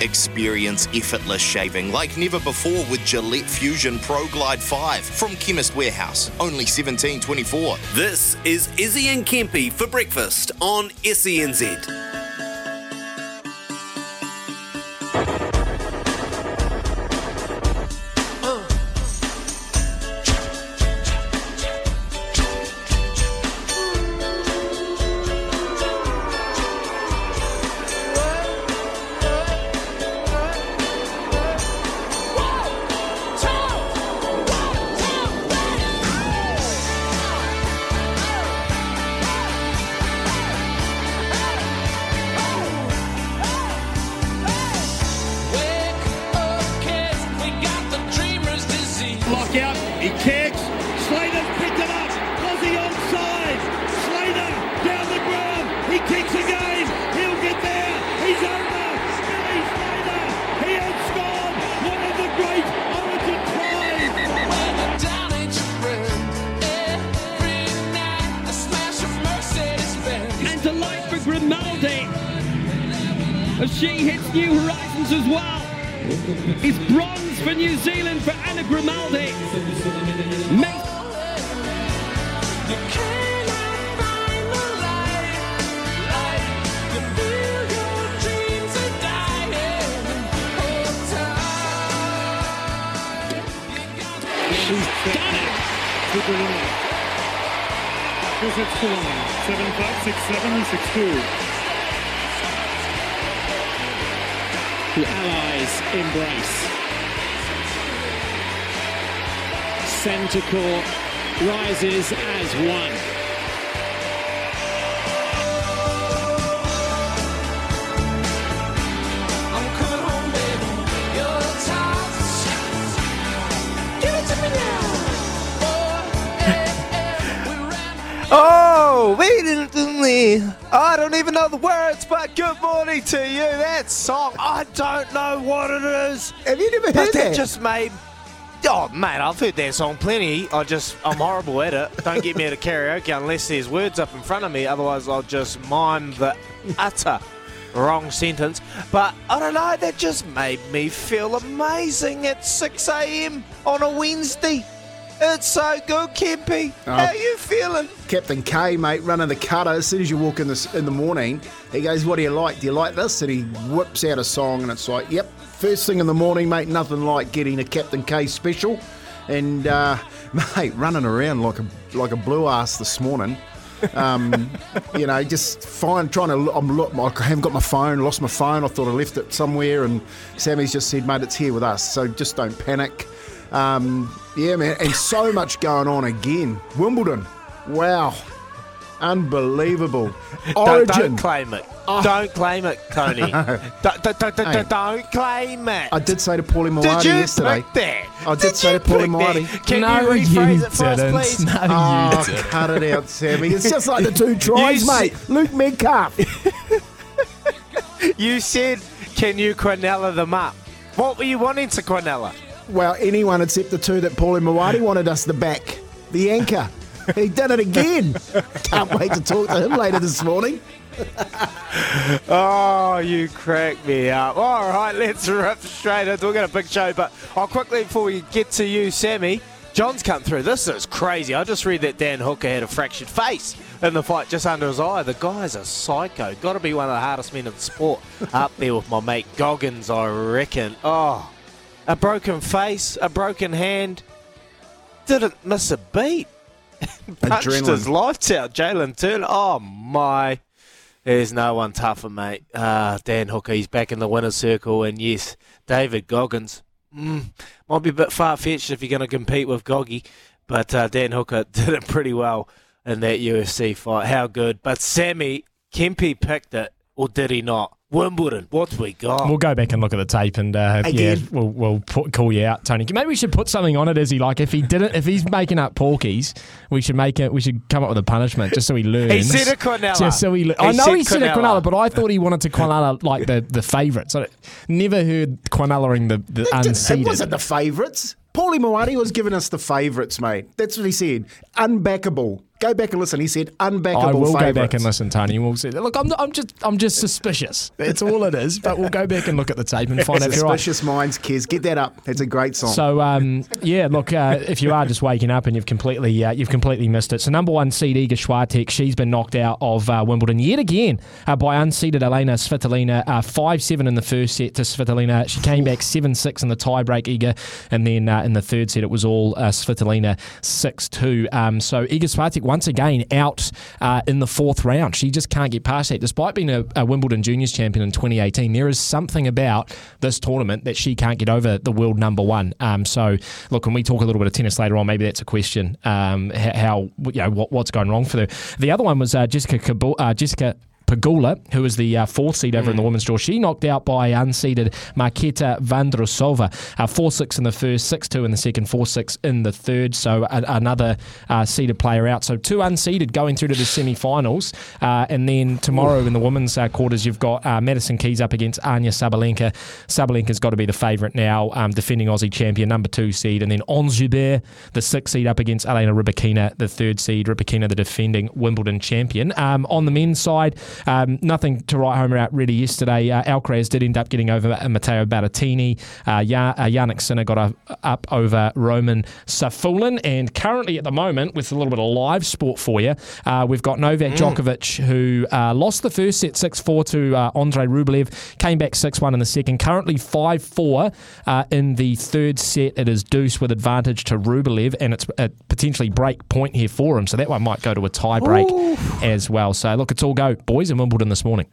Experience effortless shaving like never before with Gillette Fusion Pro Glide 5 from Chemist Warehouse, only 1724. This is Izzy and Kempy for breakfast on SENZ. Court rises as one. Oh, wait to. I don't even know the words, but good morning to you. That song, I don't know what it is. Have you never But heard that that? just made. Oh, mate, I've heard that song plenty. I just, I'm horrible at it. Don't get me at a karaoke unless there's words up in front of me. Otherwise, I'll just mime the utter wrong sentence. But I don't know, that just made me feel amazing at 6 a.m. on a Wednesday. It's so good, Kempy. Uh, How you feeling? Captain K, mate, running the cutter. As soon as you walk in this in the morning, he goes, "What do you like? Do you like this?" And he whips out a song, and it's like, "Yep, first thing in the morning, mate. Nothing like getting a Captain K special." And uh, mate, running around like a like a blue ass this morning. Um, you know, just fine. Trying to. look- I'm look. I haven't got my phone. Lost my phone. I thought I left it somewhere. And Sammy's just said, "Mate, it's here with us. So just don't panic." Um, yeah, man. And so much going on again. Wimbledon. Wow. Unbelievable. Don't, Origin. don't claim it. Oh. Don't claim it, Tony. don't, don't, don't, don't, Hey. don't claim it. I did say to Paulie Did Mawadi you yesterday. pick that? I did say you to Paulie pick? Mawadi. Can no, you rephrase you it for didn't. please? No, Oh, you didn't. cut it out, Sammy. It's just like the two tries, You mate. Luke Metcalf. You said, can you Quinella them up? What were you wanting to Quinella? well, anyone except the two that Paulie Mawadi wanted us to back. The anchor. He did it again. Can't wait to talk to him later this morning. Oh, you crack me up. All right, let's rip straight into We've got a big show, but I'll quickly, before we get to you, Sammy, John's come through. This is crazy. I just read that Dan Hooker had a fractured face in the fight just under his eye. The guy's a psycho. Got to be one of the hardest men in the sport. Up there with my mate Goggins, I reckon. Oh, a broken face, a broken hand. Didn't miss a beat. Punched his lights out. Jalen Turner. Oh, my. There's no one tougher, mate. Uh, Dan Hooker, he's back in the winner's circle. And yes, David Goggins. Mm, might be a bit far fetched if you're going to compete with Goggy, but uh, Dan Hooker did it pretty well in that UFC fight. How good. But Sammy, Kempy picked it, or did he not? Wimbledon. What's we got? We'll go back and look at the tape, and uh, yeah, we'll, we'll put, call you out, Tony. Maybe we should put something on it. Is he like if he didn't, if he's making up porkies, we should make it. We should come up with a punishment just so he learns. He said a Quinella. Just so he. le- He I know he said a Quinella. But I thought he wanted to Quinella like the the favourites. I never heard Quinellaing the the It unseeded. wasn't the favourites. Paulie Moati was giving us the favourites, mate. That's what he said. Unbackable. Go back and listen. He said unbackable I will favourites. go back and listen, Tony. We'll see. Look, I'm, I'm just, I'm just suspicious. That's all it is. But we'll go back and look at the tape and find out if you're right. Suspicious minds, Kez. Get that up. It's a great song. So um, yeah, look, uh, if you are just waking up and you've completely uh, you've completely missed it. So number one seed Iga Swiatek, she's been knocked out of uh, Wimbledon yet again uh, by unseeded Elina Svitolina, uh, five seven in the first set to Svitolina. She came back seven six in the tiebreak, Iga, and then uh, in the third set it was all uh, Svitolina six two. Um, so Iga Swiatek once again out uh, in the fourth round. She just can't get past that, despite being a, a Wimbledon Juniors champion in 2018. There is something about this tournament that she can't get over the world number one. Um, so look, when we talk a little bit of tennis later on, maybe that's a question. Um, how you know what, what's going wrong for her. The other one was uh, Jessica Kabul, uh, Jessica. Pegula, who was the uh, fourth seed over in the women's draw, she knocked out by unseeded Marketa Vondrousova. Uh, 4 6 in the first, 6 2 in the second, 4 6 in the third. So a, another uh, seeded player out. So two unseeded going through to the semi finals. Uh, and then tomorrow in the women's uh, quarters, you've got uh, Madison Keys up against Anya Sabalenka. Sabalenka's got to be the favourite now, um, defending Aussie champion, number two seed. And then Ons Jabeur, the sixth seed, up against Elena Rybakina, the third seed. Rybakina, the defending Wimbledon champion. Um, on the men's side, um, nothing to write home about really yesterday. Uh, Alcaraz did end up getting over Matteo Battistini. Uh, uh, Jannik Sinner got a, up over Roman Safiullin. And currently at the moment, with a little bit of live sport for you, uh, we've got Novak Djokovic, who uh, lost the first set 6 4 to uh, Andrei Rublev, came back 6 1 in the second. Currently 5 4 uh, in the third set. It is deuce with advantage to Rublev, and it's a potentially break point here for him. So that one might go to a tie break as well. So look, it's all go. Boys in Wimbledon this morning.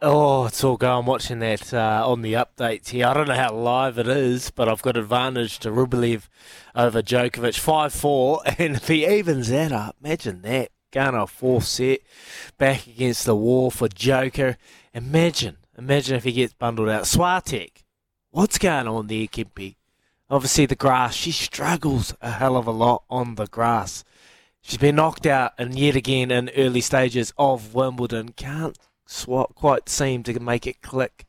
Oh, it's all go. I'm watching that uh, on the updates here. I don't know how live it is, but I've got advantage to Rublev over Djokovic. 5 4. And if he evens that up, imagine that. Going a fourth set, back against the wall for Joker. Imagine, imagine if he gets bundled out. Swatek, what's going on there, Kimpy? Obviously, the grass. She struggles a hell of a lot on the grass. She's been knocked out, and yet again in early stages of Wimbledon. Can't swa- quite seem to make it click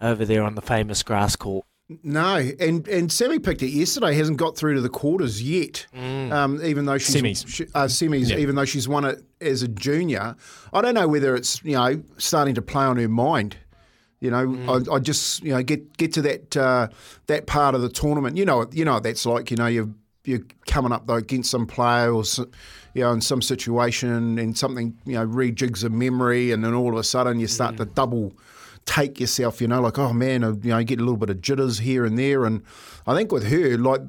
over there on the famous grass court. No, and and Sammy picked it yesterday. Hasn't got through to the quarters yet. Um, even though she's Semis. She, uh, semis, Yeah. even though she's won it as a junior. I don't know whether it's you know starting to play on her mind. You know, I, I just you know get get to that uh, that part of the tournament. You know, you know what that's like. You know, you're you're coming up though against some player or you know in some situation and something you know rejigs a memory, and then all of a sudden you start to double take yourself. You know, like oh man, uh, you know, you get a little bit of jitters here and there, and I think with her, like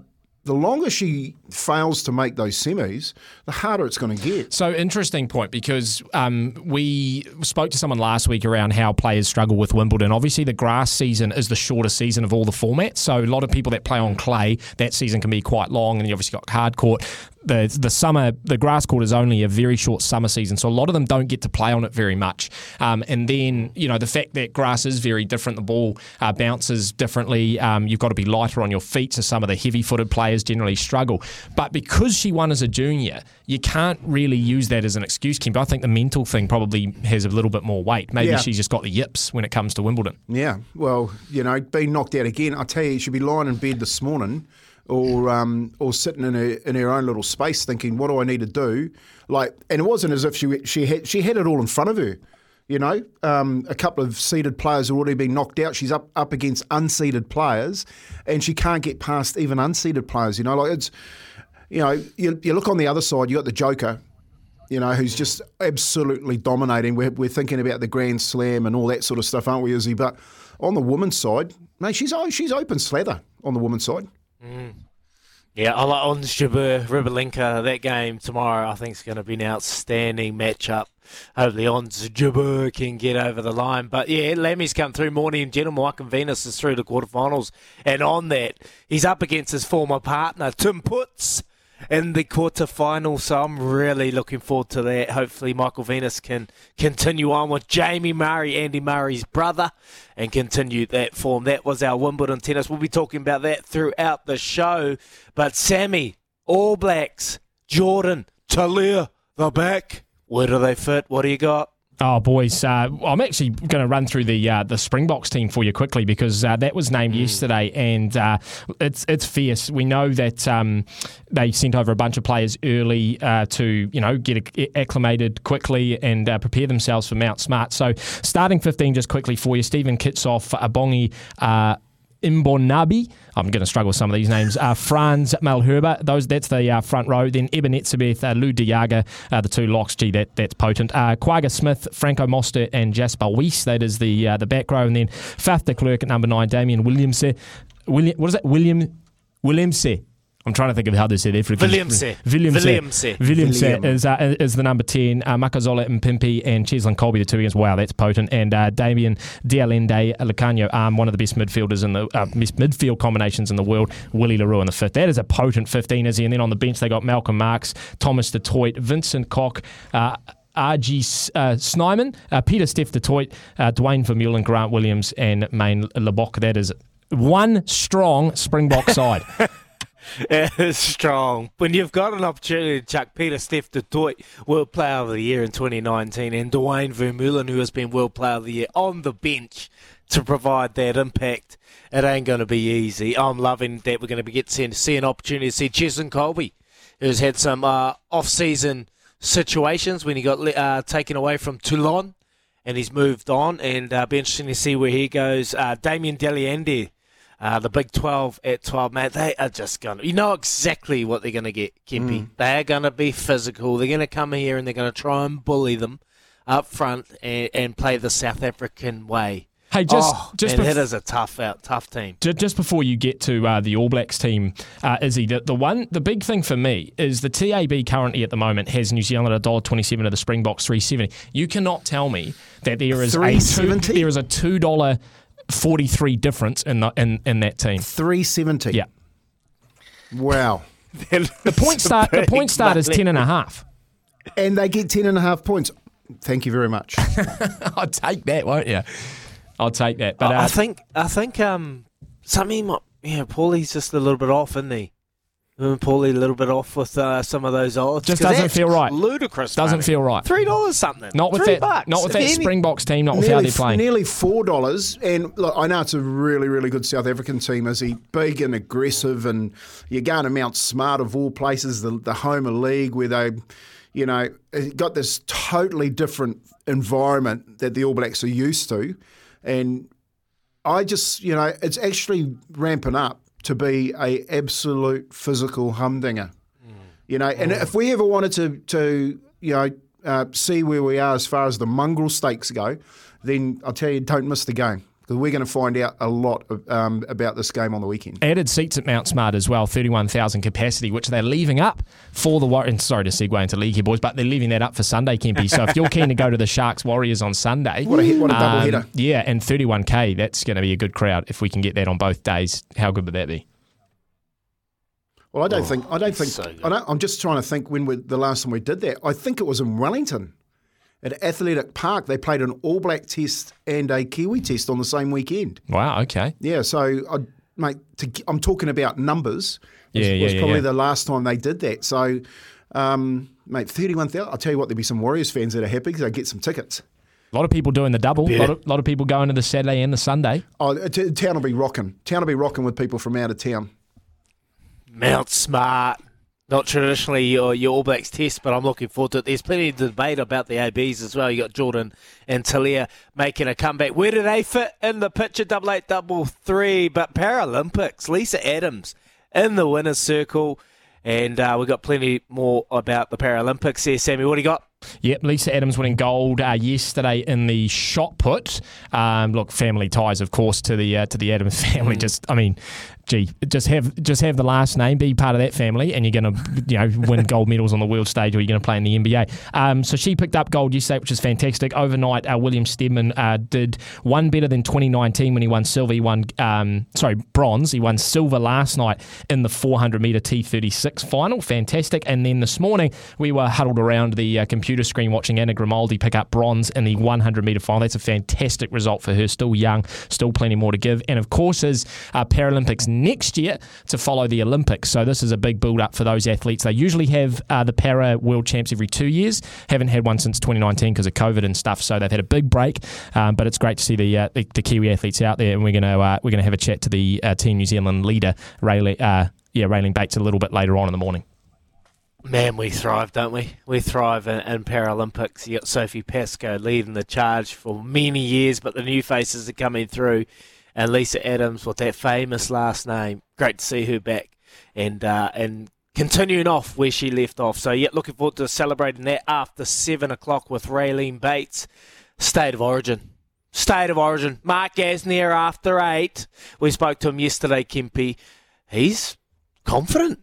the longer she fails to make those semis, the harder it's going to get. So interesting point because um, we spoke to someone last week around how players struggle with Wimbledon. Obviously, the grass season is the shortest season of all the formats. So a lot of people that play on clay, that season can be quite long, and you obviously got hard court. The the summer the grass court is only a very short summer season, so a lot of them don't get to play on it very much. Um, and then you know the fact that grass is very different, the ball uh, bounces differently. Um, you've got to be lighter on your feet, so some of the heavy footed players generally struggle. But because she won as a junior, you can't really use that as an excuse, Kim. But I think the mental thing probably has a little bit more weight. Maybe Yeah. she's just got the yips when it comes to Wimbledon. Yeah, well, you know, being knocked out again. I tell you, she'd be lying in bed this morning, or um, or sitting in her in her own little space, thinking, "What do I need to do?" Like, and it wasn't as if she she had she had it all in front of her. You know, um, a couple of seeded players have already been knocked out. She's up up against unseeded players, and she can't get past even unseeded players. You know, like it's, you know, you, you look on the other side, you got the Joker, you know, who's just absolutely dominating. We're, we're thinking about the Grand Slam and all that sort of stuff, aren't we, Izzy? But on the women's side, mate, she's she's open slather on the women's side. Mm. Yeah, I like on Jabeur, Ribalinka. That game tomorrow, I think, is going to be an outstanding matchup. Hopefully, Ons Jabeur can get over the line. But yeah, Lammy's come through. Morning, gentlemen. Mike and Venus is through the quarterfinals. And on that, he's up against his former partner, Tim Putz. In the quarterfinal. So I'm really looking forward to that. Hopefully, Michael Venus can continue on with Jamie Murray, Andy Murray's brother, and continue that form. That was our Wimbledon tennis. We'll be talking about that throughout the show. But Sammy, All Blacks, Jordan, Tele'a, the back. Where do they fit? What do you got? Oh, boys, uh, I'm actually going to run through the uh, the Springboks team for you quickly because uh, that was named mm. yesterday, and uh, it's it's fierce. We know that um, they sent over a bunch of players early uh, to you know get acclimated quickly and uh, prepare themselves for Mount Smart. So, starting 15 just quickly for you: Steven Kitshoff, Abongi. Mbonambi. I'm going to struggle with some of these names. Uh, Frans Malherbe, those that's the uh, front row. Then Eben Etzebeth, uh, Lood de Jager, uh, the two locks. Gee, that that's potent. Uh, Kwagga Smith, Franco Mostert, and Jasper Wiese. That is the uh, the back row. And then Faf de Klerk at number nine. Damien Williams. William, what is that? William Williamse. I'm trying to think of how they say it. Williamse. Williamse. Williamse is, uh, is the number 10. Uh, Makazole Mapimpi and Cheslin Kolbe, the two against. Wow, that's potent. And uh, Damian de Allende, Lukhanyo um, one of the best midfielders in the uh, best midfield combinations in the world. Willie le Roux in the fifth. That is a potent 15, is he? And then on the bench, they got Malcolm Marx, Thomas du Toit, Vincent Koch, uh, RG uh, Snyman, uh, Pieter-Steph du Toit, uh, Duane Vermeulen, Grant Williams, and Manie Libbok. That is one strong Springbok side. It's strong. When you've got an opportunity to chuck Pieter-Steph du Toit World Player of the Year in 2019 and Duane Vermeulen, who has been World Player of the Year, on the bench to provide that impact, it ain't going to be easy. I'm loving that we're going to get to see an opportunity to see Cheslin Kolbe, who's had some uh, off-season situations when he got uh, taken away from Toulon and he's moved on, and uh, be interesting to see where he goes. Uh, Damian de Allende uh, the Big 12 at 12, man, they are just going to, you know exactly what they're going to get, Kempy. Mm. They're going to be physical. They're going to come here and they're going to try and bully them up front and, and play the South African way. Hey, just oh, just bef- it is a tough out, tough team. Just before you get to uh, the All Blacks team, uh, Izzy, the, the one, the big thing for me is the TAB currently at the moment has New Zealand at dollar twenty seven of the Springboks three seventy. You cannot tell me that there is a two, there is a two dollar 43 difference in the, in, in that team. 370. Yeah. Wow. the point start the point start is 10 and a half. And they get 10 and a half points. Thank you very much. I'll take that, won't you? I'll take that. But uh, I think I think um something might yeah, Paulie's just a little bit off, isn't he? Paulie a little bit off with uh, some of those odds. Just doesn't feel right. Ludicrous. Doesn't money. feel right. Three dollars something. Not with Three that. Bucks. Not with that Any, Springboks team. Not with nearly, how they're playing. Nearly four dollars. And look, I know it's a really, really good South African team. Is he big and aggressive? And you're going to Mount Smart of all places, the the home of league where they, you know, got this totally different environment that the All Blacks are used to, and I just, you know, it's actually ramping up to be a absolute physical humdinger. Mm. You know, and if we ever wanted to, to you know, uh, see where we are as far as the mongrel stakes go, then I'll tell you, don't miss the game. Because we're going to find out a lot of, um, about this game on the weekend. Added seats at Mount Smart as well, 31,000 capacity, which they're leaving up for the Warriors. Sorry to segue into league here, boys, but they're leaving that up for Sunday, Kempy. So if you're keen to go to the Sharks Warriors on Sunday. What a, hit, what a double um, hitter. Yeah, and 31K, that's going to be a good crowd if we can get that on both days. How good would that be? Well, I don't oh, think. I don't think. So I don't, I'm just trying to think when we, the last time we did that. I think it was in Wellington at Athletic Park, they played an All Black test and a Kiwi test on the same weekend. Wow. Okay. Yeah. So, I, mate, to, I'm talking about numbers. Yeah, was, yeah, was probably yeah. the last time they did that. So, um, mate, thirty-one thousand. I'll tell you what, there'll be some Warriors fans that are happy because they get some tickets. A lot of people doing the double. A lot, of, lot of people going to the Saturday and the Sunday. Oh, t- town will be rocking. Town will be rocking with people from out of town. Mount Smart, not traditionally your, your All Blacks test, but I'm looking forward to it. There's plenty of debate about the ABs as well. You got Jordan and Tele'a making a comeback. Where do they fit in the picture? Double eight, double three, but Paralympics. Lisa Adams in the winners' circle, and uh, we've got plenty more about the Paralympics here. Sammy, what do you got? Yep, Lisa Adams winning gold uh, yesterday in the shot put. Um, look, family ties, of course, to the uh, to the Adams family. Just, I mean, gee, just have just have the last name, be part of that family, and you're going to you know win gold medals on the world stage, or you're going to play in the NBA. Um, so she picked up gold yesterday, which is fantastic. Overnight, uh, William Stedman uh, did one better than 2019 when he won silver. He won um, sorry bronze. He won silver last night in the 400 meter T36 final. Fantastic. And then this morning we were huddled around the uh, computer screen watching Anna Grimaldi pick up bronze in the 100 meter final. That's a fantastic result for her. Still young, still plenty more to give. And of course, is uh, Paralympics next year to follow the Olympics. So this is a big build up for those athletes. They usually have uh, the para world champs every two years. Haven't had one since 2019 because of COVID and stuff. So they've had a big break. Um, but it's great to see the, uh, the, the Kiwi athletes out there, and we're to uh, we're to have a chat to the uh, Team New Zealand leader, Rayleigh, uh, yeah, Raylene Bates, a little bit later on in the morning. Man, we thrive, don't we? We thrive in, in Paralympics. You got Sophie Pascoe leading the charge for many years, but the new faces are coming through. And Lisa Adams with that famous last name. Great to see her back and uh, and continuing off where she left off. So, yeah, looking forward to celebrating that after 7 o'clock with Raylene Bates. State of Origin. State of Origin. Mark Gasnier after 8. We spoke to him yesterday, Kimpy. He's confident.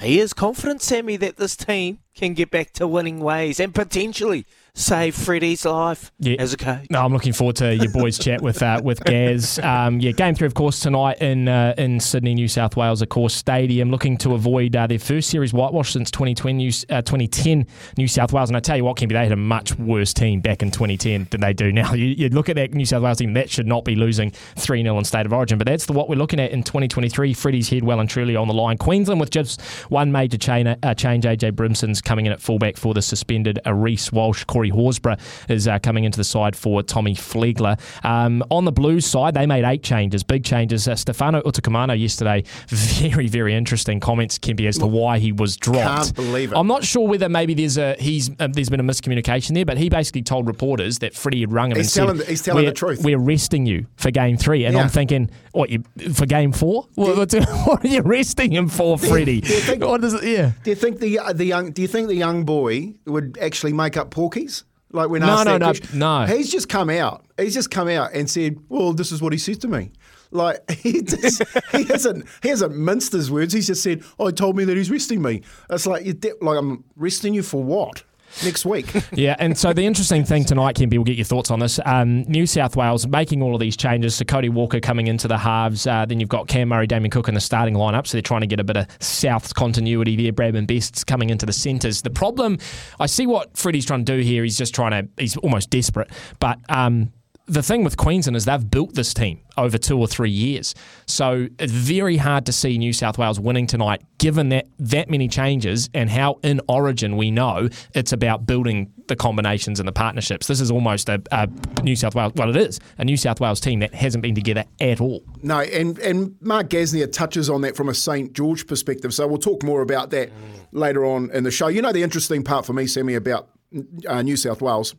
He is confident, Sammy, that this team can get back to winning ways and potentially save Freddie's life Yeah. as a coach. No, I'm looking forward to your boys' chat with uh, with Gaz. Um, yeah, game three, of course, tonight in uh, in Sydney, New South Wales, of course, Stadium, looking to avoid uh, their first series whitewash since 2020, uh, 2010 New South Wales. And I tell you what, Kempy, they had a much worse team back in 2010 than they do now. You, you look at that New South Wales team, that should not be losing 3 0 in State of Origin. But that's the, what we're looking at in 2023. Freddie's head well and truly on the line. Queensland with just one major chain, uh, change. AJ Brimson's coming in at fullback for the suspended Reece Walsh. Corey Horsburgh is uh, coming into the side for Tommy Flegler. Um, on the Blues side, they made eight changes, big changes. Uh, Stefano Utoikamanu yesterday, very, very interesting comments, Kempy, as to why he was dropped. Can't believe it. I'm not sure whether maybe there's a he's uh, there's been a miscommunication there, but he basically told reporters that Freddie had rung him He's and telling said, he's telling we're, the truth." We're resting you for game three, and Yeah. I'm thinking, what you for game four? What, what are you resting him for, Freddie? do you think- what is it? Yeah. Do you think the uh, the young Do you think the young boy would actually make up porkies? Like when No, asked no, that no, question? no. He's just come out. He's just come out and said, "Well, this is what he said to me." Like he just, he hasn't he hasn't minced his words. He's just said, "Oh, he told me that he's resting me." It's like you de- like I'm resting you for what? Next week. Yeah, and so the interesting thing tonight, Kempy, we'll get your thoughts on this. Um, New South Wales making all of these changes. So Cody Walker coming into the halves. Uh, then you've got Cam Murray, Damien Cook in the starting lineup. So they're trying to get a bit of South continuity there. Bradman Best's coming into the centres. The problem, I see what Freddie's trying to do here. He's just trying to, he's almost desperate. But um, the thing with Queensland is they've built this team over two or three years. So it's very hard to see New South Wales winning tonight, given that that many changes and how in Origin we know it's about building the combinations and the partnerships. This is almost a, a New South Wales. Well, it is a New South Wales team that hasn't been together at all. No, and, and Mark Gasnier touches on that from a St George perspective. So we'll talk more about that later on in the show. You know, the interesting part for me, Sammy, about uh, New South Wales.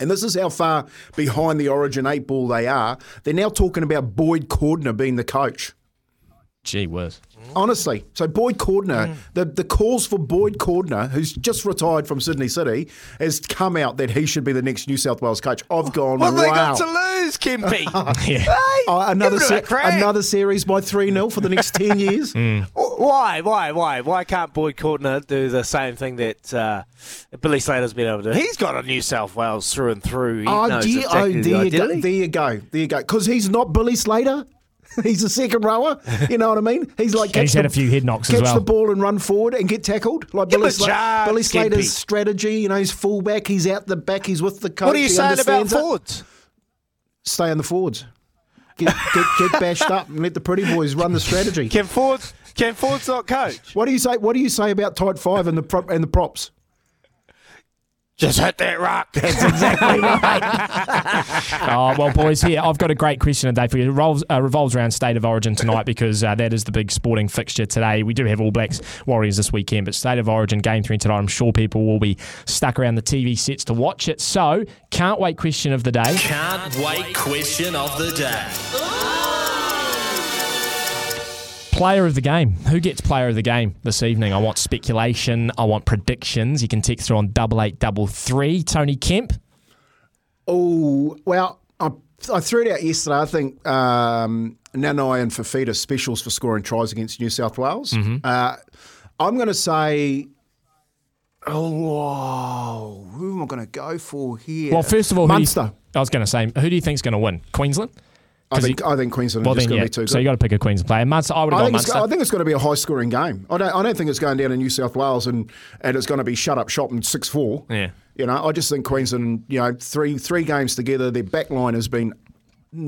And this is how far behind the Origin 8 ball they are. They're now talking about Boyd Cordner being the coach. Gee whiz. Honestly. So Boyd Cordner, mm. the, the calls for Boyd Cordner, who's just retired from Sydney City, has come out that he should be the next New South Wales coach. I've gone, What have wow. they got to lose, Kimpy? Yeah. Oh, another, Give it a se- another series by 3 0 for the next 10 years. Mm. Why, why, why? Why can't Boyd Cordner do the same thing that uh, Billy Slater's been able to do? He's got a New South Wales through and through. He Oh, knows dear, exactly oh the there, you go, there you go. There you go. Because he's not Billy Slater. He's a second rower. You know what I mean? He's like And he's catch had the- a few head knocks as catch well. the ball and run forward and get tackled like Give Billy, him a Billy Slater's Gimpy. strategy. You know, he's fullback. He's out the back. He's with the coach. what are you he saying about understands it. forwards? Stay on the forwards. Get, get, get bashed up and let the pretty boys run the strategy. Can forwards, can forwards not coach? What do you say? What do you say about tight five and the prop and the props? Just hit that rock. That's exactly right. oh, well, boys, here, I've got a great question today for you. It revolves, uh, revolves around State of Origin tonight because uh, that is the big sporting fixture today. We do have All Blacks Warriors this weekend, but State of Origin game three tonight, I'm sure people will be stuck around the TV sets to watch it. So, can't wait question of the day. Can't wait question of the day. Player of the game. Who gets player of the game this evening? I want speculation. I want predictions. You can text through on double eight double three. Tony Kemp. Oh, well, I, I threw it out yesterday. I think um, Nanai and Fifita specials for scoring tries against New South Wales. Mm-hmm. Uh, I'm going to say, oh, who am I going to go for here? Well, first of all, who you- Munster. I was going to say, who do you think's going to win? Queensland. I think, I think Queensland Well, are just going to yeah. be too good. So you got to pick a Queensland player. Munster. I would have I think. I think it's going to be a high scoring game. I don't, I don't think it's going down to New South Wales and, and it's going to be shut up shop and 6 4. Yeah. You know, I just think Queensland, you know, three three games together, their back line has been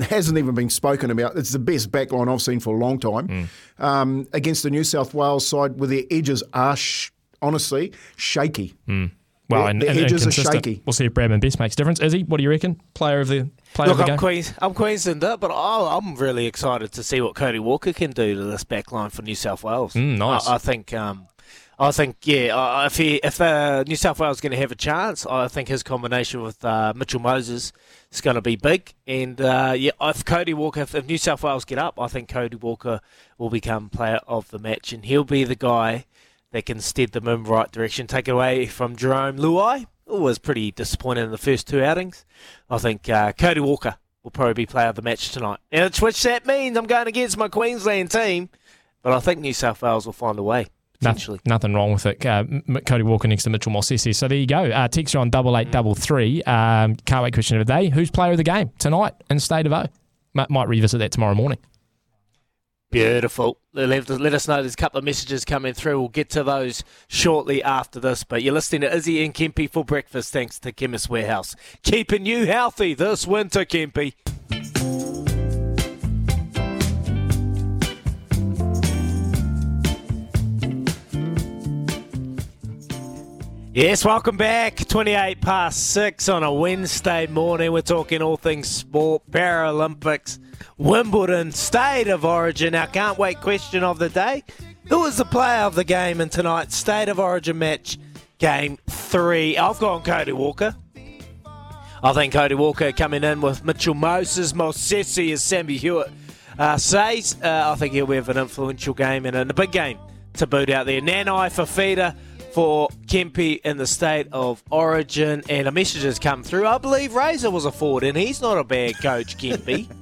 hasn't even been spoken about. It's the best back line I've seen for a long time. Mm. Um, against the New South Wales side, where their edges are, sh- honestly, shaky. Well, The- and, the and edges are shaky. We'll see if Bradman Best makes a difference. Is he? what do you reckon? Player of the player Look, I'm. Queens, I'm Queenslander, but I, I'm really excited to see what Cody Walker can do to this back line for New South Wales. Mm, nice. I, I think, um, I think, yeah, uh, if he, if uh, New South Wales is going to have a chance, I think his combination with uh, Mitchell Moses is going to be big. And uh, yeah, if Cody Walker, if, if New South Wales get up, I think Cody Walker will become player of the match, and he'll be the guy that can steer them in the right direction. Take it away from Jarome Luai, was pretty disappointed in the first two outings. I think uh, Cody Walker will probably be player of the match tonight. And it's which that means I'm going against my Queensland team, but I think New South Wales will find a way. No- nothing wrong with it. Uh, Cody Walker next to Mitchell Mossesi. So there you go. Uh, text on double eight double three. Um, can't wait question of the day. Who's player of the game tonight in State of O? Might, might revisit that tomorrow morning. Beautiful. Let, let us know there's a couple of messages coming through. We'll get to those shortly after this. But you're listening to Izzy and Kempy for breakfast thanks to Chemist Warehouse. Keeping you healthy this winter, Kempy. Yes, welcome back. 28 past 6 on a Wednesday morning. We're talking all things sport, Paralympics, Wimbledon, State of Origin. Our can't wait question of the day. Who is the player of the game in tonight's State of Origin match, game three? I've gone Cody Walker. I think Cody Walker coming in with Mitchell Moses, Mosesi, as Sammy Hewitt uh, says. Uh, I think he'll have an influential game and a big game to boot out there. Nanai Fifita for Kempy in the state of origin, and a message has come through. I believe Razor was a forward, and he's not a bad coach, Kempy.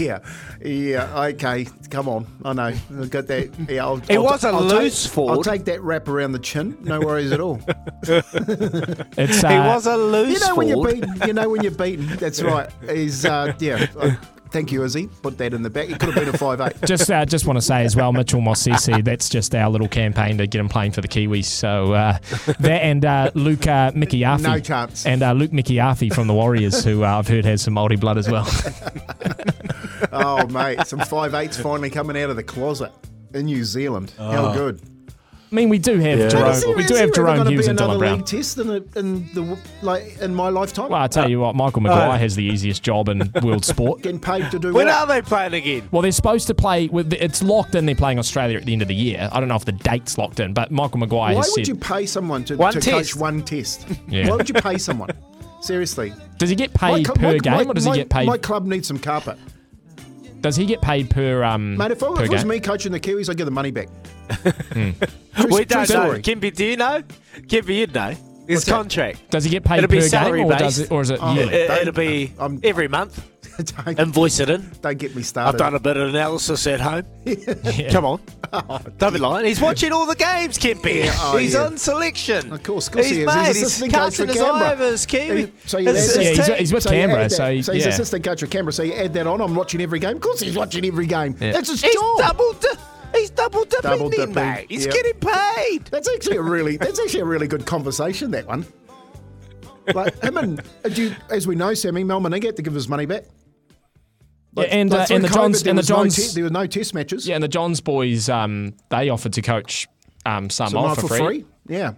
Yeah, yeah, okay, come on. I know. I've got that. Yeah, I'll, He I'll was ta- a I'll loose take, forward. I'll take that wrap around the chin. No worries at all. It's uh, he was a loose You know when you're beaten. You know when you're beaten. That's right. He's uh, yeah. Uh, thank you, Izzy. Put that in the back. It could have been a five eight. just uh, just want to say as well, Mitchell Mossesi. That's just our little campaign to get him playing for the Kiwis. So uh, that and uh, Luke uh, Mikiafi. No chance. And uh, Luke Mikiafi from the Warriors, who uh, I've heard has some Māori blood as well. Oh mate, some five eights finally coming out of the closet in New Zealand. Oh. How good. I mean, we do have Is Jerome. we do have ever Jerome gonna Hughes and another Dylan Brown. league test in the, in the like in my lifetime. Well, I tell you what, Michael Maguire has the easiest job in world sport. Getting paid to do When what? are they playing again? Well, they're supposed to play. With it's locked in. They're playing Australia at the end of the year. I don't know if the date's locked in, but Michael Maguire Why has would said. you pay someone to, One to coach one test? Yeah. Why would you pay someone? Seriously. does he get paid cl- per game, my- or does my- he get paid? My club needs some carpet. Does he get paid per um Mate, if, I, per if it was game? me coaching the Kiwis, I'd get the money back. True- We true don't know. story. Kempy, do you know? Kempy, you'd know. His What's that? contract. Does he get paid It'll be per game, or does it, or is it Oh, yearly? it will be I'm- every month. don't, Invoice it in. don't get me started. I've done a bit of analysis at home. Come on. Don't be lying. He's watching all the games, Kempy. oh, he's yeah. on selection. Of course, of course he's he is. made. He's assistant coach for his Canberra. his Kiwi. So you his- Yeah, he's- he's with So Canberra, so he- so he's yeah. assistant coach of Canberra. So you add that on. I'm watching every game. Of course, he's watching every game. Yeah. That's his He's job. double. Di- he's double dipping, Double then, mate. He's yep. getting paid. That's actually a really that's actually a really good conversation. That one. Like him and uh, do you, as we know, Sammy Mal Meninga had to give his money back. Yeah, and uh, and the COVID, Johns and the was no Johns te- there were no test matches. yeah, and the Johns boys um they offered to coach um some so off for for free. Yeah.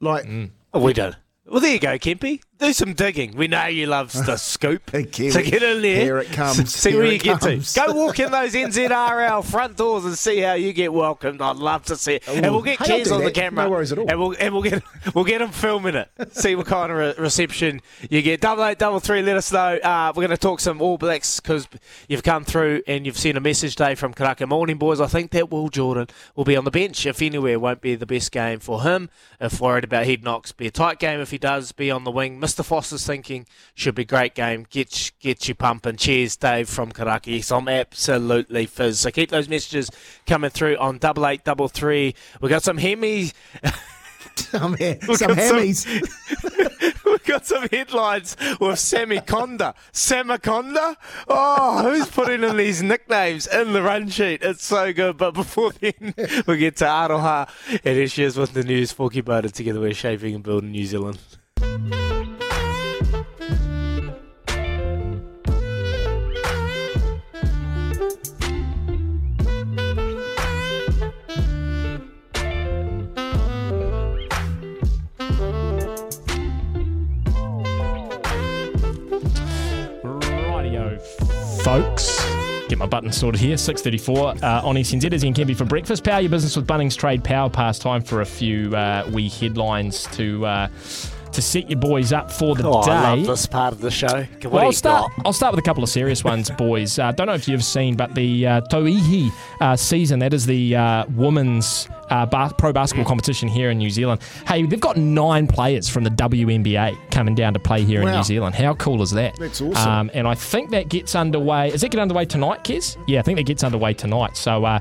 Like Mm. Oh, we don't. Well, there you go, Kempy. Do some digging. We know you love the scoop. Kiwi, so get in there. here it comes, See here where you get comes. to. Go walk in those NZRL front doors and see how you get welcomed. I'd love to see it. and we'll get Kez on the camera. No worries at all. And we'll and we'll get we'll get him filming it. See what kind of re- reception you get. Double eight, double three. Let us know. Uh, we're going to talk some All Blacks because you've come through and you've sent a message today from Karaka Morning boys. I think that Will Jordan will be on the bench if anywhere. Won't be the best game for him. If worried about head knocks, be a tight game if he does be on the wing. Mr. Foster's thinking should be a great game. Get get you pumping. Cheers, Dave from Karaka. Yes, I'm absolutely fizz. So keep those messages coming through on double eight double three. We got some Hemis. Some, We've some got some- We've got some headlines with Sammy Conda. Samaconda? Oh, who's putting in these nicknames in the run sheet? It's so good. But before then, we get to Aroha and here she is with the news. Forky Butter together. We're shaping and building New Zealand. Folks. Get my button sorted here. 6.34 uh, on SENZ as Ian Kemby for breakfast. Power your business with Bunnings Trade Power Pass. Time for a few uh, wee headlines to uh, to set your boys up for the Oh, day. I love this part of the show. What Well, I'll start. got? I'll start with a couple of serious ones, boys. Uh, don't know if you've seen, but the uh, Tauihi uh, season, that is the uh, women's uh, ba- pro basketball competition here in New Zealand. Hey, they've got nine players from the WNBA coming down to play here in New Zealand. How cool is that? That's awesome. Um, and I think that gets underway. Is it get underway tonight, Kez? Yeah, I think that gets underway tonight. So.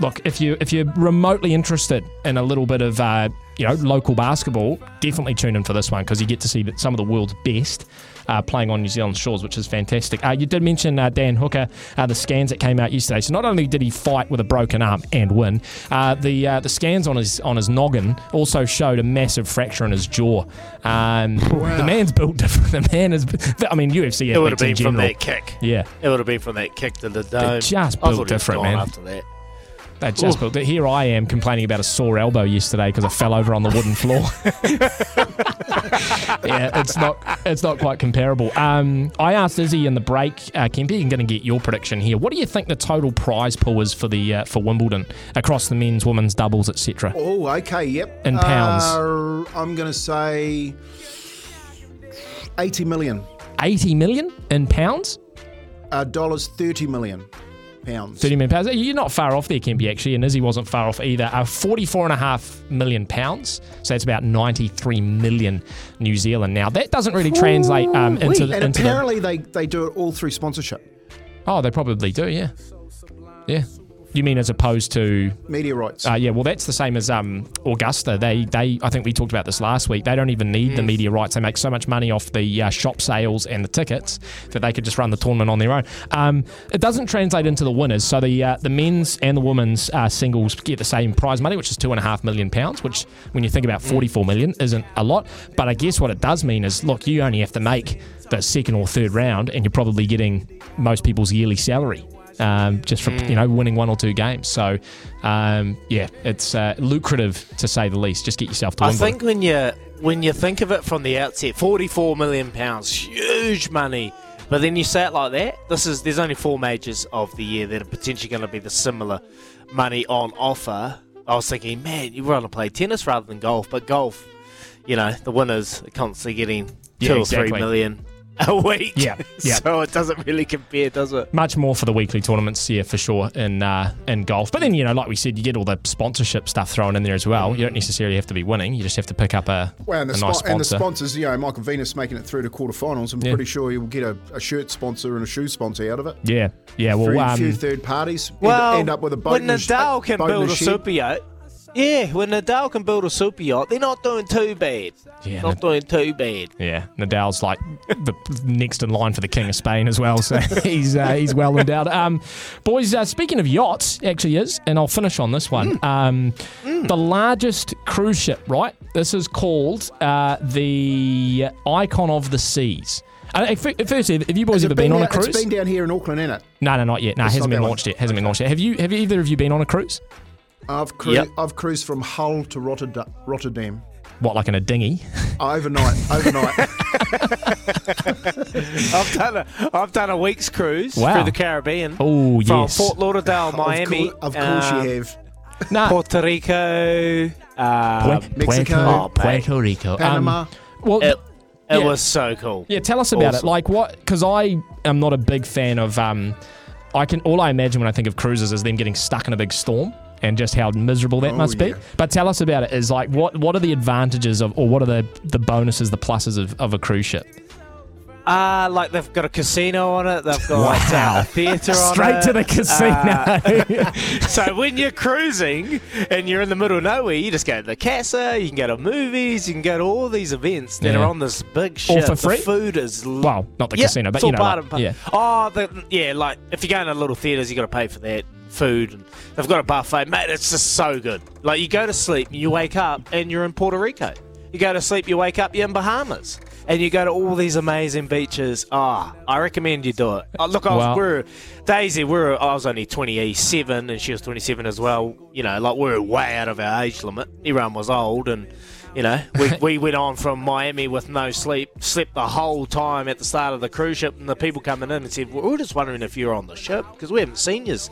Look, if you if you're remotely interested in a little bit of uh, you know local basketball, definitely tune in for this one because you get to see some of the world's best uh, playing on New Zealand shores, which is fantastic. Uh, you did mention uh, Dan Hooker, uh, the scans that came out yesterday. So not only did he fight with a broken arm and win, uh, the uh, the scans on his on his noggin also showed a massive fracture in his jaw. Um, The man's built different. The man is. I mean, UFC. It would have been from that kick. Yeah. It would have been from that kick to the dome. just built thought he was different, man. After that. They just built it. Here I am complaining about a sore elbow yesterday because I fell over on the wooden floor. yeah, it's not it's not quite comparable. Um, I asked Izzy in the break, uh, Kempy, I'm going to get your prediction here. What do you think the total prize pool is for the uh, for Wimbledon across the men's, women's doubles, etc.? Oh, okay, yep. In pounds. Uh, I'm going to say 80 million. 80 million in pounds. Uh, dollars 30 million pounds. 30 million pounds. You're not far off there, Kempy, actually, and Izzy wasn't far off either. Uh, 44.5 million pounds. So that's about 93 million New Zealand. Now, that doesn't really translate um, into, the, and into the. apparently they, they do it all through sponsorship, Oh, they probably do, yeah. Yeah. You mean as opposed to media rights. uh, yeah, well that's the same as um, Augusta. They they I think we talked about this last week. They don't even need the media rights. They make so much money off the uh, shop sales and the tickets that they could just run the tournament on their own. Um, it doesn't translate into the winners. So the uh, the men's and the women's uh, singles get the same prize money, which is two and a half million pounds. Which when you think about forty four million isn't a lot. But I guess what it does mean is look, you only have to make the second or third round, and you're probably getting most people's yearly salary um, just for you know winning one or two games. So um, yeah, it's uh, lucrative to say the least. Just get yourself to I Wimbledon. think when you when you think of it from the outset, forty-four million pounds, huge money. But then you say it like that. This is there's only four majors of the year that are potentially going to be the similar money on offer. I was thinking, man, you want to play tennis rather than golf, but golf, you know, the winners are constantly getting two Yeah, or three million a week. Yeah, yeah. so it doesn't really compare, does it? Much more for the weekly tournaments, yeah, for sure, in uh, in golf. But then, you know, like we said, you get all the sponsorship stuff thrown in there as well. You don't necessarily have to be winning; you just have to pick up a, well, and a the, nice spo- and the sponsors, you know, Michael Venus making it through to quarterfinals. I'm Yeah. pretty sure he will get a, a shirt sponsor and a shoe sponsor out of it. yeah, yeah. Well, Three, um, few third parties. Well, end, up with a boat when in a sh- Nadal can boat build a shed. super yacht, yeah, when Nadal can build a super yacht, they're not doing too bad. Yeah, not Nad- doing too bad. Yeah, Nadal's like the next in line for the King of Spain as well, so he's uh, he's well endowed. Um, boys, uh, speaking of yachts, actually is, and I'll finish on this one. Um, The largest cruise ship, right? This is called uh, the Icon of the Seas. Uh, f- firstly, have you boys ever it been, on a cruise? It's been down here in Auckland, innit? no, no, not yet. No, it hasn't been launched one. yet. Hasn't been launched yet. Have you? Have either of you been on a cruise? I've, cru- Yep. I've cruised from Hull to Rotterdam, Rotterdam What, like in a dinghy? overnight. overnight. I've done a I've done a week's cruise Wow. through the Caribbean. Oh, yes, from yes. Fort Lauderdale, Of Miami, cour- Of course, um, you have. Nah, Puerto Rico. Uh, Pue- Mexico, oh. Puerto Rico. Um, Panama. well, it, it Yeah. was so cool. Yeah, tell us about Awesome. it. Like what? Because I am not a big fan of. Um, I can all I imagine when I think of cruises is them getting stuck in a big storm and just how miserable that Oh, must be. But tell us about it. Is like what? What are the advantages of, or what are the the bonuses, the pluses of, of a cruise ship? Uh, like they've got a casino on it. They've got Wow. uh, a theatre on Straight it. to the casino. Uh, so when you're cruising and you're in the middle of nowhere, you just go to the casa, you can go to movies, you can go to all these events that Yeah. are on this big ship. All for free? The food is l- well, not the yeah, casino, but it's you all know, part like, and part. yeah. Oh, the, yeah, like if you're going to little theatres, you got to pay for that food, and they've got a buffet, mate. It's just so good. Like you go to sleep, you wake up, and you're in Puerto Rico. You go to sleep, you wake up, you're in Bahamas. And you go to all these amazing beaches. Ah, I recommend you do it. Oh, look, I was, Well- we're Daisy. We're I was only 27, and she was 27 as well. You know, like we're way out of our age limit. Everyone was old, and you know, we, we went on from Miami with no sleep, slept the whole time at the start of the cruise ship, and the people coming in and said, "We we're just wondering if you're on the ship because we haven't seen yous."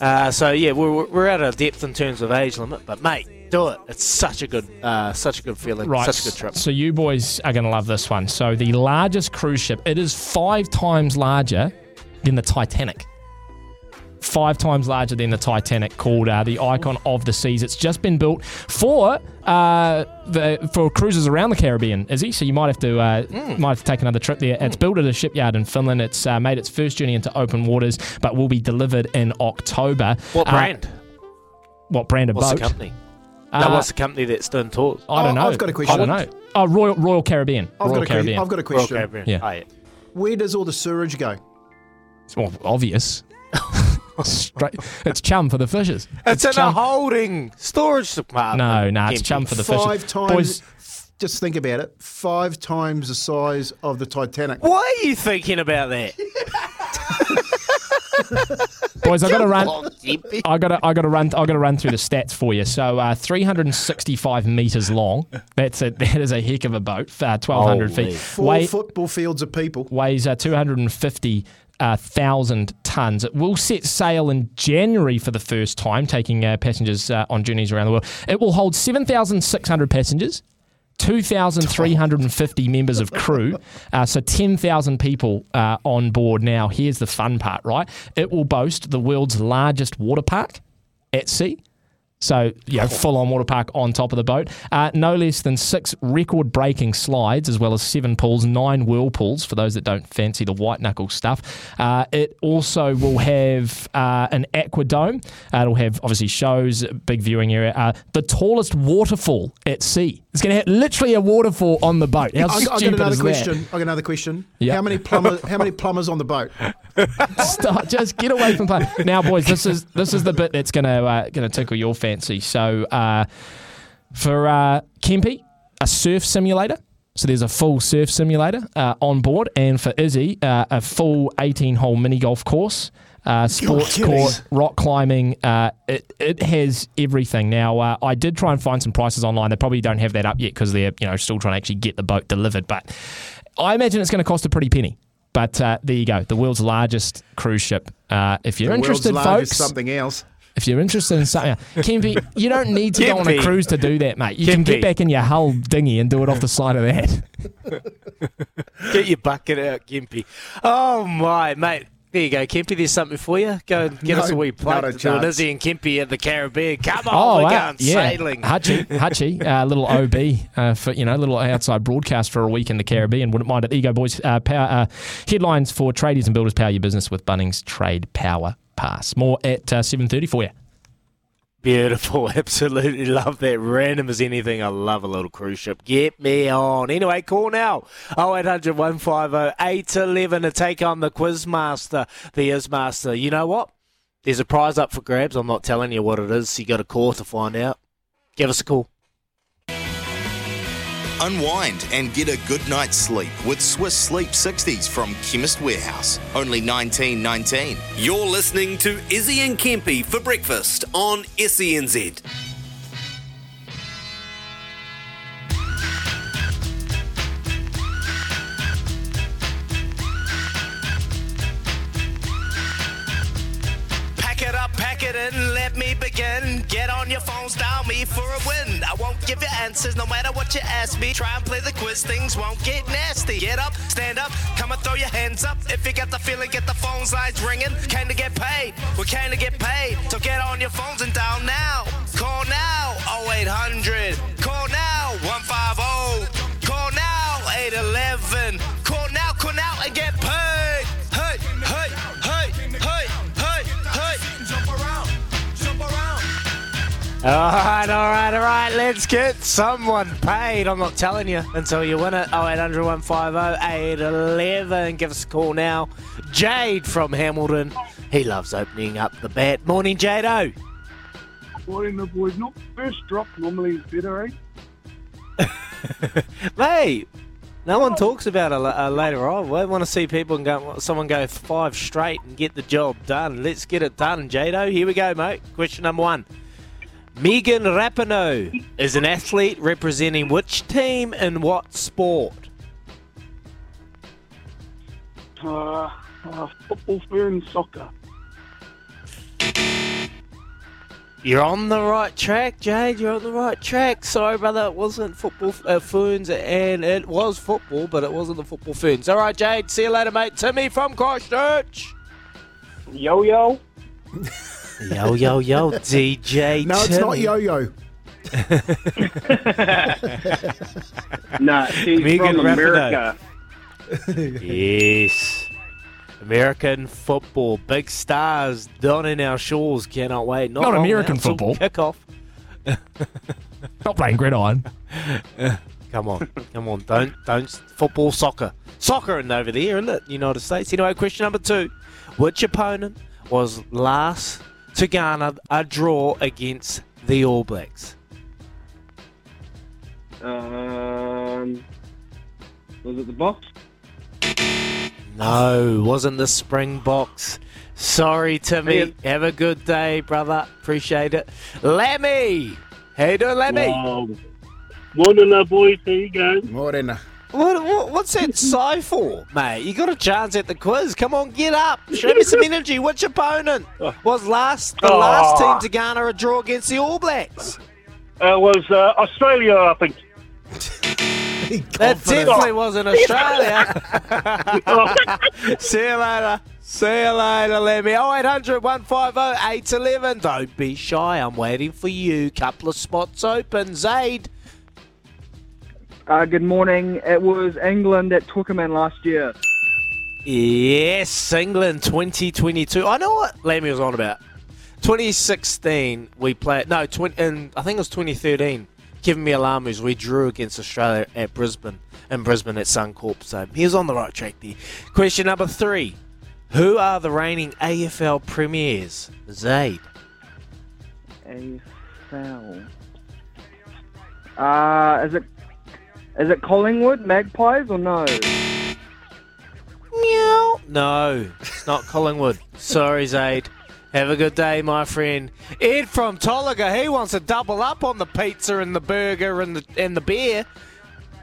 Uh, so yeah, we're, we're out of depth in terms of age limit, but mate, do it. It's such a good, uh, such a good feeling, Right. such a good trip. So you boys are going to love this one. So the largest cruise ship, it is five times larger than the Titanic. Five times larger than the Titanic, called uh, the Icon of the Seas. It's just been built for uh, the for cruises around the Caribbean, is he? So you might have to uh, Hmm. might have to take another trip there. It's built at a shipyard in Finland. It's uh, made its first journey into open waters, but will be delivered in October. What Uh, brand? what brand of What's boat? the company? Uh, no, what's the company that's doing tours? I don't Oh, know. I've got a question. I don't know. Oh, Royal Royal Caribbean. I've Royal got, a que- I've got a Royal question. Caribbean. Yeah. Oh, yeah. Where does all the sewage go? It's well, obvious. Straight, it's chum for the fishes. It's, in a holding storage department. No, no, it's chum for the Five fishes. times. Boys, Just think about it. Five times the size of the Titanic. Why are you thinking about that? boys, I got to run. Come on, Kempy. I got to, I got to run. I got to run through the stats for you. So, uh, 365 meters long. That's a that is a heck of a boat. Uh, 1,200 Holy. feet. Four Weigh- football fields of people. weighs uh, 250 uh, thousand tons. It will set sail in January for the first time, taking uh, passengers uh, on journeys around the world. It will hold 7,600 passengers. 2,350 members of crew, uh, so 10,000 people uh, on board now. Here's the fun part, right? It will boast the world's largest water park at sea. So, you know, full on water park on top of the boat. Uh, no less than six record breaking slides, as well as seven pools, nine whirlpools for those that don't fancy the white knuckle stuff. Uh, it also will have uh, an aqua dome. Uh, it'll have obviously shows, big viewing area. Uh, the tallest waterfall at sea. It's going to have literally a waterfall on the boat. How I, I got another question. I got another question. Yeah. How many plumbers? how many plumbers on the boat? Stop, just get away from play. Now, boys, this is this is the bit that's going to uh, going to tickle your fancy. So, uh, for uh, Kempy, a surf simulator. So there's a full surf simulator uh, on board, and for Izzy, uh, a full 18-hole mini golf course, uh, sports court, rock climbing. Uh, it it has everything. Now, uh, I did try and find some prices online. They probably don't have that up yet because they're you know still trying to actually get the boat delivered. But I imagine it's going to cost a pretty penny. But uh, there you go, the world's largest cruise ship. Uh, if you're The interested, folks, something else. If you're interested in something, Kempy, you don't need to go on a cruise to do that, mate. You can get back in your hull dinghy and do it off the side of that. Get your bucket out, Kempy. Oh my, mate. There you go, Kempy. There's something for you. Go and get No, us a wee plate not a to chance. Izzy and Kempy at the Caribbean. Come on, Oh, we're wow. going yeah. sailing. Hutchie, Hutchie, uh, little OB uh, for you know, a little outside broadcast for a week in the Caribbean. Wouldn't mind it. There you go, boys. Uh, power, uh, headlines for tradies and builders. Power your business with Bunnings Trade Power Pass. More at uh, seven thirty for you. Beautiful. Absolutely love that. Random as anything. I love a little cruise ship. Get me on. Anyway, call now. 0800 150 811 to take on the Quizmaster, the Ismaster. You know what? There's a prize up for grabs. I'm not telling you what it is. You got to call to find out. Give us a call. Unwind and get a good night's sleep with Swisse Sleep 60s from Chemist Warehouse. Only 1919. You're listening to Izzy and Kempy for breakfast on SENZ. For a win. I won't give you answers no matter what you ask me. Try and play the quiz, things won't get nasty. Get up, stand up, come and throw your hands up. If you got the feeling, get the phone lines ringing. Can to get paid? We can to get paid. So get on your phones and dial now. Call now, 0800. Call now, 150. All right, all right, all right. Let's get someone paid. I'm not telling you until you win it. 0800 150 811. Give us a call now. Jade from Hamilton. He loves opening up the bat. Morning, Jado. Morning, the boys. Not first drop normally is better, eh? Mate, no one talks about it uh, later on. We want to see people and go, someone go five straight and get the job done. Let's get it done, Jado. Here we go, mate. Question number one. Megan Rapinoe is an athlete representing which team in what sport? Uh, uh, football, fern, soccer. You're on the right track, Jade. You're on the right track. Sorry, brother, it wasn't football uh, ferns, and it was football, but it wasn't the football ferns. All right, Jade. See you later, mate. Timmy from Christchurch. Yo yo. Yo, yo, yo, DJ. No, it's not yo-yo. Nah, she's Megan from America. Yes. American football, big stars donning our shores. Cannot wait. Not, Not American now till football. Kickoff. Not playing gridiron. Come on, come on. Don't, don't. Football, soccer, soccer, and over there, isn't it? United States. Anyway, question number two: Which opponent was last to garner a draw against the All Blacks? Um, was it the box? No, wasn't the Springboks. Sorry, Timmy. Have a good day, brother. Appreciate it. Lemmy! How you doing, Lemmy? Wow. Morning, uh, boys. There you go. Morena. What, what, what's that sigh for, mate? You got a chance at the quiz. Come on, get up. Show me some energy. Which opponent was last the last team to garner a draw against the All Blacks? Uh, It was uh, Australia, I think. That definitely wasn't Australia. See you later. See you later, Lemmy. 0800 150 811. Don't be shy. I'm waiting for you. Couple of spots open. Zaid. Uh, good morning. It was England at Twickenham last year. Yes, England 2022. I know what Lemmy was on about. 2016, we played. No, 20, and I think it was 2013. Kevin Mialamus, we drew against Australia at Brisbane, in Brisbane at Suncorp. So he was on the right track there. Question number three Who are the reigning AFL premiers? Zaid. AFL. Uh, is it is it Collingwood Magpies or no? Meow. No, it's not Collingwood. Sorry, Zaid. Have a good day, my friend. Ed from Tolliga, he wants to double up on the pizza and the burger and the and the beer.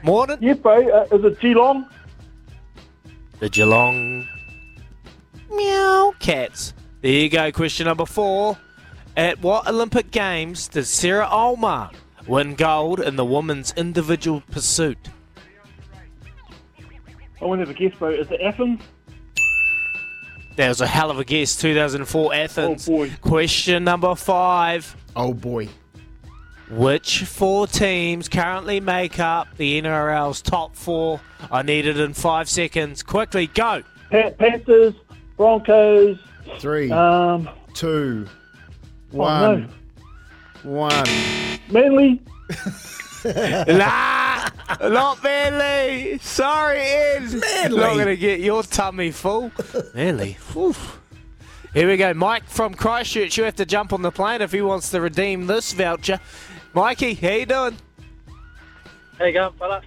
Morning. Yep, eh? Uh, is it Geelong? The Geelong Meow Cats. There you go, question number four. At what Olympic Games did Sarah Ulmer win gold in the women's individual pursuit? I won't have a guess, bro. Is it Athens? That was a hell of a guess. 2004 Athens. Oh, boy. Question number five. Oh boy. Which four teams currently make up the NRL's top four? I need it in five seconds. Quickly, go. Pa- Panthers, Broncos, Three, um, two, oh, one, no. one. Manly. nah, not Manly. Sorry, Ed. Not going to get your tummy full. Manly. Whew. Here we go. Mike from Christchurch. You have to jump on the plane if he wants to redeem this voucher. Mikey, how you doing? How you going, fella?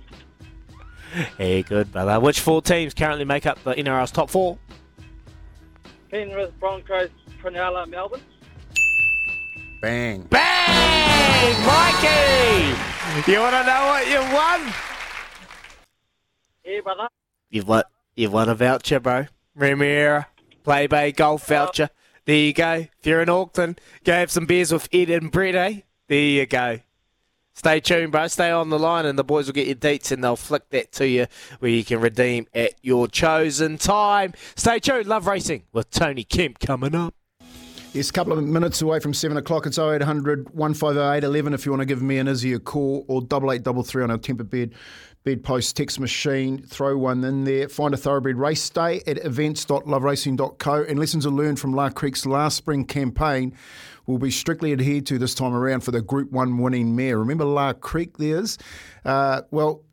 Hey, good, brother. Which four teams currently make up the NRL's top four? Penrith, Broncos, Cronulla, Melbourne. Bang. Bang! Mikey! You want to know what you've won? Yeah, brother. You've won, you've won a voucher, bro. Premier Play Bay Golf voucher. There you go. If you're in Auckland, go have some beers with Ed and Brett, eh? There you go. Stay tuned, bro. Stay on the line, and the boys will get your dates and they'll flick that to you where you can redeem at your chosen time. Stay tuned. Love Racing with Tony Kemp coming up. Yes, a couple of minutes away from 7 o'clock. It's 0800 150 11 if you want to give me and Izzy a call or 8833 on our temper bed bedpost text machine. Throw one in there. Find a thoroughbred race day at events.loveracing.co. And lessons are learned from La Crique's last spring campaign will be strictly adhered to this time around for the Group 1 winning mare. Remember La Crique there's? Uh, well,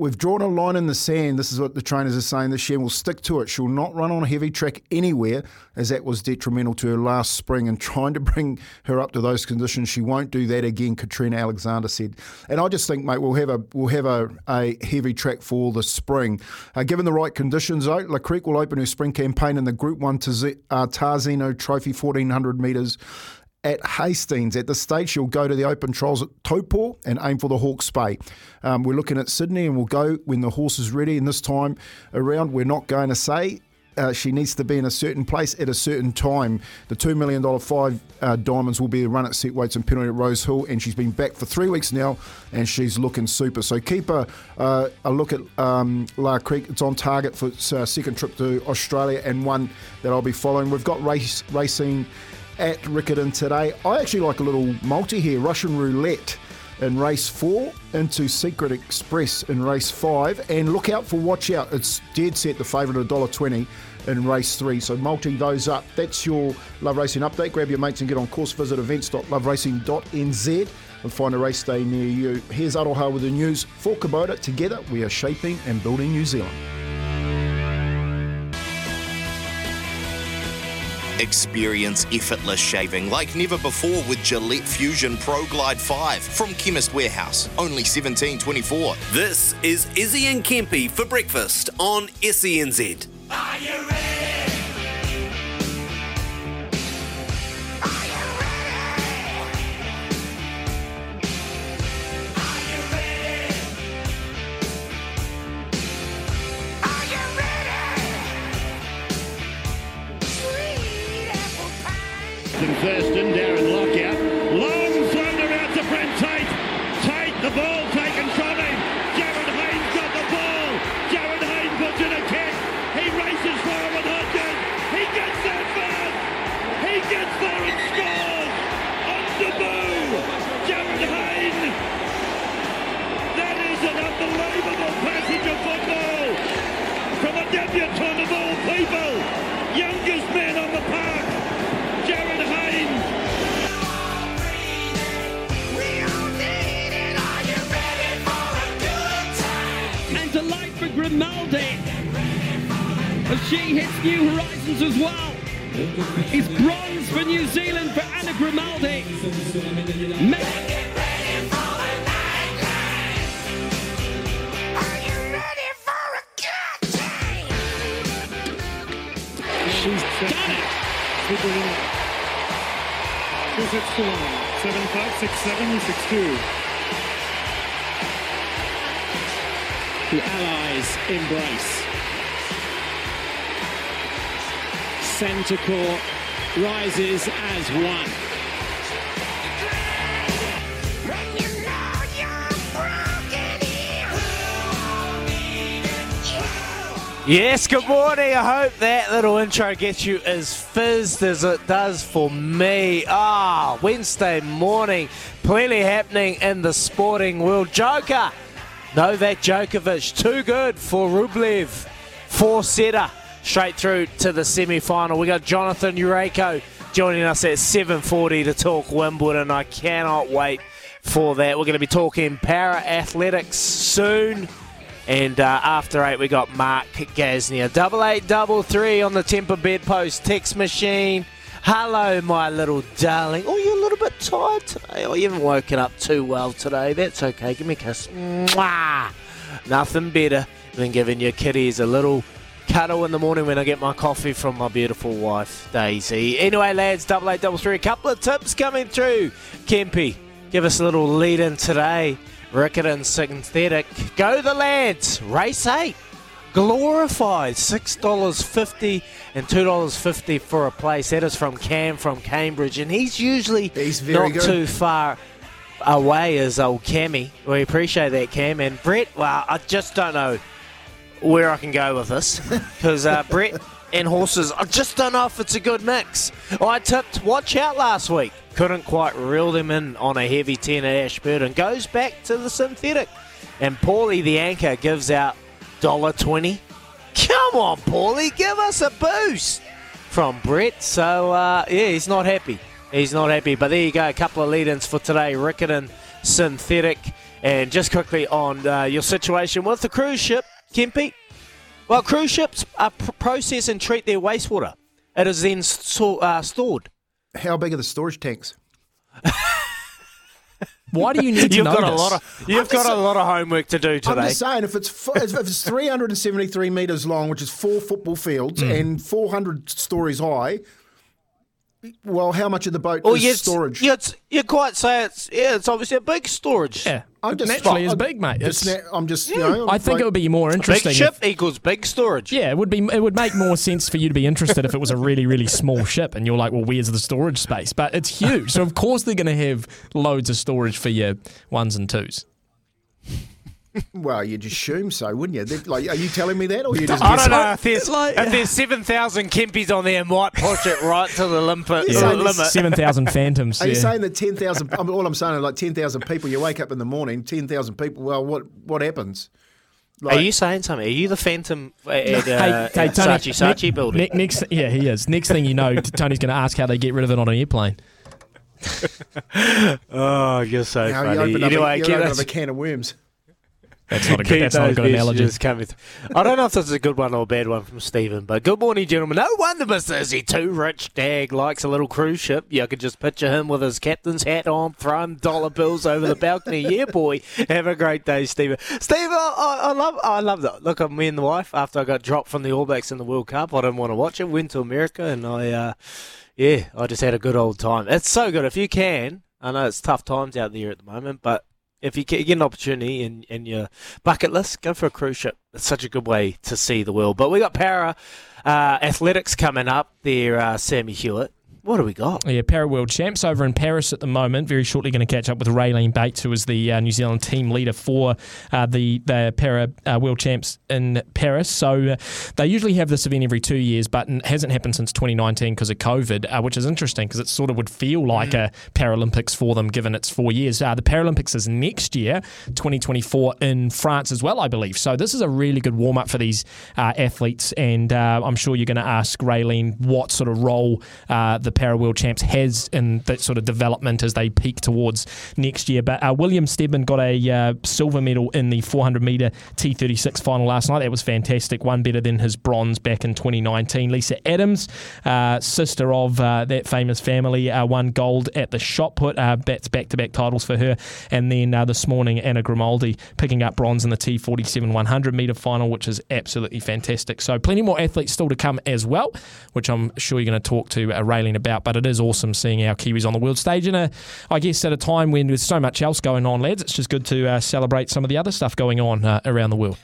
We've drawn a line in the sand. This is what the trainers are saying this year. We'll stick to it. She'll not run on a heavy track anywhere, as that was detrimental to her last spring. And trying to bring her up to those conditions, she won't do that again. Katrina Alexander said. And I just think, mate, we'll have a we'll have a, a heavy track for the spring, uh, given the right conditions. Though, La Crique will open her spring campaign in the Group One uh, Tarzino Trophy, fourteen hundred metres at Hastings. At the stage, she'll go to the open trials at Taupo and aim for the Hawke's Bay. Um, we're looking at Sydney and we'll go when the horse is ready. And this time around, we're not going to say uh, she needs to be in a certain place at a certain time. The $2 million five uh, diamonds will be the run at set weights and penalty at Rose Hill, and she's been back for three weeks now, and she's looking super. So keep a, uh, a look at um, La Crique. It's on target for its uh, second trip to Australia and one that I'll be following. We've got race racing at Riccarton today. I actually like a little multi here, Russian roulette in race four into Secret Express in race five. And look out for Watch Out. It's dead set the favourite $1.20 in race three. So multi those up. That's your Love Racing update. Grab your mates and get on course. Visit events.loveracing.nz and find a race day near you. Here's Aroha with the news for Kubota. Together we are shaping and building New Zealand. Experience effortless shaving like never before with Gillette Fusion Pro Glide 5 from Chemist Warehouse. Only 1724. This is Izzy and Kempy for breakfast on SENZ. Are you ready? Rinaldi. As she hits new horizons as well. It's bronze for New Zealand for Anna Grimaldi. Meg She's done it. Superwoman. She's at six two. The Allies embrace. Centre court rises as one. When you know you're broken here, who won't need it? You. Yes, good morning. I hope that little intro gets you as fizzed as it does for me. Ah, Wednesday morning, plenty happening in the sporting world. Joker, Novak Djokovic, too good for Rublev. Four setter straight through to the semi final. We got Jonathan Ureko joining us at 7:40 to talk Wimbledon. I cannot wait for that. We're going to be talking para athletics soon. And uh, after eight, we got Mark Gasnier. Double eight, double three on the Temper bedpost text machine. Hello, my little darling. Oh, you're a little bit tired today. Oh, you haven't woken up too well today. That's okay. Give me a kiss. Mwah! Nothing better than giving your kitties a little cuddle in the morning when I get my coffee from my beautiful wife, Daisy. Anyway, lads, double eight, double three. A couple of tips coming through. Kempy, give us a little lead in today. Riccarton Synthetic. Go the lads. Race 8. Glorified six dollars fifty and two dollars fifty for a place. That is from Cam from Cambridge, and he's usually He's not good. too far away as old Cammy. We appreciate that, Cam. And Brett, well, I just don't know where I can go with this because uh, Brett and horses, I just don't know if it's a good mix. I tipped Watch Out last week, couldn't quite reel them in on a heavy 10 at Ashburton. Goes back to the synthetic, and Paulie the anchor gives out $1.20. Come on, Paulie, give us a boost from Brett. So, uh, yeah, he's not happy. He's not happy. But there you go, a couple of lead ins for today Riccarton, Synthetic. And just quickly on uh, your situation with the cruise ship, Kempy. Well, cruise ships uh, pr- process and treat their wastewater. It is then uh, stored. How big are the storage tanks? Why do you need to You've know got a this? lot of you've got a lot of homework to do today. I'm just saying, if it's if it's 373 metres long, which is four football fields, Mm. and 400 stories high, well, how much of the boat Oh, is yes, storage? Yeah, it's, you quite say it's yeah, it's obviously a big storage. Yeah, I'm just naturally I'm is big, mate. Just, It's- na- I'm just, you know, I think like- it would be more interesting. Big ship if- equals big storage. yeah, it would be. It would make more sense for you to be interested if it was a really, really small ship, and you're like, well, where's the storage space? But it's huge, so of course they're going to have loads of storage for your ones and twos. Well, you'd assume so, wouldn't you? They're- Like, are you telling me that, or you just I don't know if there's, like- if there's 7,000 Kempys on there, might push it right to the limit. You're the saying this- limit. Seven thousand phantoms. Are you saying that 10,000, I mean, all I'm saying is like 10,000 people, you wake up in the morning, 10,000 people, well, what what happens? Are you saying something? Are you the Phantom at, uh, Hey, hey, at Tony, Saatchi Saatchi ne- building? ne- next, yeah, he is. Next thing you know, Tony's going to ask how they get rid of it on an airplane. oh, you're so Now you funny. open up, Anyway, a, you keep open those- up a can of worms. That's not a good. That's not a good analogy. coming through. I don't know if this is a good one or a bad one from Stephen, but good morning, gentlemen. No wonder Mr. Izzy, too rich dag, likes a little cruise ship. You could just picture him with his captain's hat on, throwing dollar bills over the balcony. yeah, boy. Have a great day, Stephen. Stephen, I, I love I love that. Look, at me and the wife, after I got dropped from the All Blacks in the World Cup, I didn't want to watch it. Went to America and I, uh, yeah, I just had a good old time. It's so good. If you can, I know it's tough times out there at the moment, but if you get an opportunity in, in your bucket list, go for a cruise ship. It's such a good way to see the world. But we got para uh, athletics coming up there, uh, Sammy Hewitt. What do we got? Yeah, Para World Champs over in Paris at the moment. Very shortly going to catch up with Raylene Bates, who is the uh, New Zealand team leader for uh, the, the Para uh, World Champs in Paris. So uh, they usually have this event every two years, but it hasn't happened since 2019 because of COVID, uh, which is interesting because it sort of would feel like a Paralympics for them given it's four years. Uh, the Paralympics is next year, 2024, in France as well, I believe. So this is a really good warm up for these uh, athletes, and uh, I'm sure you're going to ask Raylene what sort of role uh, the Para World Champs has in that sort of development as they peak towards next year. But uh, William Stedman got a uh, silver medal in the 400 metre T36 final last night. That was fantastic. One better than his bronze back in 2019. Lisa Adams, uh, sister of uh, that famous family, uh, won gold at the shot put. Uh, that's back to back titles for her. And then uh, this morning, Anna Grimaldi picking up bronze in the T47 100 metre final, which is absolutely fantastic. So plenty more athletes still to come as well, which I'm sure you're going to talk to uh, Raylene about. But it is awesome seeing our Kiwis on the world stage, and uh, I guess at a time when there's so much else going on, lads, it's just good to uh, celebrate some of the other stuff going on uh, around the world.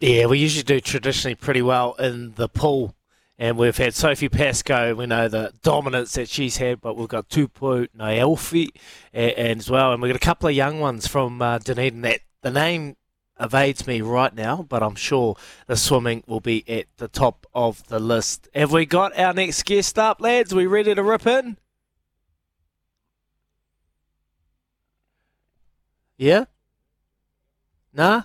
Yeah, we usually do traditionally pretty well in the pool. And we've had Sophie Pascoe, we know the dominance that she's had, but we've got Tupou Neiufi and as well. And we've got a couple of young ones from uh, Dunedin that the name evades me right now, but I'm sure the swimming will be at the top of the list. Have we got our next guest up, lads? we ready to rip in? Yeah? Nah?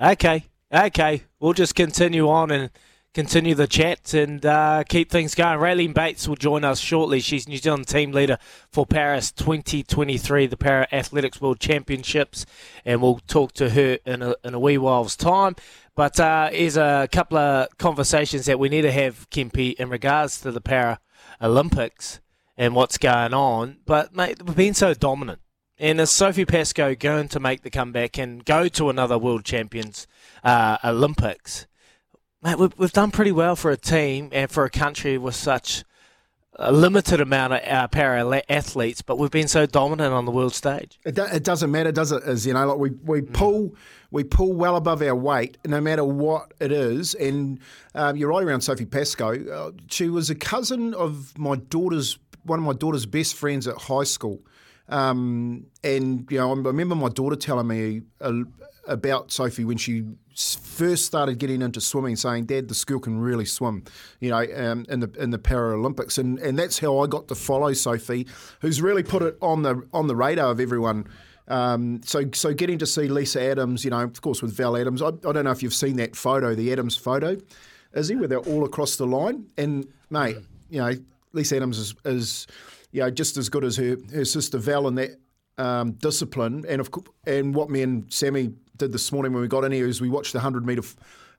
Okay, okay. We'll just continue on and continue the chat and uh, keep things going. Raylene Bates will join us shortly. She's New Zealand team leader for Paris 2023, the Para Athletics World Championships, and we'll talk to her in a, in a wee while's time. But uh, here's a couple of conversations that we need to have, Kempy, in regards to the Para Olympics and what's going on. But, mate, we've been so dominant. And is Sophie Pascoe going to make the comeback and go to another World Champions uh, Olympics? Mate, we've, we've done pretty well for a team and for a country with such a limited amount of our para athletes, but we've been so dominant on the world stage. It, do, it doesn't matter, does it? Is you know, like we, we pull we pull well above our weight, no matter what it is. And um, you're right around Sophie Pascoe. Uh, she was a cousin of my daughter's one of my daughter's best friends at high school. Um, and you know, I remember my daughter telling me uh, about Sophie when she first started getting into swimming, saying, "Dad, the school can really swim," you know, um, in the in the Paralympics, and and that's how I got to follow Sophie, who's really put it on the on the radar of everyone. Um, so, so getting to see Lisa Adams, you know, of course with Val Adams, I, I don't know if you've seen that photo, the Adams photo, is he, where they're all across the line, and mate, you know, Lisa Adams is, is you know, just as good as her, her sister Val in that um, discipline. And of and what me and Sammy did this morning when we got in here is we watched the 100 metre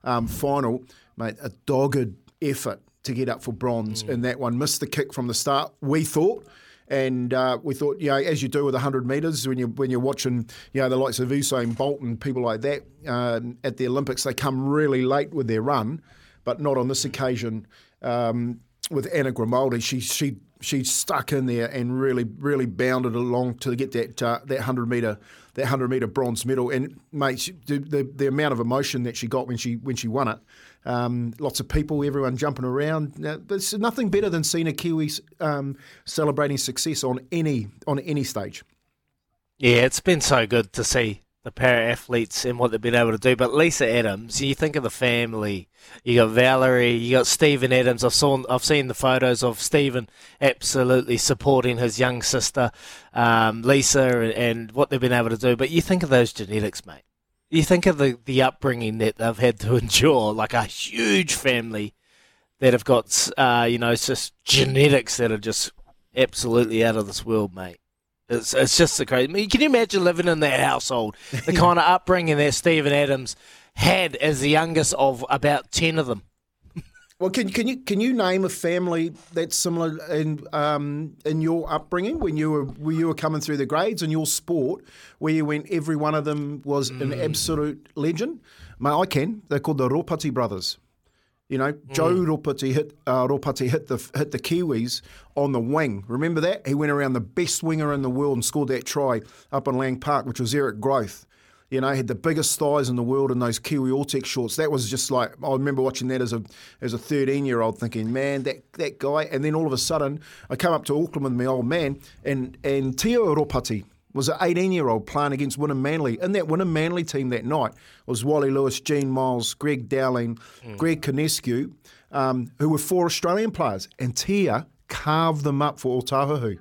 um, final, mate, a dogged effort to get up for bronze mm. in that one. Missed the kick from the start, we thought. And uh, we thought, you know, as you do with 100 metres, when you when you're watching, you know, the likes of Usain Bolt and people like that uh, at the Olympics, they come really late with their run, but not on this occasion. Um, with Anna Grimaldi, she she she stuck in there and really really bounded along to get that uh, that hundred meter that hundred meter bronze medal. And mate, she, the, the, the amount of emotion that she got when she when she won it, um, lots of people, everyone jumping around. Now, there's nothing better than seeing a Kiwi um, celebrating success on any on any stage. Yeah, it's been so good to see the para athletes and what they've been able to do. But Lisa Adams, you think of the family. You got Valerie, you got Stephen Adams. I've saw, I've seen the photos of Stephen absolutely supporting his young sister, um, Lisa, and, and, what they've been able to do. But you think of those genetics, mate. You think of the, the upbringing that they've had to endure, like a huge family that have got, uh, you know, just genetics that are just absolutely out of this world, mate. It's, it's just the crazy. I mean, can you imagine living in that household? The kind of upbringing that Stephen Adams had as the youngest of about ten of them. Well, can can you can you name a family that's similar in um, in your upbringing when you were when you were coming through the grades in your sport, where you went every one of them was mm. an absolute legend? Mate, I can. They're called the Ropati brothers. You know, mm. Joe Ropati hit uh, Ropati hit the hit the Kiwis on the wing. Remember that? He went around the best winger in the world and scored that try up in Lang Park, which was Eric Grothe. You know, had the biggest thighs in the world in those Kiwi All-Tech shorts. That was just like I remember watching that as a as a 13 year old, thinking, man, that that guy. And then all of a sudden, I come up to Auckland with my old man, and and Tea Ropati was an 18 year old playing against Wynnum Manly. In that Wynnum Manly team that night was Wally Lewis, Gene Miles, Greg Dowling, mm. Greg Conescu, um, who were four Australian players. And Tea carved them up for Otahuhu.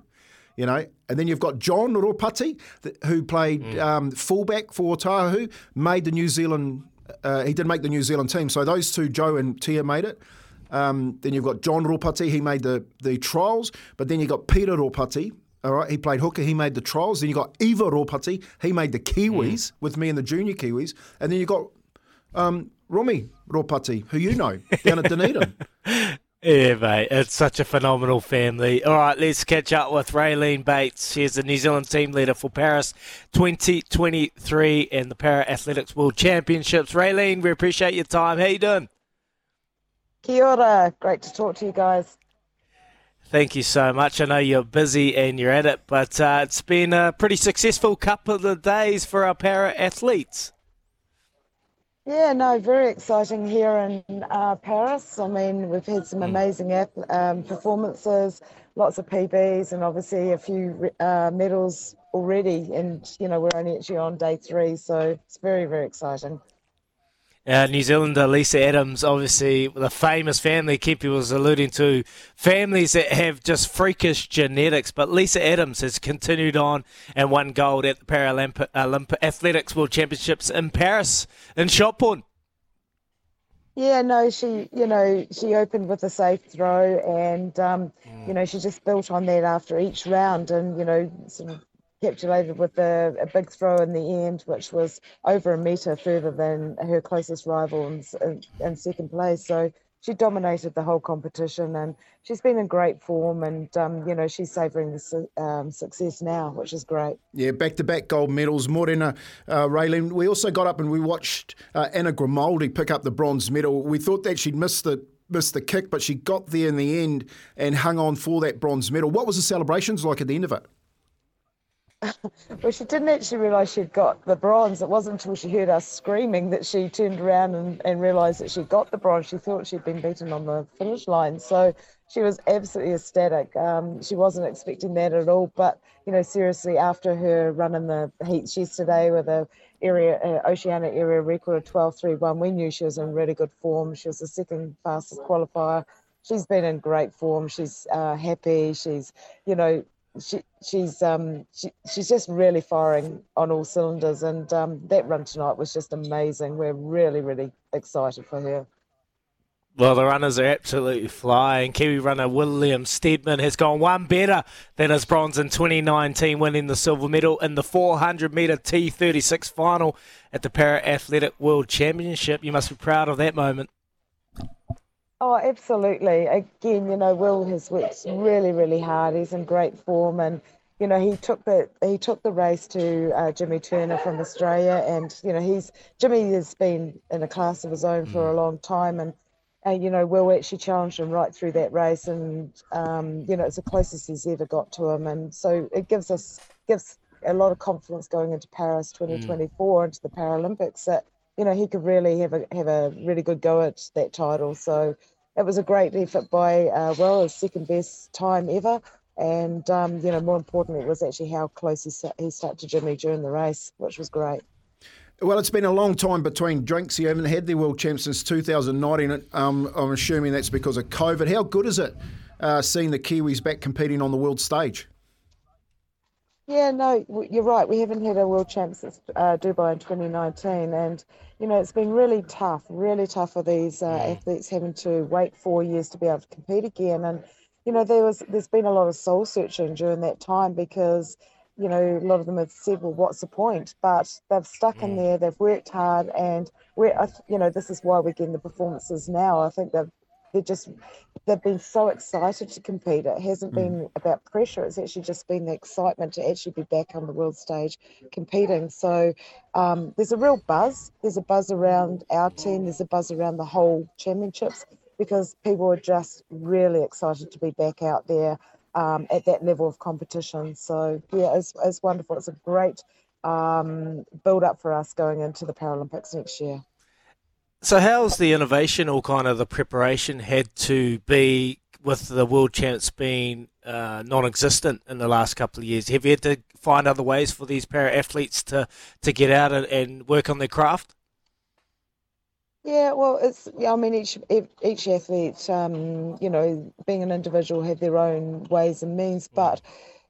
You know, and then you've got John Ropati, who played mm. um, fullback for Otahuhu, made the New Zealand. Uh, he didn't make the New Zealand team, so those two, Joe and Tea, made it. Um, then you've got John Ropati, he made the, the trials, but then you've got Peter Ropati, all right, he played hooker. He made the trials. Then you got Iva Ropati. He made the Kiwis mm. with me and the junior Kiwis. And then you got um, Romi Ropati, who you know down at Dunedin. Yeah, mate, it's such a phenomenal family. All right, let's catch up with Raylene Bates. She's the New Zealand team leader for Paris 2023 and the Para Athletics World Championships. Raylene, we appreciate your time. How you doing? Kia ora. Great to talk to you guys. Thank you so much. I know you're busy and you're at it, but uh, it's been a pretty successful couple of days for our para athletes. Yeah, no, very exciting here in uh, Paris. I mean, we've had some hmm. amazing um, performances, lots of PBs, and obviously a few uh, medals already. And, you know, we're only actually on day three, so it's very, very exciting. Uh, New Zealander Lisa Adams, obviously the famous family Kempy was alluding to, families that have just freakish genetics. But Lisa Adams has continued on and won gold at the Paralympic Olymp- Athletics World Championships in Paris in shot Yeah, no, she, you know, she opened with a safe throw, and um, mm. you know, she just built on that after each round, and you know, sort of capitulated with a, a, big throw in the end, which was over a metre further than her closest rival in, in, in, second place. So she dominated the whole competition, and she's been in great form. And um, you know she's savouring the um, success now, which is great. Yeah, back to back gold medals. Morena uh, Raylene. We also got up and we watched uh, Anna Grimaldi pick up the bronze medal. We thought that she'd missed the missed the kick, but she got there in the end and hung on for that bronze medal. What was the celebrations like at the end of it? well, she didn't actually realise she'd got the bronze. It wasn't until she heard us screaming that she turned around and, and realised that she'd got the bronze. She thought she'd been beaten on the finish line. So she was absolutely ecstatic. Um, she wasn't expecting that at all. But, you know, seriously, after her run in the heats yesterday with a area uh, Oceania area record of 12.31, we knew she was in really good form. She was the second fastest qualifier. She's been in great form. She's uh, happy. She's, you know, she she's um she, she's just really firing on all cylinders and um that run tonight was just amazing we're really really excited for her well, the runners are absolutely flying. Kiwi runner William Stedman has gone one better than his bronze in 2019, winning the silver medal in the 400 metre T36 final at the Para Athletic World Championship. You must be proud of that moment. Oh, absolutely. Again, you know, Will has worked really, really hard. He's in great form, and you know, he took the he took the race to uh, Jimmy Turner from Australia, and you know, he's Jimmy has been in a class of his own for a long time, and and you know, Will actually challenged him right through that race, and um, you know, it's the closest he's ever got to him, and so it gives us gives a lot of confidence going into Paris 2024 mm. into the Paralympics that you know he could really have a have a really good go at that title. So it was a great effort by uh, Will, his second best time ever. And, um, you know, more importantly, it was actually how close he, he stuck to Jimmy during the race, which was great. Well, it's been a long time between drinks. You haven't had the world champ since 2019. Um, I'm assuming that's because of COVID. How good is it uh, seeing the Kiwis back competing on the world stage? Yeah, no, you're right. We haven't had a world champ since uh, Dubai in 2019, and you know it's been really tough, really tough for these uh, athletes having to wait four years to be able to compete again. And you know there was there's been a lot of soul searching during that time because you know a lot of them have said, well, what's the point? But they've stuck in mm. there, they've worked hard, and we're you know this is why we're getting the performances now. I think they've they're just they've been so excited to compete. It hasn't mm. been about pressure. It's actually just been the excitement to actually be back on the world stage competing. So um, there's a real buzz. There's a buzz around our team. There's a buzz around the whole championships because people are just really excited to be back out there um, at that level of competition. So yeah, it's, it's wonderful. It's a great um, build up for us going into the Paralympics next year. So, how's the innovation or kind of the preparation had to be with the world champs being uh, non-existent in the last couple of years? Have you had to find other ways for these para athletes to, to get out and, and work on their craft? Yeah, well, it's yeah. I mean, each each athlete, um, you know, being an individual, have their own ways and means, but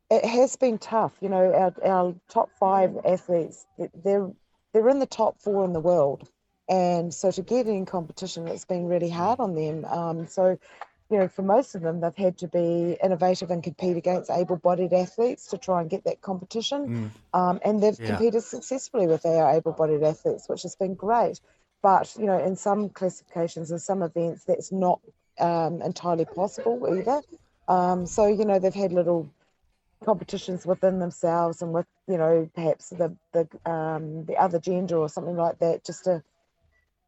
it has been tough. You know, our our top five athletes, they're they're in the top four in the world, and so to get in competition, it's been really hard on them. Um, so, you know, for most of them, they've had to be innovative and compete against able-bodied athletes to try and get that competition. Mm. Um, and they've yeah. competed successfully with our able-bodied athletes, which has been great. But you know, in some classifications and some events, that's not um, entirely possible either. Um, so you know, they've had little competitions within themselves and with you know perhaps the the um, the other gender or something like that, just to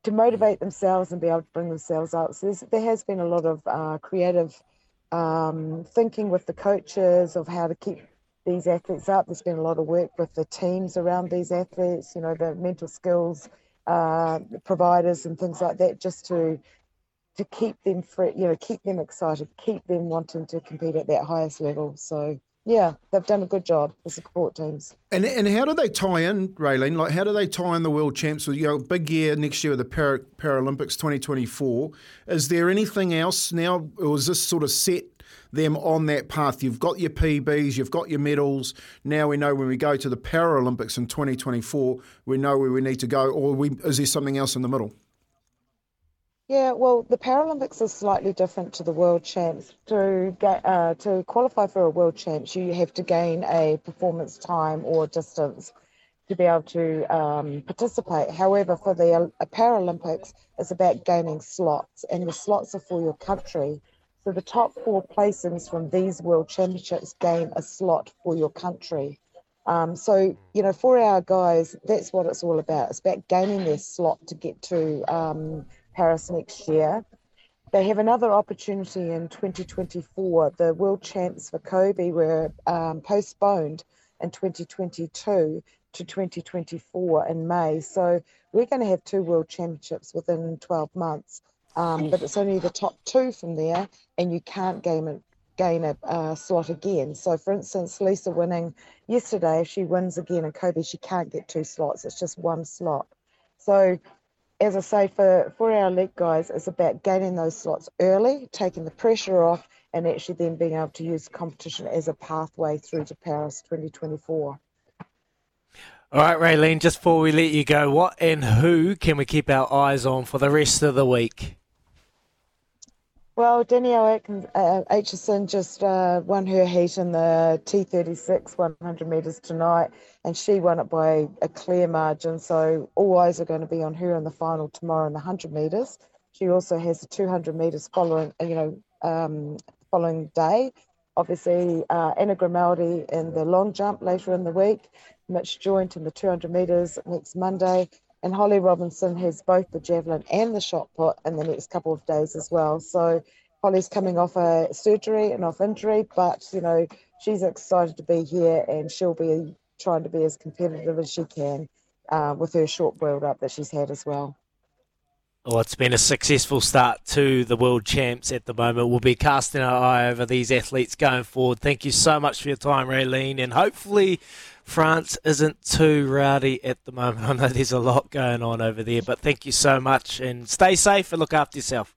to motivate themselves and be able to bring themselves out. So there has been a lot of uh, creative um, thinking with the coaches of how to keep these athletes up. There's been a lot of work with the teams around these athletes, you know, the mental skills uh, providers and things like that, just to to keep them free, you know, keep them excited, keep them wanting to compete at that highest level. So yeah, they've done a good job, the support teams. And and how do they tie in, Raylene? Like, how do they tie in the World Champs with, you know, big year next year with the Para, Paralympics 2024? Is there anything else now, or is this sort of set them on that path? You've got your PBs, you've got your medals. Now we know when we go to the Paralympics in 2024, we know where we need to go, or we, is there something else in the middle? Yeah, well, the Paralympics is slightly different to the World Champs. To get uh, to qualify for a World Champs, you have to gain a performance time or distance to be able to um, participate. However, for the uh, Paralympics, it's about gaining slots, and the slots are for your country. So the top four placings from these World Championships gain a slot for your country. Um, so, you know, for our guys, that's what it's all about. It's about gaining their slot to get to um, Paris next year. they have another opportunity in 2024. The world champs for Kobe were um, postponed in 2022 to 2024 in May. So we're going to have two world championships within 12 months. Um, but it's only the top two from there, and you can't gain a, gain a uh, slot again. So, for instance, Lisa winning yesterday, if she wins again in Kobe, she can't get two slots. It's just one slot. So, as I say, for, for our elite guys, it's about gaining those slots early, taking the pressure off, and actually then being able to use competition as a pathway through to Paris 2024. All right, Raylene, just before we let you go, what and who can we keep our eyes on for the rest of the week? Well, Danielle Atkins, uh, Aitchison just uh, won her heat in the T36 100 metres tonight, and she won it by a clear margin. So all eyes are going to be on her in the final tomorrow in the 100 metres. She also has the 200 metres following, uh, you know, um, following day. Obviously, uh, Anna Grimaldi in the long jump later in the week, Mitch Joynt in the 200 metres next Monday, and Holly Robinson has both the javelin and the shot put in the next couple of days as well. So Holly's coming off a surgery and off injury, but you know she's excited to be here and she'll be trying to be as competitive as she can uh, with her short build up that she's had as well. Well, it's been a successful start to the World Champs at the moment. We'll be casting our eye over these athletes going forward. Thank you so much for your time, Raylene, and hopefully France isn't too rowdy at the moment. I know there's a lot going on over there, but thank you so much and stay safe and look after yourself.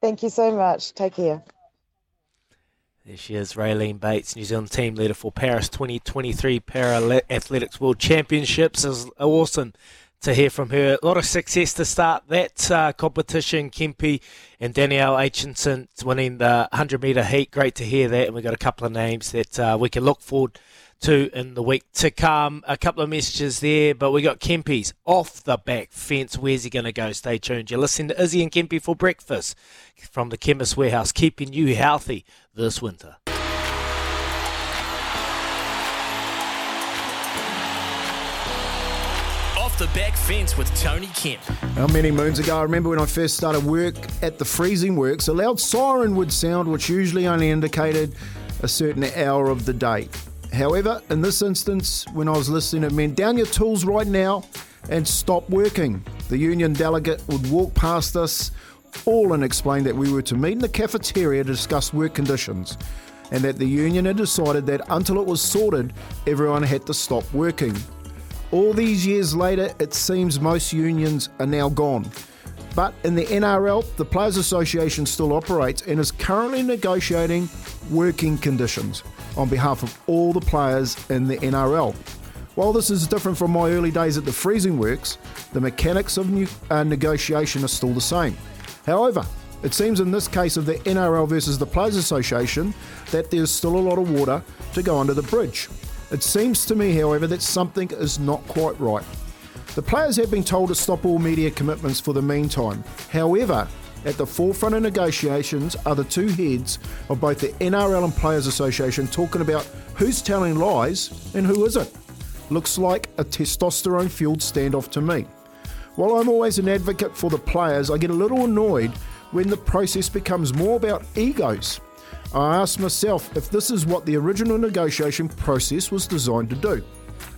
Thank you so much. Take care. There she is, Raylene Bates, New Zealand team leader for Paris 2023 Para Athletics World Championships. Is awesome to hear from her. A lot of success to start that uh, competition. Kempy and Danielle Aitchison winning the 100 metre heat. Great to hear that. And we've got a couple of names that uh, we can look forward to in the week to come. A couple of messages there, but we got Kempy's off the back fence. Where's he going to go? Stay tuned. You're listening to Izzy and Kempy for breakfast from the Chemist Warehouse, keeping you healthy this winter. Off the back fence with Tony Kemp. How many moons ago, I remember when I first started work at the freezing works, a loud siren would sound, which usually only indicated a certain hour of the day. However, in this instance, when I was listening, it meant down your tools right now and stop working. The union delegate would walk past us all and explain that we were to meet in the cafeteria to discuss work conditions and that the union had decided that until it was sorted, everyone had to stop working. All these years later, it seems most unions are now gone. But in the NRL, the Players Association still operates and is currently negotiating working conditions on behalf of all the players in the NRL. While this is different from my early days at the freezing works, the mechanics of new, uh, negotiation are still the same. However, it seems in this case of the NRL versus the Players Association that there's still a lot of water to go under the bridge. It seems to me, however, that something is not quite right. The players have been told to stop all media commitments for the meantime. However, at the forefront of negotiations are the two heads of both the NRL and Players Association talking about who's telling lies and who isn't. Looks like a testosterone fueled standoff to me. While I'm always an advocate for the players, I get a little annoyed when the process becomes more about egos. I ask myself if this is what the original negotiation process was designed to do.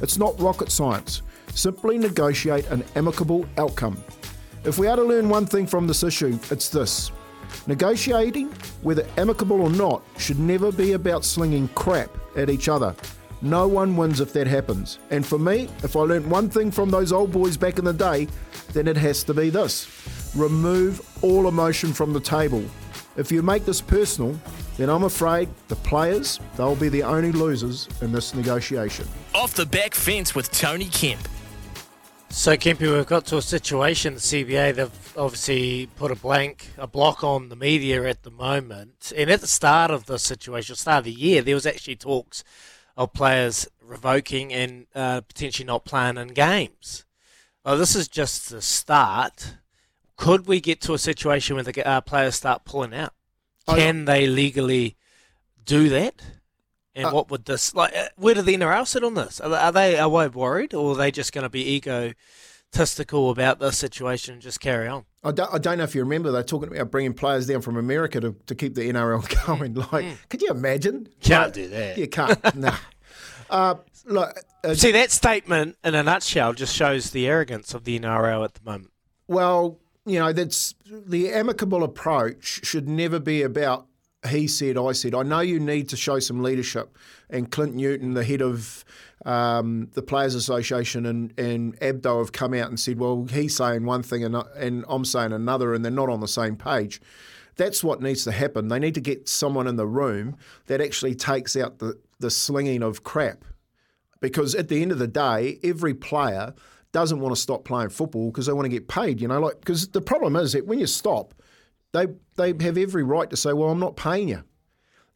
It's not rocket science. Simply negotiate an amicable outcome. If we are to learn one thing from this issue, it's this. Negotiating, whether amicable or not, should never be about slinging crap at each other. No one wins if that happens. And for me, if I learnt one thing from those old boys back in the day, then it has to be this remove all emotion from the table. If you make this personal, then I'm afraid the players, they'll be the only losers in this negotiation. Off the back fence with Tony Kemp. So, Kempy, we've got to a situation, the CBA, they've obviously put a blank, a block on the media at the moment. And at the start of the situation, start of the year, there was actually talks of players revoking and uh, potentially not playing in games. Well, this is just the start. Could we get to a situation where the uh, players start pulling out? Can they legally do that? And Uh, what would this like? uh, Where do the NRL sit on this? Are they are they, are they worried, or are they just going to be egotistical about this situation and just carry on? I don't, I don't know if you remember, they're talking about bringing players down from America to, to keep the NRL going. Like, could you imagine? Can't Like, do that. You can't. no. Uh, look, uh, See, that statement in a nutshell just shows the arrogance of the NRL at the moment. Well, you know, that's the amicable approach should never be about he said, I said. I know you need to show some leadership. And Clint Newton, the head of um, the Players Association, and, and Abdo have come out and said, well, he's saying one thing and, and I'm saying another, and they're not on the same page. That's what needs to happen. They need to get someone in the room that actually takes out the, the slinging of crap because at the end of the day, every player doesn't want to stop playing football because they want to get paid. You know, like because the problem is that when you stop, they they have every right to say, "Well, I'm not paying you,"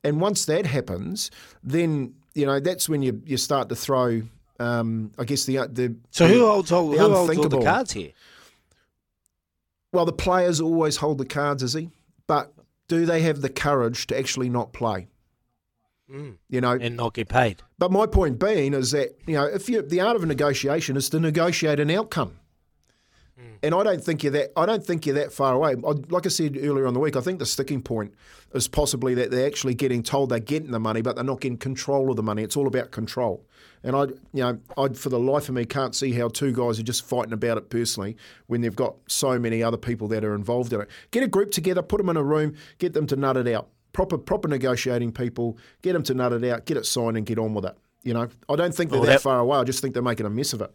and once that happens, then you know that's when you you start to throw. Um, I guess the the So who holds all, the who holds all the cards here? Well, the players always hold the cards, is he? But do they have the courage to actually not play? Mm. You know, And not get paid. But my point being is that you know, if you the art of a negotiation is to negotiate an outcome, and I don't think you're that. I don't think you're that far away. I, like I said earlier on the week, I think the sticking point is possibly that they're actually getting told they're getting the money, but they're not getting control of the money. It's all about control. And I, you know, I for the life of me can't see how two guys are just fighting about it personally when they've got so many other people that are involved in it. Get a group together, put them in a room, get them to nut it out. Proper, proper negotiating people, get them to nut it out, get it signed, and get on with it. You know, I don't think they're Well, that that- far away. I just think they're making a mess of it.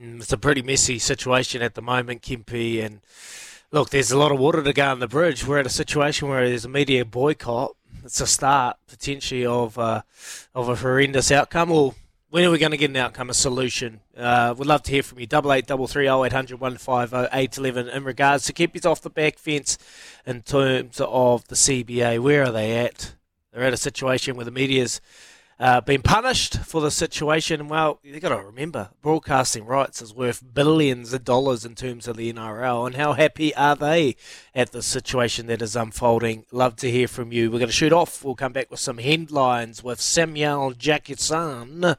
Mm, It's a pretty messy situation at the moment, Kempy. And look, there's a lot of water to go on the bridge. We're at a situation where there's a media boycott. It's a start potentially of uh, of a horrendous outcome. Well, when are we going to get an outcome, a solution? Uh, we'd love to hear from you. Double eight double three oh eight hundred one five oh eight eleven. In regards to Kempy's off the back fence, in terms of the CBA, where are they at? They're at a situation where the media's uh, been punished for the situation. Well, you've got to remember, broadcasting rights is worth billions of dollars in terms of the NRL, and how happy are they at the situation that is unfolding? Love to hear from you. We're going to shoot off. We'll come back with some headlines with Samuel Jackson,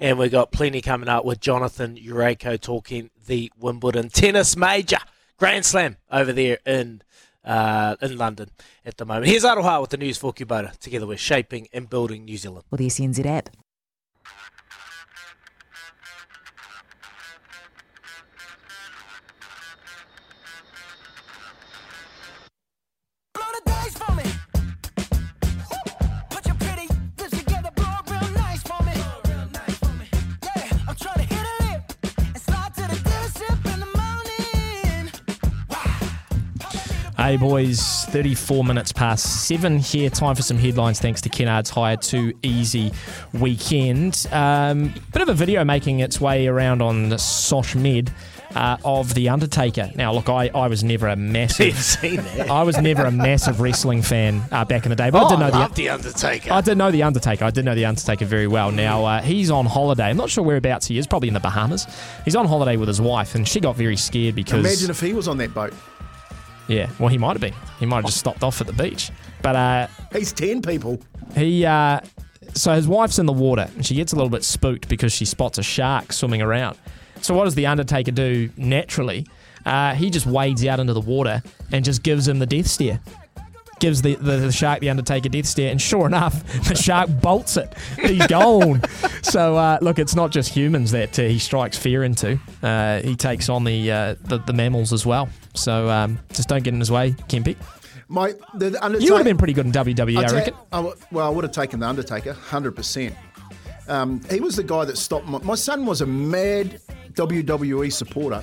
and we've got plenty coming up with Jonathan Jurejko talking the Wimbledon tennis major. Grand Slam over there in uh, in London at the moment. Here's Aroha with the news for Kubota. Together we're shaping and building New Zealand. Or the SENZ app. Hey boys, 34 minutes past seven here. Time for some headlines thanks to Kennard's Hire 2 Easy Weekend. Um, bit of a video making its way around on Sosh Med uh, of The Undertaker. Now, look, I, I was never a massive. You've seen that. I was never a massive wrestling fan uh, back in the day, but Oh, I didn't know I the The Undertaker. I did know the Undertaker. I did know the Undertaker very well. Now uh, he's on holiday. I'm not sure whereabouts he is. Probably in the Bahamas. He's on holiday with his wife, and she got very scared because Imagine if he was on that boat. Yeah, well, he might have been. He might have just stopped off at the beach. But uh, He's 10 people. he, uh, so his wife's in the water and she gets a little bit spooked because she spots a shark swimming around. So what does the Undertaker do naturally? Uh, he just wades out into the water and just gives him the death stare. Gives the, the, the shark the Undertaker death stare, and sure enough, the shark bolts it. He's gone. so uh, look, it's not just humans that uh, he strikes fear into. Uh, he takes on the, uh, the the mammals as well. So um, just don't get in his way, Kempy. My, the, You would have been pretty good in WWE, I I'd reckon. I w- well, I would have taken the Undertaker, hundred percent. Um, he was the guy that stopped. My, my son was a mad WWE supporter,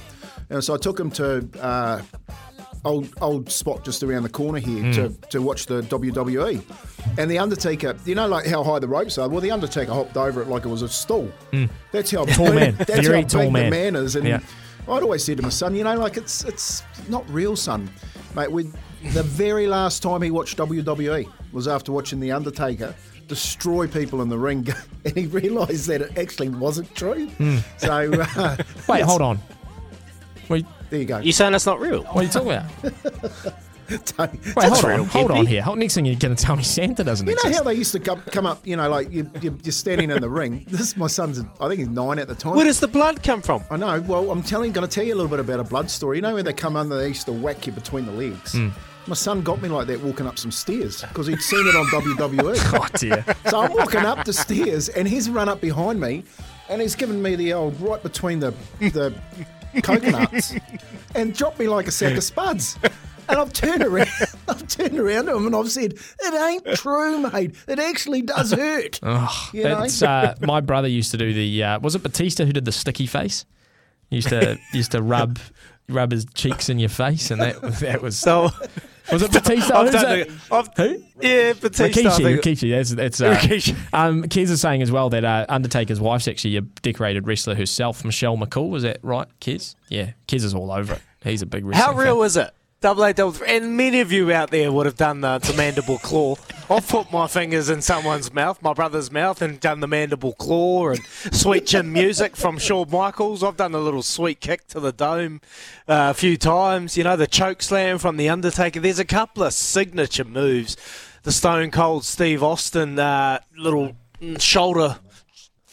and so I took him to uh, old old spot just around the corner here Hmm. to, to watch the WWE. And the Undertaker, you know, like how high the ropes are. Well, the Undertaker hopped over it like it was a stool. That's how. Tall big, man. That's Very how tall big man. the man is. And Yeah. I'd always said to my son, you know, like it's it's not real, son, mate. We the very last time he watched WWE was after watching the Undertaker destroy people in the ring, and he realised that it actually wasn't true. Hmm. So uh, Wait, hold on. Wait, there you go. You saying that's not real? What are you talking about? Wait, hold on, hold on here. Hold- Next thing you're going to tell me Santa doesn't You know exist. how they used to come, come up, you know, like you, you, you're standing in the ring. This is my son's, I think he's nine at the time. Where does the blood come from? I know. Well, I'm telling, going to tell you a little bit about a blood story. You know where they come under, they used to whack you between the legs. Hmm. My son got me like that walking up some stairs because he'd seen it on WWE. Oh, dear. So I'm walking up the stairs and he's run up behind me and he's given me the old right between the the coconuts and dropped me like a sack of spuds. And I've turned around, I've turned around to him and I've said, "It ain't true, mate. It actually does hurt." Oh, You know? uh, my brother used to do the. Uh, was it Batista who did the sticky face? He used to used to rub rub his cheeks in your face, and that that was So was it Batista? I've done it? I've- Who? Yeah, Batista. I Rikishi, think- Rikishi, that's, that's uh, Rikishi. Um, Kez is saying as well that uh, Undertaker's wife's actually a decorated wrestler herself, Michelle McCool. Is that right, Kez? Yeah, Kez is all over it. He's a big wrestling How real fan. is it? Double eight, double three. And many of you out there would have done the, the mandible claw. I've put my fingers in someone's mouth, my brother's mouth, and done the mandible claw and sweet chin music from Shawn Michaels. I've done a little sweet kick to the dome uh, a few times. You know, the choke slam from The Undertaker. There's a couple of signature moves. The Stone Cold Steve Austin uh, little shoulder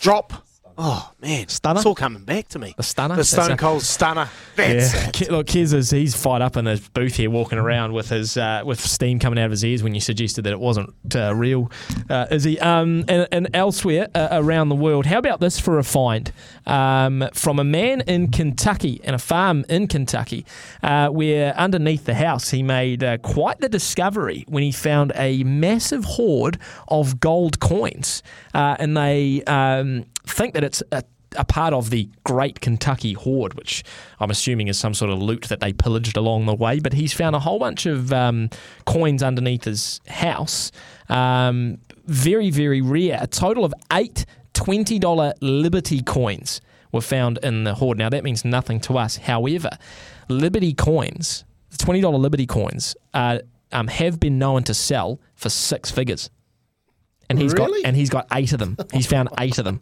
drop. Oh, man. Stunner? It's all coming back to me. The stunner? The That's Stone a- Cold Stunner. That's yeah, it. Look, Kez is he's fired up in his booth here, walking around with his uh, with steam coming out of his ears when you suggested that it wasn't uh, real. Uh, is he? Um, and, and elsewhere uh, around the world, how about this for a find um, from a man in Kentucky and a farm in Kentucky, uh, where underneath the house he made uh, quite the discovery when he found a massive hoard of gold coins, uh, and they um, think that it's a a part of the Great Kentucky Hoard, which I'm assuming is some sort of loot that they pillaged along the way. But he's found a whole bunch of um, coins underneath his house. Um, very, very rare. A total of eight $20 Liberty coins were found in the hoard. Now, that means nothing to us. However, Liberty coins, the $20 Liberty coins, uh, um, have been known to sell for six figures. And he's Really? got and he's got eight of them. He's found eight of them.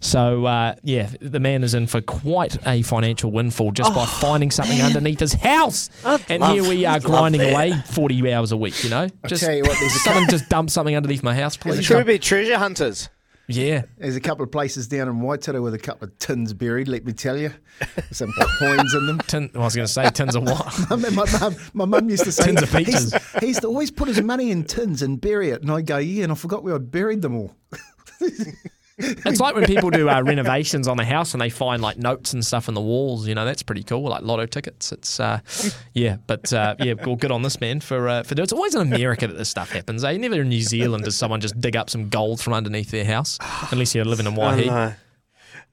So uh, yeah, the man is in for quite a financial windfall just by finding something underneath his house. and love- here we are I'd grinding away forty hours a week. You know, just tell you what, someone just dump something underneath my house, please. Should we be treasure hunters? Yeah, There's a couple of places down in Waitara with a couple of tins buried, let me tell you. Some coins in them. Tin, I was going to say tins of what? I my mum, my mum used to say Tins of peaches. he's- he used to always put his money in tins and bury it, and I go, yeah, and I forgot where I'd buried them all. It's like when people do uh, renovations on the house and they find like notes and stuff in the walls. You know, that's pretty cool. Like lotto tickets. It's uh, yeah, but uh, yeah, well, good on this man for uh, for doing. It's always in America that this stuff happens. Eh? Never in New Zealand does someone just dig up some gold from underneath their house, unless you're living in Waihi.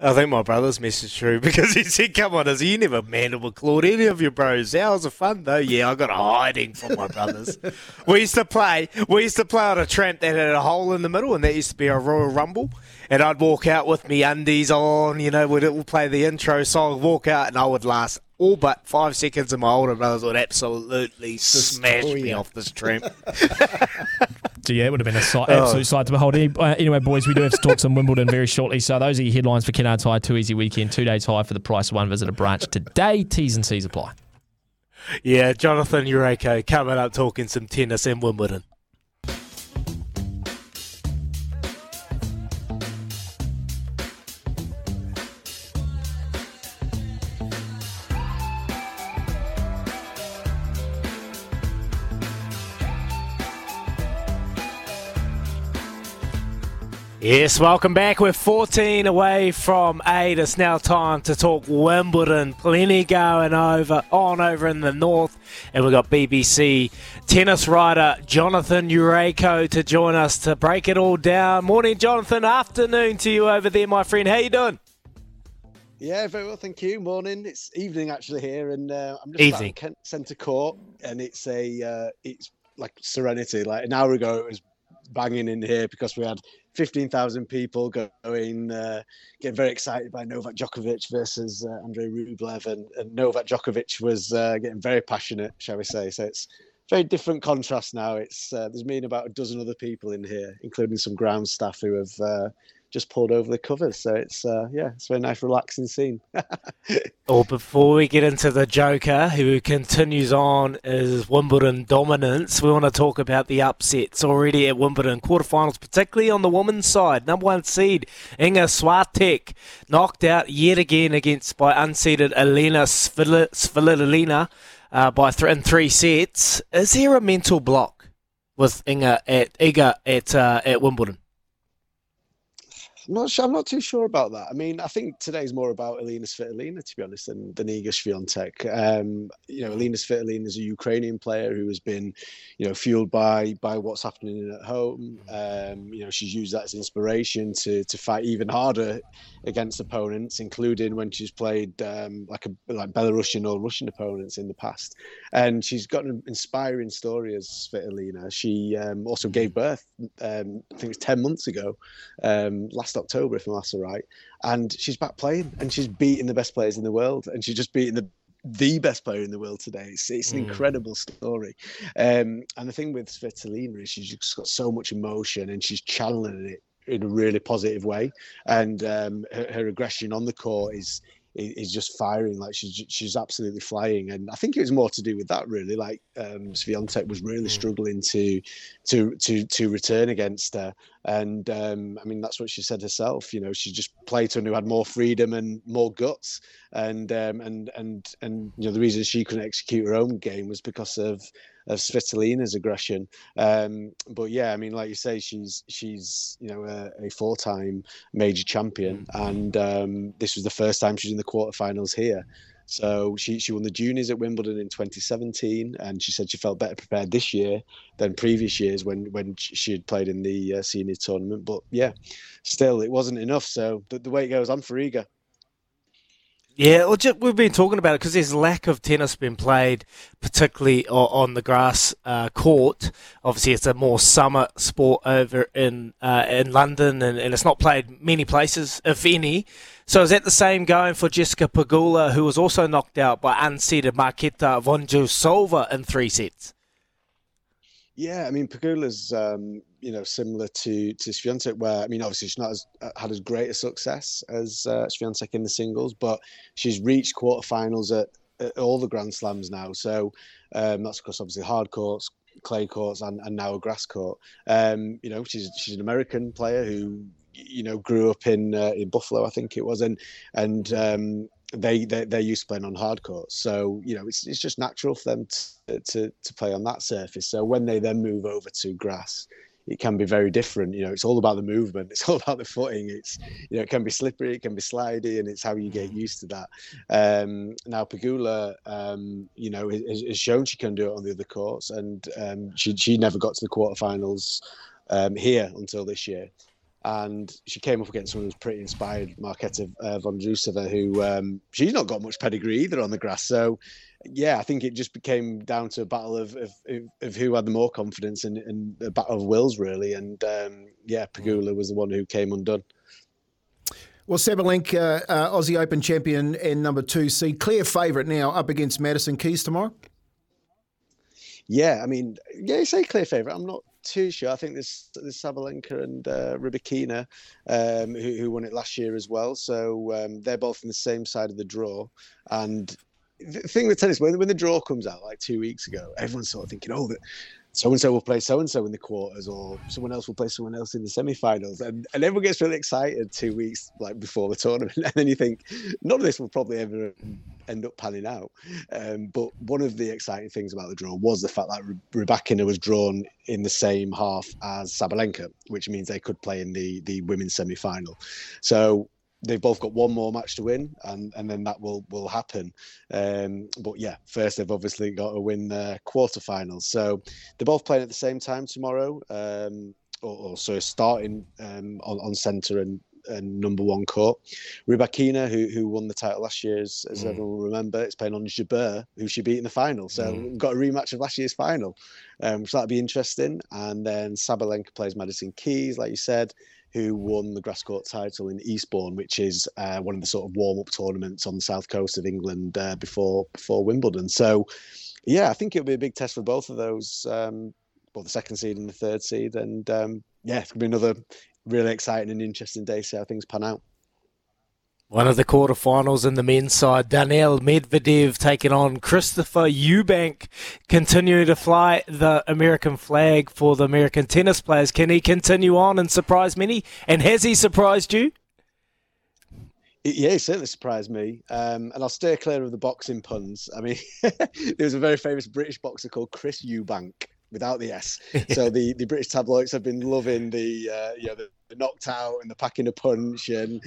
I think my brother's message true because he said, "Come on, is you never mandible clawed any of your bros? Hours of fun though. Yeah, I got a hiding from my brothers. we used to play. We used to play on a tramp that had a hole in the middle, and that used to be a Royal Rumble. And I'd walk out with me undies on. You know, we'd all play the intro song, walk out, and I would last all but five seconds, and my older brothers would absolutely smash me off this tramp. So yeah, it would have been a sight, Oh. absolute sight to behold. Uh, anyway, boys, we do have to talk some Wimbledon very shortly. So those are your headlines for Kennards Hire Two Easy Weekend. Two days high for the price of one. Visit a branch today. T's and C's apply. yeah, Jonathan Jurejko coming up talking some tennis in Wimbledon. Yes, welcome back. We're 14 away from 8. It's now time to talk Wimbledon. Plenty going over on over in the north. And we've got BBC tennis writer Jonathan Jurejko to join us to break it all down. Morning, Jonathan. Afternoon to you over there, my friend. How you doing? Yeah, very well, thank you. Morning. It's evening actually here, and uh, I'm just Evening. at Kent Centre Court, and it's a uh, it's like serenity. Like an hour ago, it was banging in here because we had 15,000 people going, uh, getting very excited by Novak Djokovic versus uh, Andrei Rublev, and, and Novak Djokovic was uh, getting very passionate, shall we say? So it's very different contrast now. It's uh, there's me and about a dozen other people in here, including some ground staff who have uh, just pulled over the covers. So it's uh, yeah, it's a very nice, relaxing scene. Or before we get into the Joker, who continues on his Wimbledon dominance, we want to talk about the upsets already at Wimbledon quarterfinals, particularly on the women's side. Number one seed Inga Swiatek knocked out yet again against by unseeded Elina Svitolina uh, by th- in three sets. Is there a mental block with Inga at Iga at uh, at Wimbledon? I'm not sure. I'm not too sure about that. I mean, I think today's more about Elina Svitolina, to be honest, than, than Iga Swiatek. Um, you know, Elina Svitolina is a Ukrainian player who has been, you know, fueled by by what's happening at home. Um, you know, she's used that as inspiration to to fight even harder against opponents, including when she's played um, like a like Belarusian or Russian opponents in the past. And she's got an inspiring story as Svitolina. She um, also gave birth, um, I think it was ten months ago, um, last October, if I'm last right. And she's back playing, and she's beating the best players in the world, and she's just beating the the best player in the world today. It's, it's an mm. incredible story. Um, and the thing with Svitolina is she's just got so much emotion and she's channeling it in a really positive way. And um, her, her, aggression on the court is is just firing like she's she's absolutely flying and i think it was more to do with that really like um Swiatek was really mm. struggling to to to to return against her and um i mean that's what she said herself you know she just played someone who had more freedom and more guts and um and and and you know the reason she couldn't execute her own game was because of of Svitolina's aggression. Um, but yeah, I mean, like you say, she's she's you know a, a four-time major champion, mm. and um, this was the first time she's in the quarterfinals here. So she, she won the juniors at Wimbledon in 2017, and she said she felt better prepared this year than previous years when when she had played in the uh, senior tournament. But yeah, still it wasn't enough. So the, the way it goes, I'm for Iga. Yeah, well, just, we've been talking about it because there's lack of tennis being played, particularly on the grass uh, court. Obviously, it's a more summer sport over in uh, in London, and, and, it's not played many places, if any. So is that the same going for Jessica Pegula, who was also knocked out by unseeded Marketa Vondrousova in three sets? Yeah, I mean Pegula's um, you know similar to to Swiatek, where I mean obviously she's not as, uh, had as great a success as uh, Swiatek in the singles, but she's reached quarterfinals at, at all the Grand Slams now. So um, that's across obviously hard courts, clay courts, and, and now a grass court. Um, you know she's she's an American player who you know grew up in uh, in Buffalo, I think it was, and and um, they, they they're used to playing on hard courts, so you know it's it's just natural for them to, to to play on that surface. So when they then move over to grass, it can be very different. You know, it's all about the movement. It's all about the footing. It's you know, it can be slippery, it can be slidey, and it's how you get used to that. Um, now Pegula, um, you know, has, has, shown she can do it on the other courts, and um, she she never got to the quarterfinals um, here until this year. And she came up against someone who's pretty inspired, Marketa uh, Vondrousova, who um, she's not got much pedigree either on the grass. So yeah, I think it just became down to a battle of of, of who had the more confidence and, and a battle of wills really. And um, yeah, Pegula was the one who came undone. Well, Sabalenka, uh, uh, Aussie Open champion and number two seed, clear favourite now up against Madison Keys tomorrow. Yeah, I mean, yeah, you say clear favourite. I'm not too sure. I think there's there's Sabalenka and uh, Rybakina, um, who, who, won it last year as well. So um, they're both on the same side of the draw, and the thing with tennis, when, when the draw comes out like two weeks ago, everyone's sort of thinking, oh, that so and so will play so and so in the quarters, or someone else will play someone else in the semi-finals, and, and everyone gets really excited two weeks like before the tournament, and then you think none of this will probably ever end up panning out. Um, but one of the exciting things about the draw was the fact that Rybakina was drawn in the same half as Sabalenka, which means they could play in the the women's semi-final. So they've both got one more match to win, and and then that will will happen. Um, but yeah, first they've obviously got to win the quarterfinals. So they're both playing at the same time tomorrow. Um, or, or so starting um, on, on centre and, and number one court. Rybakina, who who won the title last year, as, as mm. everyone will remember, it's playing on Jabeur, who she beat in the final. So mm. we've got a rematch of last year's final. Um, so that'd be interesting. And then Sabalenka plays Madison Keys, like you said who won the grass court title in Eastbourne, which is uh, one of the sort of warm up tournaments on the south coast of England uh, before before Wimbledon. So, yeah, I think it'll be a big test for both of those, um, both the second seed and the third seed, and um, yeah, it's gonna be another really exciting and interesting day. See how things pan out. One of the quarterfinals in the men's side, Daniel Medvedev taking on Christopher Eubank, continuing to fly the American flag for the American tennis players. Can he continue on and surprise many? And has he surprised you? Yeah, he certainly surprised me. Um, and I'll stay clear of the boxing puns. I mean, there was a very famous British boxer called Chris Eubank without the S. So the, the British tabloids have been loving the uh, you know the, the, knocked out and the packing a punch and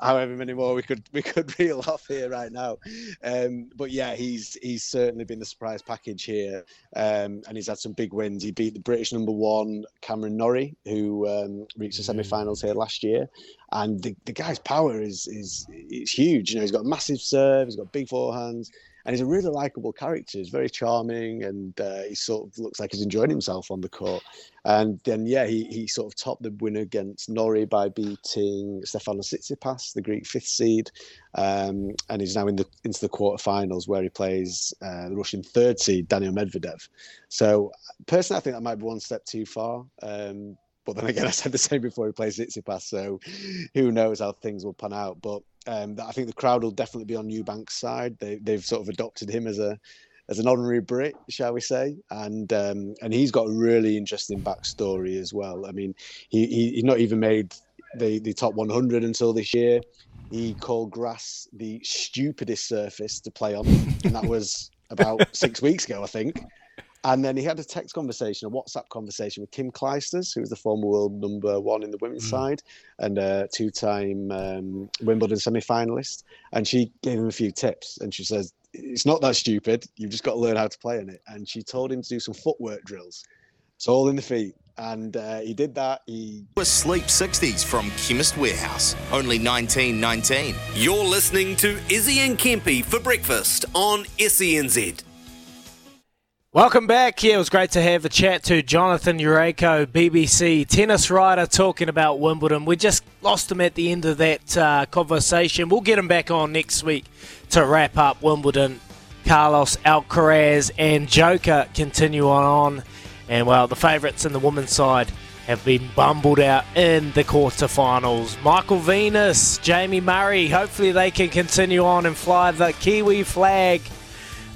however many more we could we could reel off here right now. Um, but yeah, he's he's certainly been the surprise package here, um, and he's had some big wins. He beat the British number one Cameron Norrie, who um, reached the semi-finals here last year, and the, the guy's power is is is huge. You know, he's got a massive serve, he's got big forehands and he's a really likable character. He's very charming, and uh, he sort of looks like he's enjoying himself on the court. And then, yeah, he, he sort of topped the win against Norrie by beating Stefanos Tsitsipas, the Greek fifth seed, um, and he's now in the into the quarterfinals where he plays uh, the Russian third seed Daniel Medvedev. So, personally, I think that might be one step too far. Um, but then again, I said the same before he plays Tsitsipas, so who knows how things will pan out. But um, I think the crowd will definitely be on Eubank's side. They, they've sort of adopted him as a as an honorary Brit, shall we say? And um, and he's got a really interesting backstory as well. I mean, he, he he's not even made the the top 100 until this year. He called grass the stupidest surface to play on, and that was about six weeks ago, I think. And then he had a text conversation, a WhatsApp conversation with Kim Clijsters, who was the former world number one in the women's mm. side and a two time um, Wimbledon semi finalist. And she gave him a few tips. And she says, It's not that stupid. You've just got to learn how to play in it. And she told him to do some footwork drills. It's all in the feet. And uh, he did that. He was Sleep 60s from Chemist Warehouse, only 1919. You're listening to Izzy and Kempy for breakfast on SENZ. Welcome back. Yeah, it was great to have a chat to Jonathan Jurejko, BBC tennis writer, talking about Wimbledon. We just lost him at the end of that uh, conversation. We'll get him back on next week to wrap up Wimbledon. Carlos Alcaraz and Joker continue on. And well, the favourites in the women's side have been bumbled out in the quarterfinals. Michael Venus, Jamie Murray, hopefully they can continue on and fly the Kiwi flag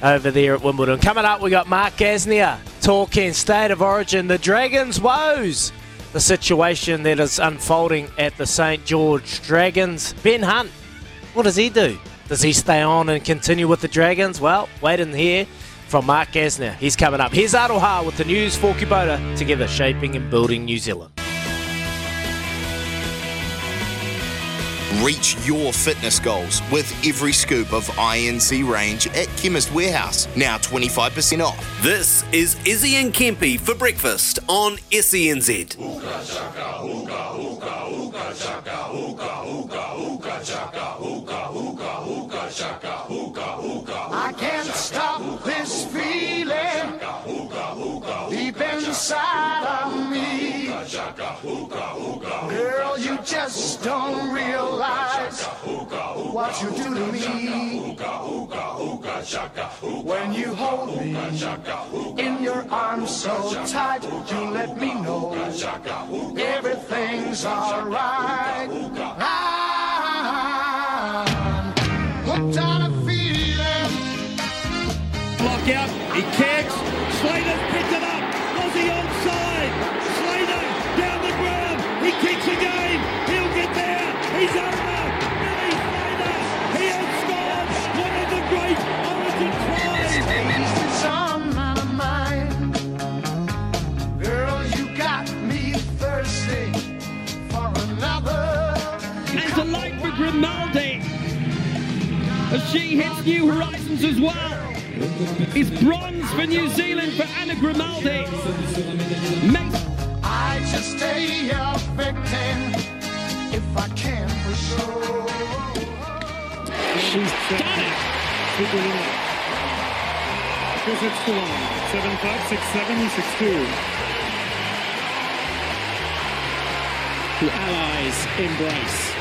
over there at Wimbledon. Coming up, we got Mark Gasnier talking state of origin, the Dragons' woes, the situation that is unfolding at the St George Dragons. Ben Hunt, what does he do? Does he stay on and continue with the Dragons? Well, wait and hear from Mark Gasnier. He's coming up. Here's Aroha with the news for Kubota, together shaping and building New Zealand. Reach your fitness goals with every scoop of INC range at Chemist Warehouse. Now 25% off. This is Izzy and Kempy for breakfast on SENZ. I can't stop this feeling deep inside of me. Girl, you just don't realize what you do to me. When you hold me in your arms so tight, you let me know everything's alright. I'm a feeling. Block out, he kicks, Slater's picked it up, Aussie onside, Slater down the ground, he kicks again, he'll get there, he's over, Billy Slater, he has scored one of the great origin tries. It's on my mind. Girl, you got me thirsty for another. And delight for Grimaldi as she hits new horizons as well. It's bronze for New Zealand for Anna Grimaldi. I just stay a victim if I can for sure. She's done it. Super winner. Two six to one. Seven five six seven six two. The Allies embrace.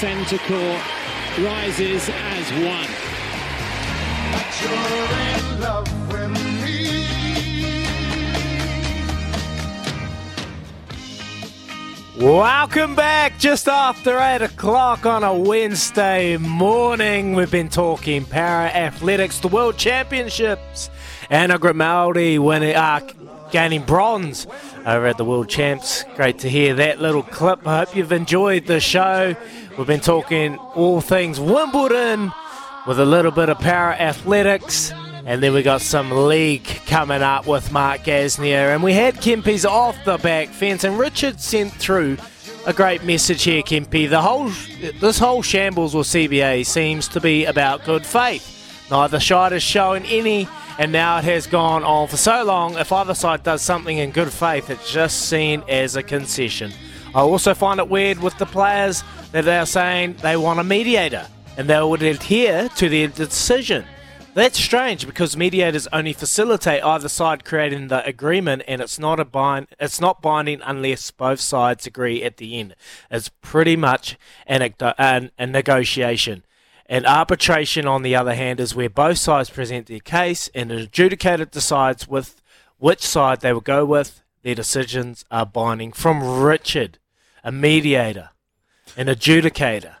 Centre court rises as one. Welcome back just after 8 o'clock on a Wednesday morning. We've been talking para athletics, the World Championships. Anna Grimaldi winning, uh, gaining bronze over at the World Champs. Great to hear that little clip. I hope you've enjoyed the show. We've been talking all things Wimbledon with a little bit of para athletics. And then we got some league coming up with Mark Gasnier. And we had Kempy's off the back fence. And Richard sent through a great message here, Kempy. The whole this whole shambles with CBA seems to be about good faith. Neither side has shown any, and now it has gone on for so long. If either side does something in good faith, it's just seen as a concession. I also find it weird with the players that they're saying they want a mediator and they would adhere to their decision. That's strange because mediators only facilitate either side creating the agreement, and it's not a bind. It's not binding unless both sides agree at the end. It's pretty much an, a negotiation. And arbitration, on the other hand, is where both sides present their case, and an adjudicator decides with which side they will go with. Their decisions are binding. From Richard, a mediator, an adjudicator.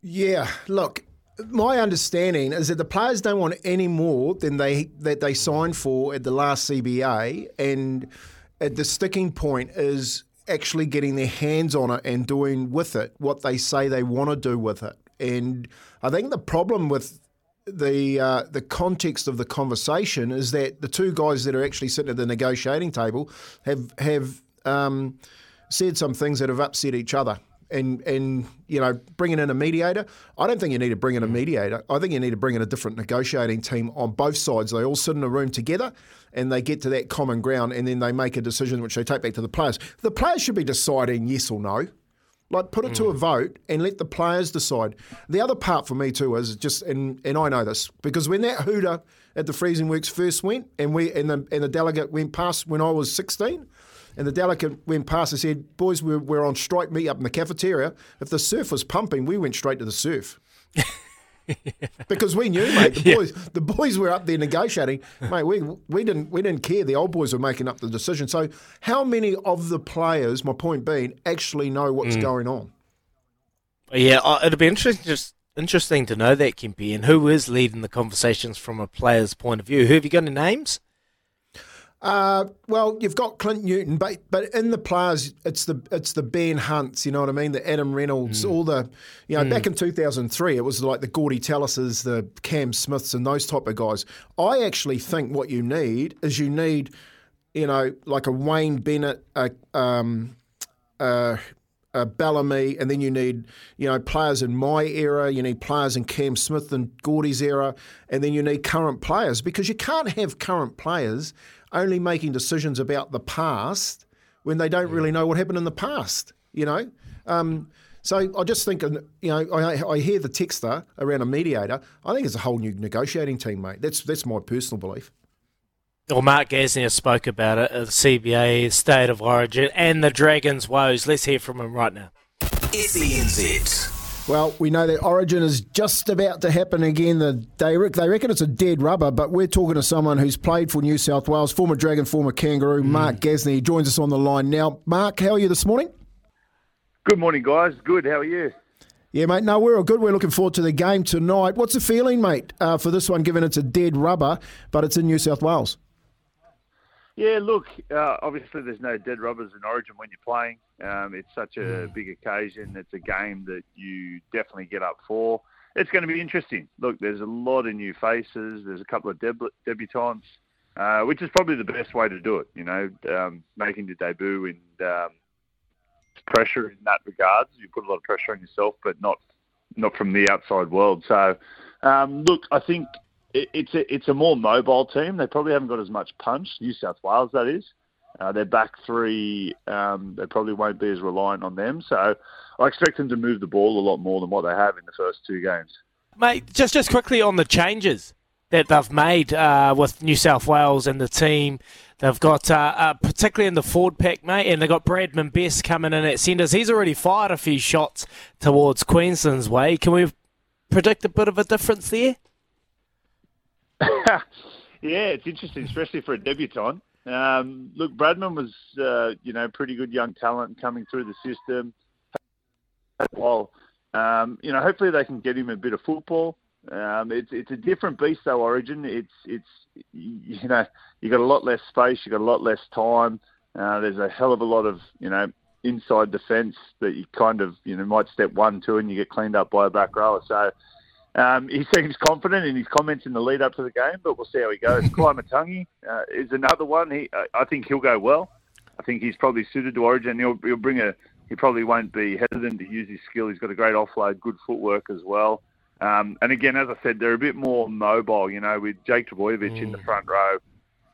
Yeah, look, my understanding is that the players don't want any more than they that they signed for at the last CBA, and the sticking point is actually getting their hands on it and doing with it what they say they want to do with it. And I think the problem with the uh, the context of the conversation is that the two guys that are actually sitting at the negotiating table have have um, said some things that have upset each other and and you know bringing in a mediator. I don't think you need to bring in a mediator. I think you need to bring in a different negotiating team on both sides. They all sit in a room together and they get to that common ground, and then they make a decision which they take back to the players. The players should be deciding yes or no. Like put it mm. to a vote and let the players decide. The other part for me too is just and and I know this because when that hooter at the freezing works first went and we and the and the delegate went past when I was sixteen, and the delegate went past and said, Boys, we're, we're on strike meet up in the cafeteria. If the surf was pumping, we went straight to the surf. because we knew, mate. The boys, yeah. the boys were up there negotiating, mate. We we didn't we didn't care. The old boys were making up the decision. So, how many of the players, my point being, actually know what's mm. going on? Yeah, it'd be interesting just interesting to know that, Kempy, and who is leading the conversations from a player's point of view. Who have you got any names? Uh, well, you've got Clint Newton, but but in the players, it's the it's the Ben Hunts, you know what I mean? The Adam Reynolds, mm. all the you know, mm. back in two thousand three, it was like the Gordy Tallises, the Cam Smiths, and those type of guys. I actually think what you need is you need, you know, like a Wayne Bennett, a um, a, a Bellamy, and then you need, you know, players in my era. You need players in Cam Smith and Gordy's era, and then you need current players because you can't have current players only making decisions about the past when they don't really know what happened in the past, you know? Um, so I just think, you know, I, I hear the texter around a mediator. I think it's a whole new negotiating team, mate. That's that's my personal belief. Well, Mark Gasnier spoke about it, at the CBA, State of Origin, and the Dragons' woes. Let's hear from him right now. SENZ. Well, we know that Origin is just about to happen again. The, they, they reckon it's a dead rubber, but we're talking to someone who's played for New South Wales, former Dragon, former Kangaroo, mm. Mark Gasnier. He joins us on the line now. Mark, how are you this morning? Good morning, guys. Good. How are you? Yeah, mate. No, we're all good. We're looking forward to the game tonight. What's the feeling, mate, uh, for this one, given it's a dead rubber, but it's in New South Wales? Yeah, look, uh, obviously there's no dead rubbers in Origin when you're playing. Um, it's such a mm. big occasion. It's a game that you definitely get up for. It's going to be interesting. Look, there's a lot of new faces. There's a couple of deb- debutants, uh, which is probably the best way to do it. You know, um, making your debut and um, pressure in that regards. You put a lot of pressure on yourself, but not not from the outside world. So, um, look, I think it's a it's a more mobile team. They probably haven't got as much punch. New South Wales, that is. Uh, their back three, um, they probably won't be as reliant on them. So I expect them to move the ball a lot more than what they have in the first two games. Mate, just just quickly on the changes that they've made uh, with New South Wales and the team. They've got, uh, uh, particularly in the forward pack, mate, and they've got Bradman Best coming in at centres. He's already fired a few shots towards Queensland's way. Can we predict a bit of a difference there? yeah, it's interesting, especially for a debutant. Um, look, Bradman was, uh, you know, pretty good young talent coming through the system. Well, um, you know, hopefully they can get him a bit of football. Um, it's it's a different beast though. Origin. It's it's you know you got a lot less space. You got a lot less time. Uh, there's a hell of a lot of you know inside defence that you kind of you know might step one two and you get cleaned up by a back rower. So um, he seems confident in his comments in the lead up to the game, but we'll see how he goes. Koloamatangi uh, is another one. He I think he'll go well. I think he's probably suited to Origin. He'll, he'll bring a. He probably won't be hesitant to use his skill. He's got a great offload, good footwork as well. Um, and again, as I said, they're a bit more mobile, you know, with Jake Trbojevic mm. in the front row.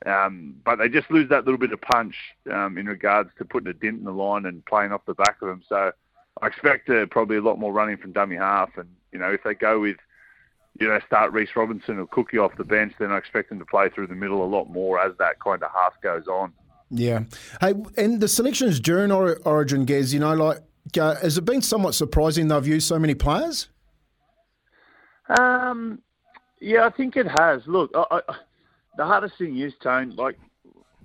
Um, but they just lose that little bit of punch um, in regards to putting a dent in the line and playing off the back of them. So I expect uh, probably a lot more running from dummy half. And, you know, if they go with, you know, start Reece Robson or Cookie off the bench, then I expect them to play through the middle a lot more as that kind of half goes on. Yeah. Hey, and the selections during Origin, Gaz, you know, like, uh, has it been somewhat surprising they've used so many players? Um, yeah, I think it has. Look, I, I, the hardest thing is, Tone, like,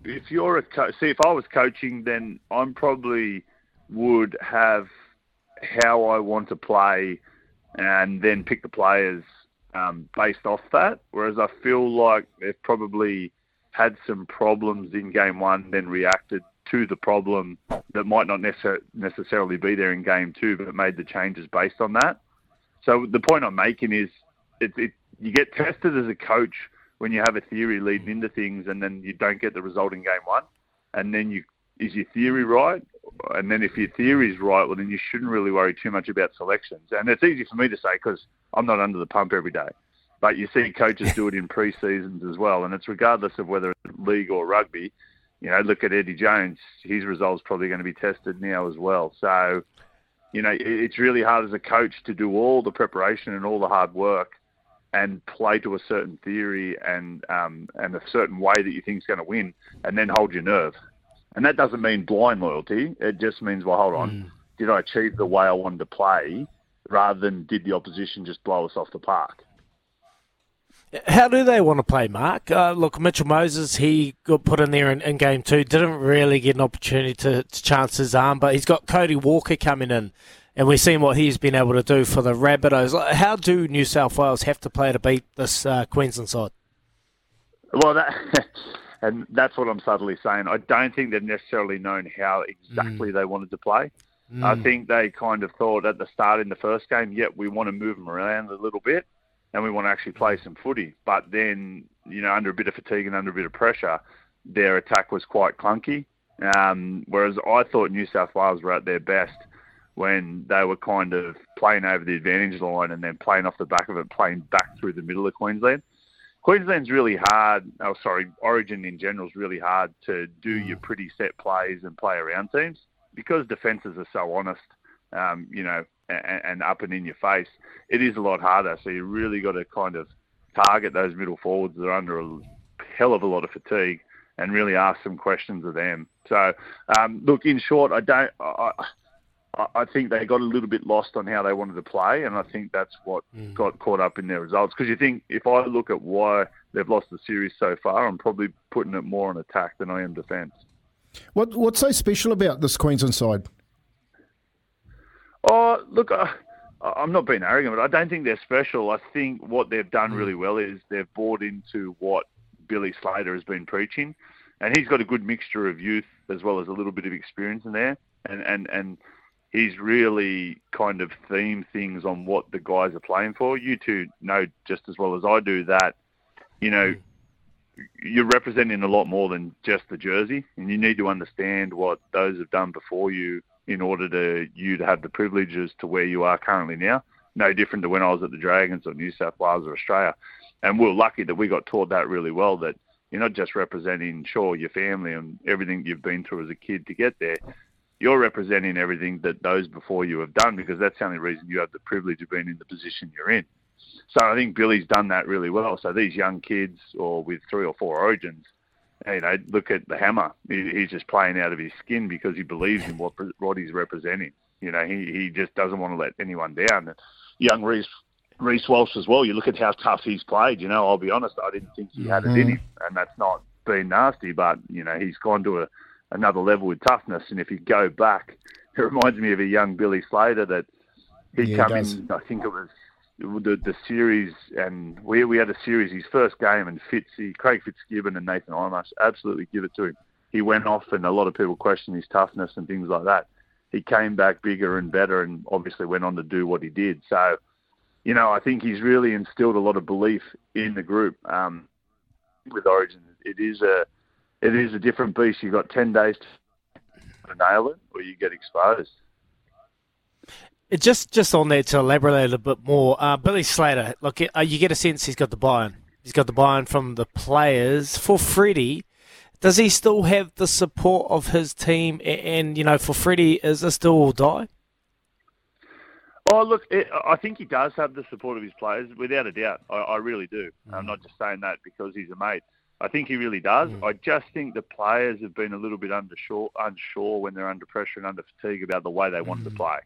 if you're a co- see, if I was coaching, then I'm probably would have how I want to play, and then pick the players um, based off that. Whereas I feel like they've probably had some problems in game one, then reacted to the problem that might not necessar- necessarily be there in game two, but made the changes based on that. So the point I'm making is, it, it, you get tested as a coach when you have a theory leading into things, and then you don't get the result in game one, and then you is your theory right? And then if your theory is right, well then you shouldn't really worry too much about selections. And it's easy for me to say because I'm not under the pump every day. But you see coaches do it in pre-seasons as well, and it's regardless of whether it's league or rugby. You know, look at Eddie Jones; his results probably going to be tested now as well. So, you know, it's really hard as a coach to do all the preparation and all the hard work and play to a certain theory and um, and a certain way that you think is going to win, and then hold your nerve. And that doesn't mean blind loyalty. It just means, well, hold on, mm. did I achieve the way I wanted to play, rather than did the opposition just blow us off the park? How do they want to play, Mark? Uh, look, Mitchell Moses, he got put in there in, in game two, didn't really get an opportunity to, to, chance his arm, but he's got Cody Walker coming in, and we've seen what he's been able to do for the Rabbitohs. How do New South Wales have to play to beat this uh, Queensland side? Well, that, and that's what I'm subtly saying. I don't think they've necessarily known how exactly mm. they wanted to play. Mm. I think they kind of thought at the start in the first game, yep, we want to move them around a little bit and we want to actually play some footy. But then, you know, under a bit of fatigue and under a bit of pressure, their attack was quite clunky. Um, whereas I thought New South Wales were at their best when they were kind of playing over the advantage line and then playing off the back of it, playing back through the middle of Queensland. Queensland's really hard. Oh, sorry, Origin in general is really hard to do your pretty set plays and play around teams because defences are so honest. Um, you know, and, and up and in your face, it is a lot harder. So you really got to kind of target those middle forwards that are under a hell of a lot of fatigue and really ask some questions of them. So, um, look, in short, I don't. I, I think they got a little bit lost on how they wanted to play, and I think that's what mm. got caught up in their results. Because you think if I look at why they've lost the series so far, I'm probably putting it more on attack than I am defence. What What's so special about this Queensland side? Oh, look, uh, I'm not being arrogant, but I don't think they're special. I think what they've done mm. really well is they've bought into what Billy Slater has been preaching, and he's got a good mixture of youth as well as a little bit of experience in there, and and and he's really kind of themed things on what the guys are playing for. You two know just as well as I do that, you know. Mm. You're representing a lot more than just the jersey, and you need to understand what those have done before you in order to you to have the privileges to where you are currently now. No different to when I was at the Dragons or New South Wales or Australia. And we are lucky that we got taught that really well that you're not just representing, sure, your family and everything you've been through as a kid to get there. You're representing everything that those before you have done because that's the only reason you have the privilege of being in the position you're in. So I think Billy's done that really well. So these young kids, or with three or four origins, you know, look at the hammer. he's just playing out of his skin because he believes in what what he's representing. You know, he he just doesn't want to let anyone down. Young Reece Reece Walsh as well. You look at how tough he's played. You know, I'll be honest, I didn't think he had it in mm-hmm. him, and that's not being nasty, but you know he's gone to a, another level with toughness. And if you go back, it reminds me of a young Billy Slater that Yeah, he come does. in. I think it was the the series, and we we had a series. His first game, and Fitzy, Craig Fitzgibbon, and Nathan Imus absolutely give it to him. He went off, and a lot of people questioned his toughness and things like that. He came back bigger and better, and obviously went on to do what he did. So, you know, I think he's really instilled a lot of belief in the group. Um, with Origin, it is a it is a different beast. You've got ten days to nail it, or you get exposed. It just just on there to elaborate a little bit more, uh, Billy Slater. Look, uh, you get a sense he's got the buy-in. He's got the buy-in from the players. For Freddie, does he still have the support of his team? And you know, for Freddie, is this still or die? Oh, look, it, I think he does have the support of his players, without a doubt. I, I really do. I'm not just saying that because he's a mate. I think he really does. I just think the players have been a little bit unsure, unsure when they're under pressure and under fatigue about the way they want to play.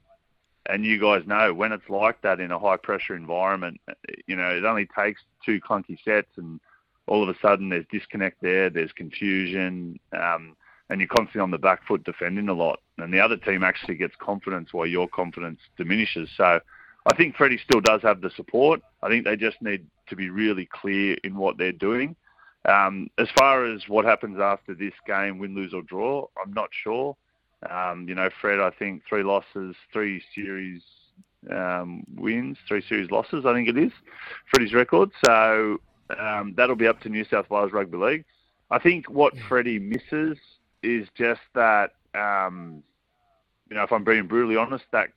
And you guys know when it's like that in a high pressure environment, you know, it only takes two clunky sets and all of a sudden there's disconnect there, there's confusion, um, and you're constantly on the back foot defending a lot. And the other team actually gets confidence while your confidence diminishes. So I think Freddie still does have the support. I think they just need to be really clear in what they're doing. Um, as far as what happens after this game, win, lose or draw, I'm not sure. Um, you know, Fred, I think three losses, three series um, wins, three series losses, I think it is, Freddie's record. So um, that'll be up to New South Wales Rugby League. I think what Freddie misses is just that, um, you know, if I'm being brutally honest, that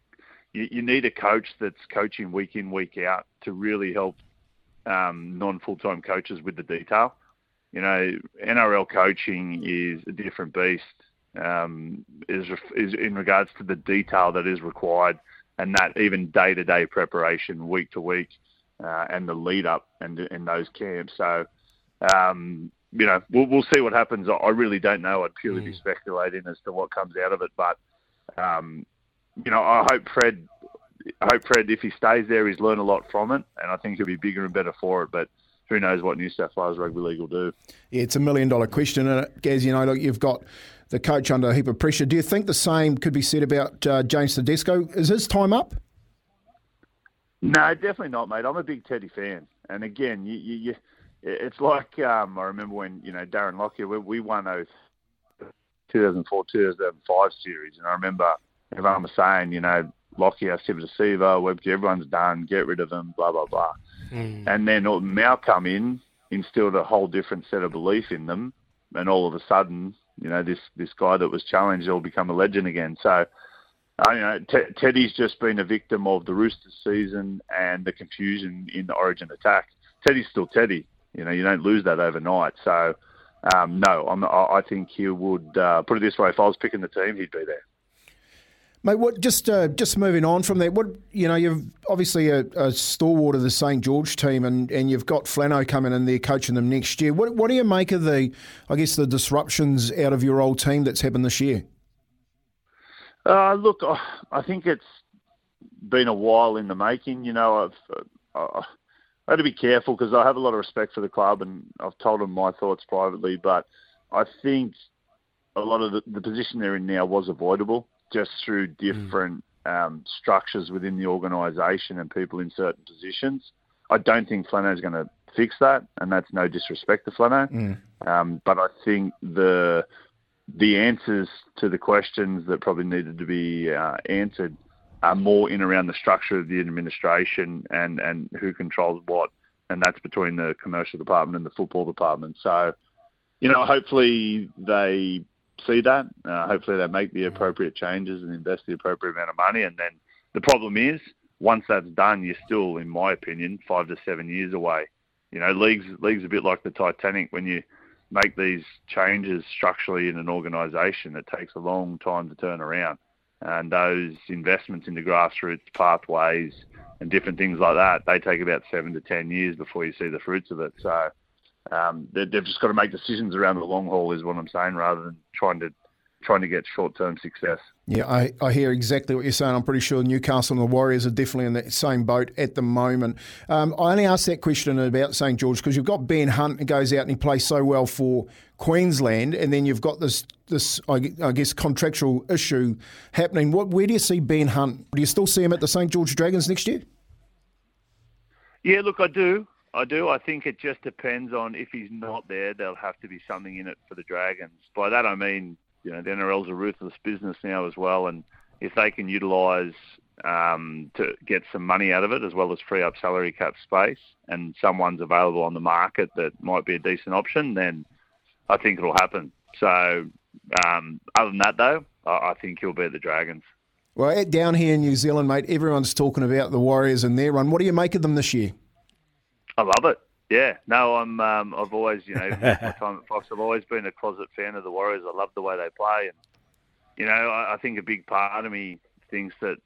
you, you need a coach that's coaching week in, week out to really help um, non-full-time coaches with the detail. You know, NRL coaching is a different beast. Um, is is in regards to the detail that is required, and that even day-to-day preparation, week to week, uh, and the lead up and in those camps. So, um, you know, we'll we'll see what happens. I- I really don't know. I'd purely be speculating as to what comes out of it, but um, you know, I hope Fred. I hope Fred, if he stays there, he's learned a lot from it, and I think he'll be bigger and better for it. But who knows what New South Wales Rugby League will do? Yeah, it's a million dollar question, and Gaz, you know, look, you've got the coach under a heap of pressure. Do you think the same could be said about uh, James Tedesco? Is his time up? No, definitely not, mate. I'm a big Teddy fan, and again, you, you, you it's like um, I remember when you know Darren Lockyer, we, we won those 2004 2005 series, and I remember everyone was saying, you know, Lockyer, Siva, Webster, everyone's done, get rid of them, blah blah blah. And then Mal come in, instilled a whole different set of belief in them, and all of a sudden, you know, this this guy that was challenged will become a legend again. So, I you know, T- Teddy's just been a victim of the Roosters season and the confusion in the Origin attack. Teddy's still Teddy. You know, you don't lose that overnight. So, um, no, I'm, I I think he would uh, put it this way: if I was picking the team, he'd be there. Mate, what? Just uh, just moving on from that. What you know, you've obviously a, a stalwart of the St George team, and, and you've got Flano coming in there coaching them next year. What what do you make of the, I guess, the disruptions out of your old team that's happened this year? Uh, look, I I think it's been a while in the making. You know, I've uh, I had to be careful because I have a lot of respect for the club, and I've told them my thoughts privately. But I think a lot of the, the position they're in now was avoidable just through different um, structures within the organisation and people in certain positions. I don't think Flano's going to fix that, and that's no disrespect to Flano. Um, but I think the the answers to the questions that probably needed to be uh, answered are more in around the structure of the administration and, and who controls what, and that's between the commercial department and the football department. So, you know, hopefully they see that. Uh, hopefully they make the appropriate changes and invest the appropriate amount of money. And then the problem is, once that's done, you're still, in my opinion, five to seven years away. You know, leagues leagues a bit like the Titanic. When you make these changes structurally in an organisation, it takes a long time to turn around. And those investments into grassroots pathways and different things like that, they take about seven to ten years before you see the fruits of it. So um, they, they've just got to make decisions around the long haul, is what I'm saying, rather than trying to trying to get short term success. Yeah, I, I hear exactly what you're saying. I'm pretty sure Newcastle and the Warriors are definitely in the same boat at the moment. Um, I only asked that question about St George because you've got Ben Hunt who goes out and he plays so well for Queensland, and then you've got this this I, I guess contractual issue happening. What where do you see Ben Hunt? Do you still see him at the St George Dragons next year? Yeah, look, I do. I do. I think it just depends on if he's not there, there'll have to be something in it for the Dragons. By that I mean, you know, the NRL's a ruthless business now as well, and if they can utilise um, to get some money out of it as well as free up salary cap space, and someone's available on the market that might be a decent option, then I think it'll happen. So, um, other than that, though, I, I think he'll be the Dragons. Well, down here in New Zealand, mate, everyone's talking about the Warriors and their run. What do you make of them this year? I love it. Yeah, no, I'm. Um, I've always, you know, my time at Fox, I've always been a closet fan of the Warriors. I love the way they play, and you know, I, I think a big part of me thinks that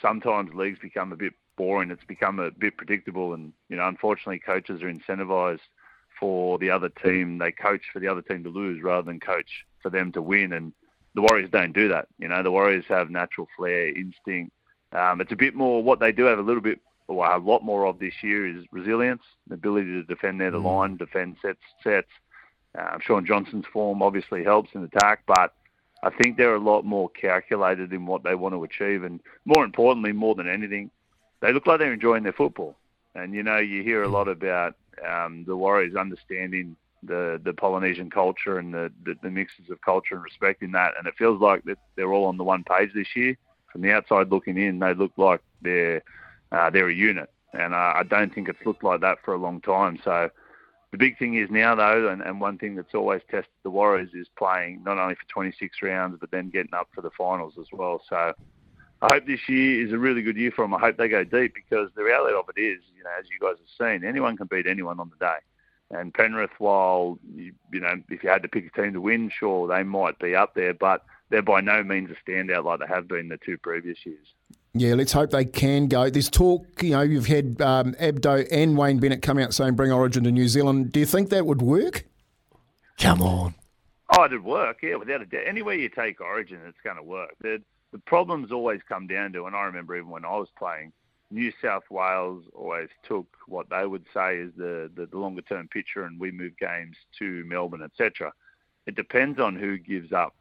sometimes leagues become a bit boring. It's become a bit predictable, and you know, unfortunately, coaches are incentivized for the other team. They coach for the other team to lose rather than coach for them to win. And the Warriors don't do that. You know, the Warriors have natural flair, instinct. Um, it's a bit more what they do have a little bit, or a lot more of this year is resilience, the ability to defend near the line, defend sets. Sets. Um, Shaun Johnson's form obviously helps in attack, but I think they're a lot more calculated in what they want to achieve, and more importantly, more than anything, they look like they're enjoying their football. And you know, you hear a lot about um, the Warriors understanding the the Polynesian culture and the, the the mixes of culture and respecting that, and it feels like that they're all on the one page this year. From the outside looking in, they look like they're uh, they're a unit, and uh, I don't think it's looked like that for a long time. So the big thing is now, though, and, and one thing that's always tested the Warriors is playing not only for 26 rounds, but then getting up for the finals as well. So I hope this year is a really good year for them. I hope they go deep because the reality of it is, you know, as you guys have seen, anyone can beat anyone on the day. And Penrith, while you, you know, if you had to pick a team to win, sure they might be up there, but they're by no means a standout like they have been the two previous years. Yeah, let's hope they can go. There's talk, you know, you've had um, Abdo and Wayne Bennett come out saying bring Origin to New Zealand. Do you think that would work? Come on. Oh, it'd work, yeah, without a doubt. Anywhere you take Origin, it's going to work. The, the problems always come down to, and I remember even when I was playing, New South Wales always took what they would say is the, the, the longer term picture, and we move games to Melbourne, etc. It depends on who gives up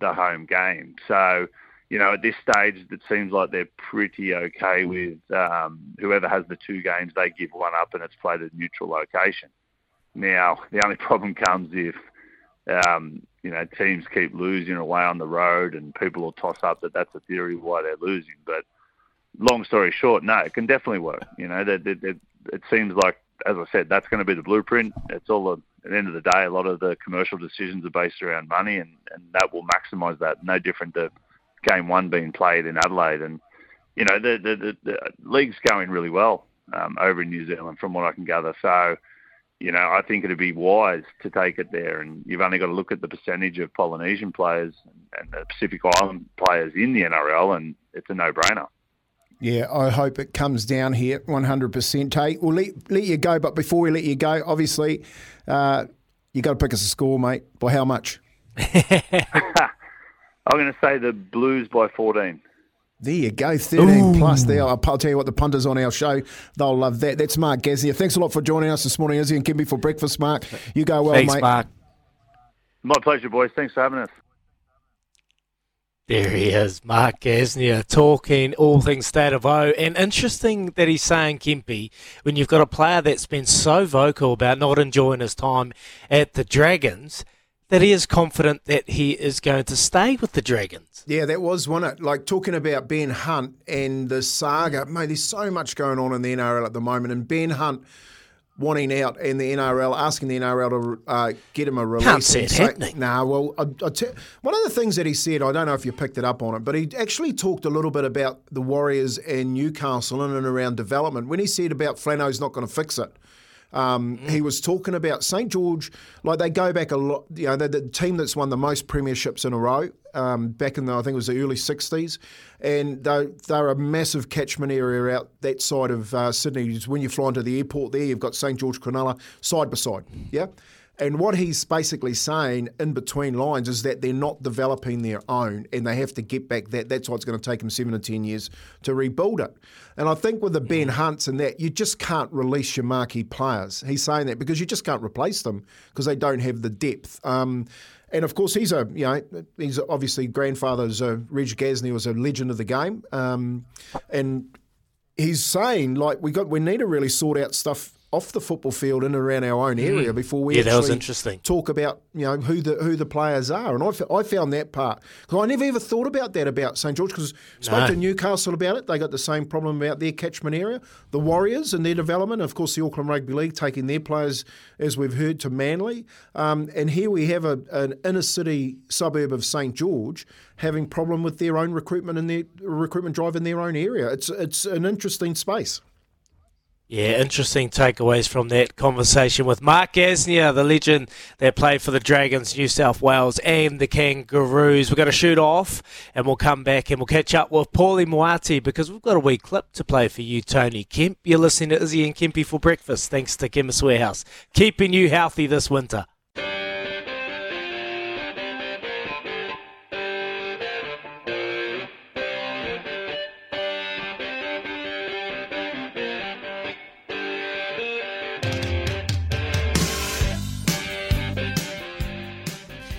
the home game. So, you know, at this stage, it seems like they're pretty okay with um, whoever has the two games, they give one up and it's played at a neutral location. Now, the only problem comes if, um, you know, teams keep losing away on the road and people will toss up that that's a theory why they're losing. But long story short, no, it can definitely work. You know, that it, it, it seems like, as I said, that's going to be the blueprint. It's all a, at the end of the day, a lot of the commercial decisions are based around money, and, and that will maximise that. No different to game one being played in Adelaide, and you know the the, the, the league's going really well um, over in New Zealand, from what I can gather. So, you know, I think it'd be wise to take it there, and you've only got to look at the percentage of Polynesian players and the Pacific Island players in the NRL, and it's a no-brainer. Yeah, I hope it comes down here 100%. Tate, we'll let, let you go, but before we let you go, obviously, uh, you got to pick us a score, mate. By how much? I'm going to say the Blues by 14. There you go, 13 plus there. I'll, I'll tell you what, the punters on our show, they'll love that. That's Mark Gasnier. Thanks a lot for joining us this morning, Izzy and Kempy, for breakfast, Mark. You go well, Thanks, mate. Mark. My pleasure, boys. Thanks for having us. There he is, Mark Gasnier, talking all things state of O. And interesting that he's saying, Kempy, when you've got a player that's been so vocal about not enjoying his time at the Dragons, that he is confident that he is going to stay with the Dragons. Yeah, that was one. Of, like talking about Ben Hunt and the saga. Mate, there's so much going on in the NRL at the moment, and Ben Hunt wanting out and the NRL asking the NRL to uh, get him a release. Can't see it say- happening. Nah, well, I, I te- one of the things that he said, I don't know if you picked it up on it, but he actually talked a little bit about the Warriors and Newcastle in and around development. When he said about Flano's not going to fix it, um, he was talking about St George, like they go back a lot. You know, they're the team that's won the most premierships in a row. Um, back in the, I think it was the early '60s, and they they're a massive catchment area out that side of uh, Sydney. When you fly into the airport, there you've got St George, Cronulla side by side. Yeah. And what he's basically saying in between lines is that they're not developing their own and they have to get back that. That's why it's going to take them seven to 10 years to rebuild it. And I think with the Ben Hunts and that, you just can't release your marquee players. He's saying that because you just can't replace them because they don't have the depth. Um, and of course, he's a you know he's obviously grandfather's uh, Reg Gasnier was a legend of the game, um, and he's saying like we got we need to really sort out stuff off the football field in and around our own area Mm. before we Yeah, actually that was interesting. talk about you know who the who the players are. And I, f- I found that part because I never ever thought about that about St George because spoke No. to Newcastle about it. They got the same problem about their catchment area. The Warriors and their development. Of course, the Auckland Rugby League taking their players, as we've heard, to Manly. Um, and here we have a, an inner city suburb of St George having problem with their own recruitment and their recruitment drive in their own area. It's it's an interesting space. Yeah, interesting takeaways from that conversation with Mark Gasnier, the legend that played for the Dragons, New South Wales, and the Kangaroos. We're going to shoot off and we'll come back and we'll catch up with Paulie Moati because we've got a wee clip to play for you, Tony Kemp. You're listening to Izzy and Kempy for breakfast, thanks to Chemist Warehouse. Keeping you healthy this winter.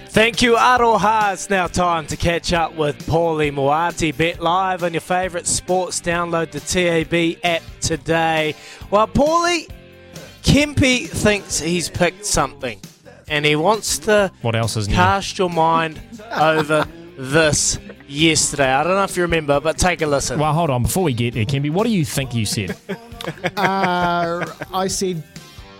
Thank you, Aroha. It's now time to catch up with Paulie Moati. Bet live on your favourite sports. Download the TAB app today. Well, Paulie, Kempy thinks he's picked something and he wants to What else is new? cast your mind over this yesterday. I don't know if you remember, but take a listen. Well, hold on. Before we get there, Kempy, what do you think you said? uh, I said,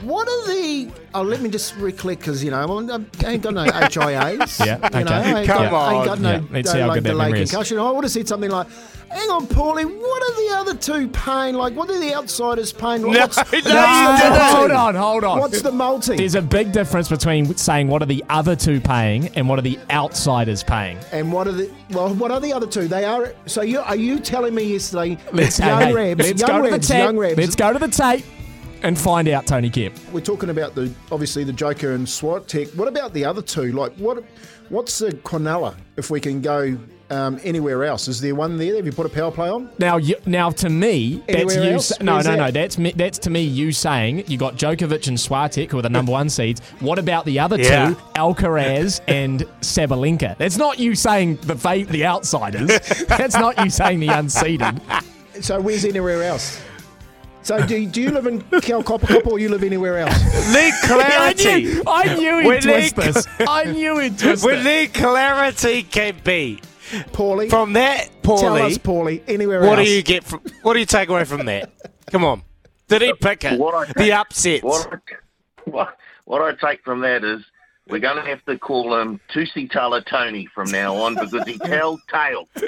what are the? Oh, let me just recollect because you know I ain't got no HIAs. Yeah, you know. I Come got, I ain't on. got no Yeah, let's no, see how like good delayed memory is. I would have said something like, "Hang on, Paulie, what are the other two paying? Like, what are the outsiders paying? No, What's, no, what's didn't. Hold on, hold on. What's the multi? There's a big difference between saying what are the other two paying and what are the outsiders paying. and what are the well? What are the other two? They are. So you are you telling me yesterday? Let's, young hey, Rabs, let's young go to Rabs, the tape. Let's go to the tape and find out, Tony Kemp. We're talking about the obviously the Joker and Swiatek. What about the other two? Like what? What's the Quinella? If we can go um, anywhere else, is there one there? Have you put a power play on? Now, you, now to me, that's Anywhere you. else? sa- no, Where's no, no. That's me, that's to me you saying you got Djokovic and Swiatek who are the number one seeds. What about the other Yeah. two, Alcaraz and Sabalenka? That's not you saying the fa- the outsiders. that's not you saying the unseeded. So where's anywhere else? So do, do you live in Calcopper or you live anywhere else? Need I clarity. knew, I knew We he'd twist need- this. I knew he'd twist We it. need clarity, Kempy. Paulie, From that, tell us, Paulie, Paulie, anywhere what else. do you get from? What do you take away from that? Come on. Did he pick it? What I the upsets. What I, what, what I take from that is we're going to have to call him Tusi Tala Tony from now on because he tells tales.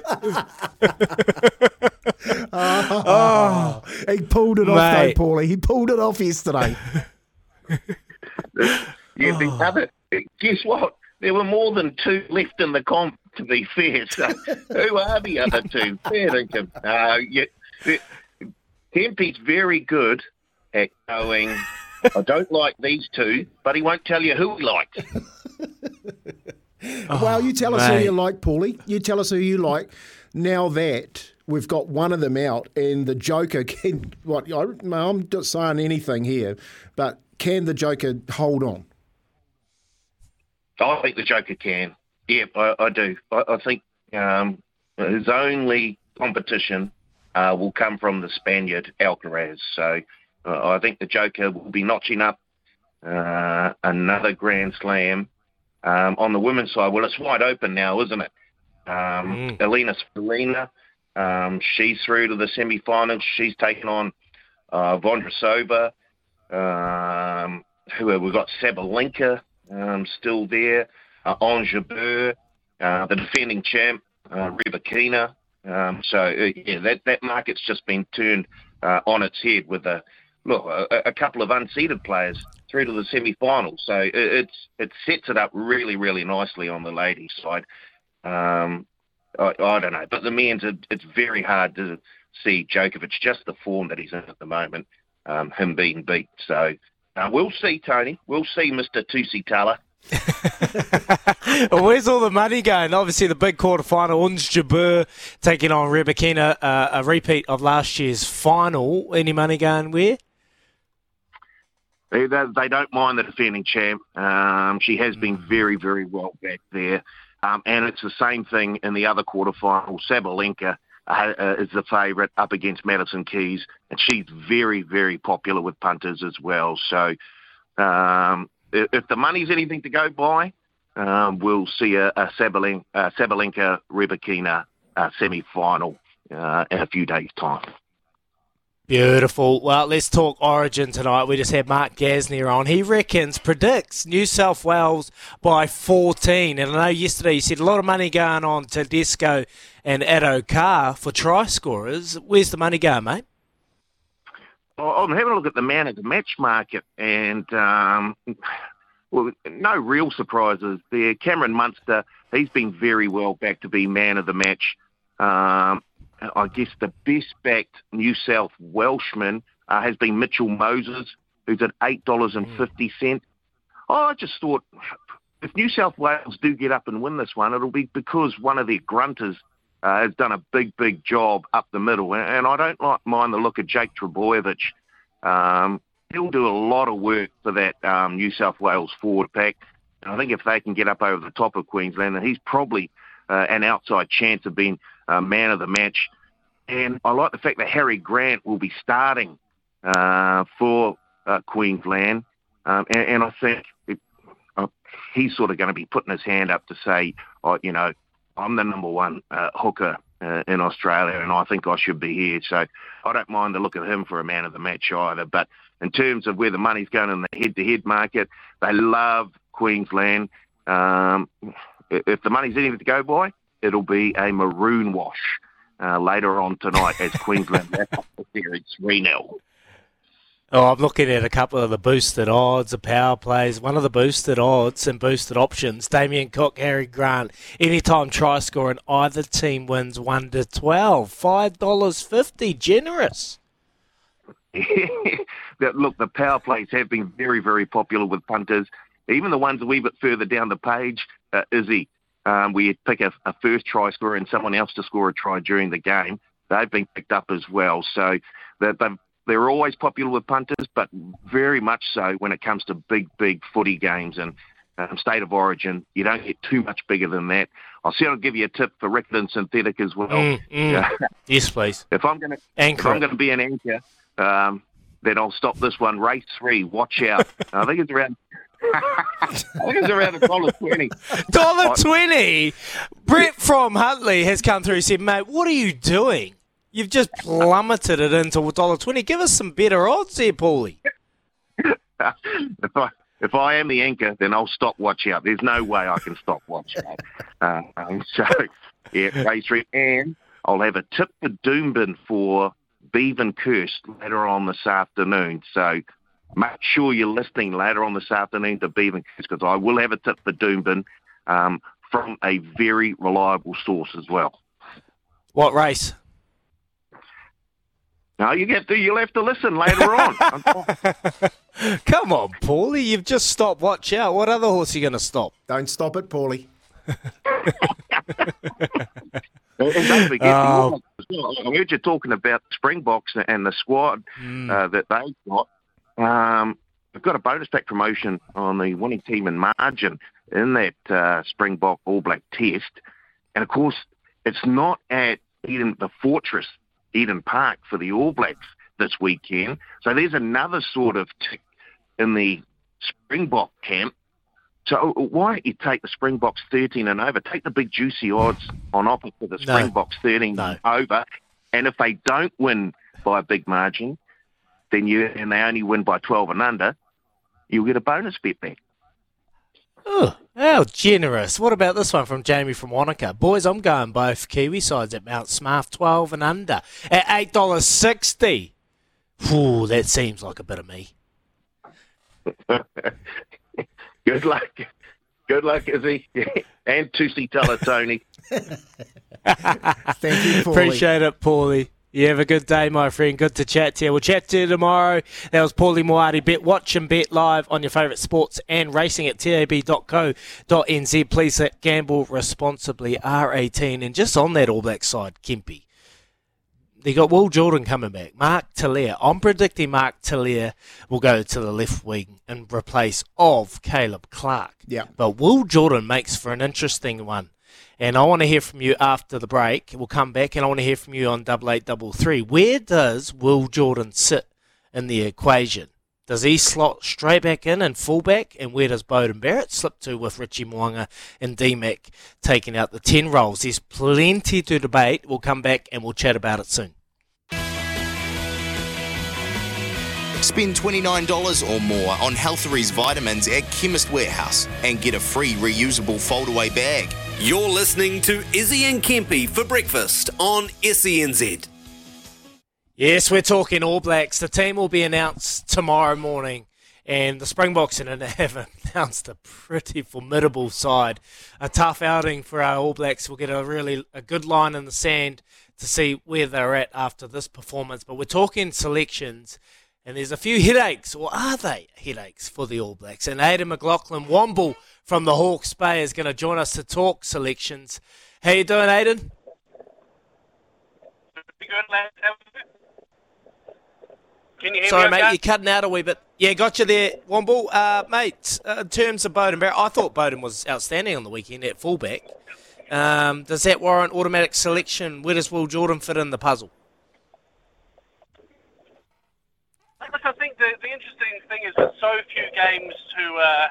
Oh, he pulled it off though, Paulie. He pulled it off yesterday. Yeah, the other, guess what? There were more than two left in the comp, to be fair. So who are the other two? Fair dinkum. Uh, yeah, the- Kempy's very good at going, I don't like these two, but he won't tell you who he likes. well, you tell us who you like, Paulie. You tell us who you like. Now that we've got one of them out, and the Joker can what? I, I'm not saying anything here, but can the Joker hold on? I think the Joker can. Yeah, I, I do. I, I think um, his only competition uh, will come from the Spaniard Alcaraz. So uh, I think the Joker will be notching up uh, another Grand Slam. Um, on the women's side, well, it's wide open now, isn't it? Um, Elina Svitolina, um, she's through to the semi-finals. She's taken on uh, Vondrousova. Um, who have we got? Sabalenka um, still there. Uh, Ons Jabeur, uh, the defending champ, uh, Rybakina. Um, so uh, yeah, that that market's just been turned uh, on its head with a look a, a couple of unseeded players through to the semi-finals. So it, it's it sets it up really really nicely on the ladies' side. Um, I, I don't know, but the men's it, it's very hard to see Djokovic just the form that he's in at the moment, um, him being beat. So uh, we'll see, Tony. We'll see, Mr. Tusi Tala. well, where's all the money going? Obviously, the big quarter final, Ons Jabeur taking on Rybakina, uh, a repeat of last year's final. Any money going where? They, they, they don't mind the defending champ. Um, she has been very, very well back there. Um, and it's the same thing in the other quarterfinal. Sabalenka uh, uh, is the favourite up against Madison Keys, and she's very, very popular with punters as well. So um, if, if the money's anything to go by, um, we'll see a, a Sabalenka, uh, Sabalenka Rybakina uh, semi-final uh, in a few days' time. Beautiful. Well, let's talk Origin tonight. We just had Mark Gasnier on. He reckons, predicts New South Wales by 14. And I know yesterday you said a lot of money going on to Disco and Addo Carr for try scorers. Where's the money going, mate? I'm having a look at the man of the match market, and um, well, no real surprises there. Cameron Munster, he's been very well back to be man of the match. Um, I guess the best backed New South Welshman uh, has been Mitchell Moses, who's at eight dollars and fifty cent. Oh, I just thought if New South Wales do get up and win this one, it'll be because one of their grunters uh, has done a big, big job up the middle. And, and I don't like, mind the look of Jake Trbojevic. Um, he'll do a lot of work for that um, New South Wales forward pack. And I think if they can get up over the top of Queensland, then he's probably uh, an outside chance of being uh, man of the match. And I like the fact that Harry Grant will be starting uh, for uh, Queensland. Um, and, and, I think it, uh, he's sort of going to be putting his hand up to say, oh, you know, I'm the number one uh, hooker in Australia, and I think I should be here. So I don't mind the look of him for a man of the match either. But in terms of where the money's going in the head-to-head market, they love Queensland. Um, if the money's anything to go by, it'll be a maroon wash uh, later on tonight as Queensland wrap up the series 3 0. Oh, I'm looking at a couple of the boosted odds, the power plays. One of the boosted odds and boosted options, Damien Cook, Harry Grant, anytime try score, and either team wins 1 to 12. $5.50, generous. Look, the power plays have been very, very popular with punters. Even the ones a wee bit further down the page, uh, Izzy, um, we pick a, a first try scorer and someone else to score a try during the game. They've been picked up as well. So they've they're always popular with punters, but very much so when it comes to big, big footy games and um, state of origin. You don't get too much bigger than that. I'll see. I'll give you a tip for record and synthetic as well. Mm, mm. yes, please. If I'm going to if I'm going to be an anchor, um, then I'll stop this one. Race three. Watch out. I think it's around. I think it's around a dollar twenty. Dollar twenty. Brett from Huntly has come through and said, "Mate, what are you doing? You've just plummeted it into a dollar twenty. Give us some better odds here, Paulie." if I if I am the anchor, then I'll stop watch out. There's no way I can stop watch out. Uh, um, so yeah, race three, and I'll have a tip for Doomben for Bevan Kirst later on this afternoon. So make sure you're listening later on this afternoon to Bevan Kirst because I will have a tip for Doomben um, from a very reliable source as well. What race? No, you get to. You'll have to listen later on. Come on, Paulie. You've just stopped. Watch out. What other horse are you going to stop? Don't stop it, Paulie. And don't forget, oh. I heard you talking about Springboks and the squad mm. uh, that they've got. Um, we've got a bonus pack promotion on the winning team in margin in that uh, Springbok All Black Test, and of course, it's not at Eden, the Fortress Eden Park for the All Blacks this weekend. So there's another sort of tick in the Springbok camp so why don't you take the Springboks 13 and over? Take the big juicy odds on offer for the Springboks no. 13 no. over. And if they don't win by a big margin, then you and they only win by 12 and under, you'll get a bonus bet back. Oh, how generous. What about this one from Jamie from Wanaka? Boys, I'm going both Kiwi sides at Mount Smart 12 and under at $8.60. Ooh, that seems like a bit of me. Good luck. Good luck, Izzy. and Tusi Tony. Thank you, Paulie. Appreciate it, Paulie. You have a good day, my friend. Good to chat to you. We'll chat to you tomorrow. That was Paulie Moati. Bet, watch and bet live on your favourite sports and racing at tab.co.nz. Please gamble responsibly. R18. And just on that All Black side, Kempy. They got Will Jordan coming back. Mark Tele'a. I'm predicting Mark Tele'a will go to the left wing in replace of Caleb Clarke. Yeah. But Will Jordan makes for an interesting one. And I want to hear from you after the break. We'll come back and I want to hear from you on double eight double three. Where does Will Jordan sit in the equation? Does he slot straight back in and fullback? And where does Beauden Barrett slip to with Richie Mo'unga and DMAC taking out the 10 roles? There's plenty to debate. We'll come back and we'll chat about it soon. Spend $29 or more on Healtheries vitamins at Chemist Warehouse and get a free reusable foldaway bag. You're listening to Izzy and Kempy for breakfast on SENZ. Yes, we're talking All Blacks. The team will be announced tomorrow morning, and the Springboks in it have announced a pretty formidable side. A tough outing for our All Blacks. We'll get a really a good line in the sand to see where they're at after this performance. But we're talking selections, and there's a few headaches, or are they headaches for the All Blacks? And Aidan McLaughlin Womble from the Hawke's Bay is going to join us to talk selections. How you doing, Aidan? Can you hear Sorry, me mate, okay? you're cutting out a wee bit. Yeah, got you there, Womble. Uh, mate, uh, in terms of Beauden Barrett, I thought Beauden was outstanding on the weekend at fullback. Um, does that warrant automatic selection? Where does Will Jordan fit in the puzzle? Look, I think the, the interesting thing is with so few games to uh,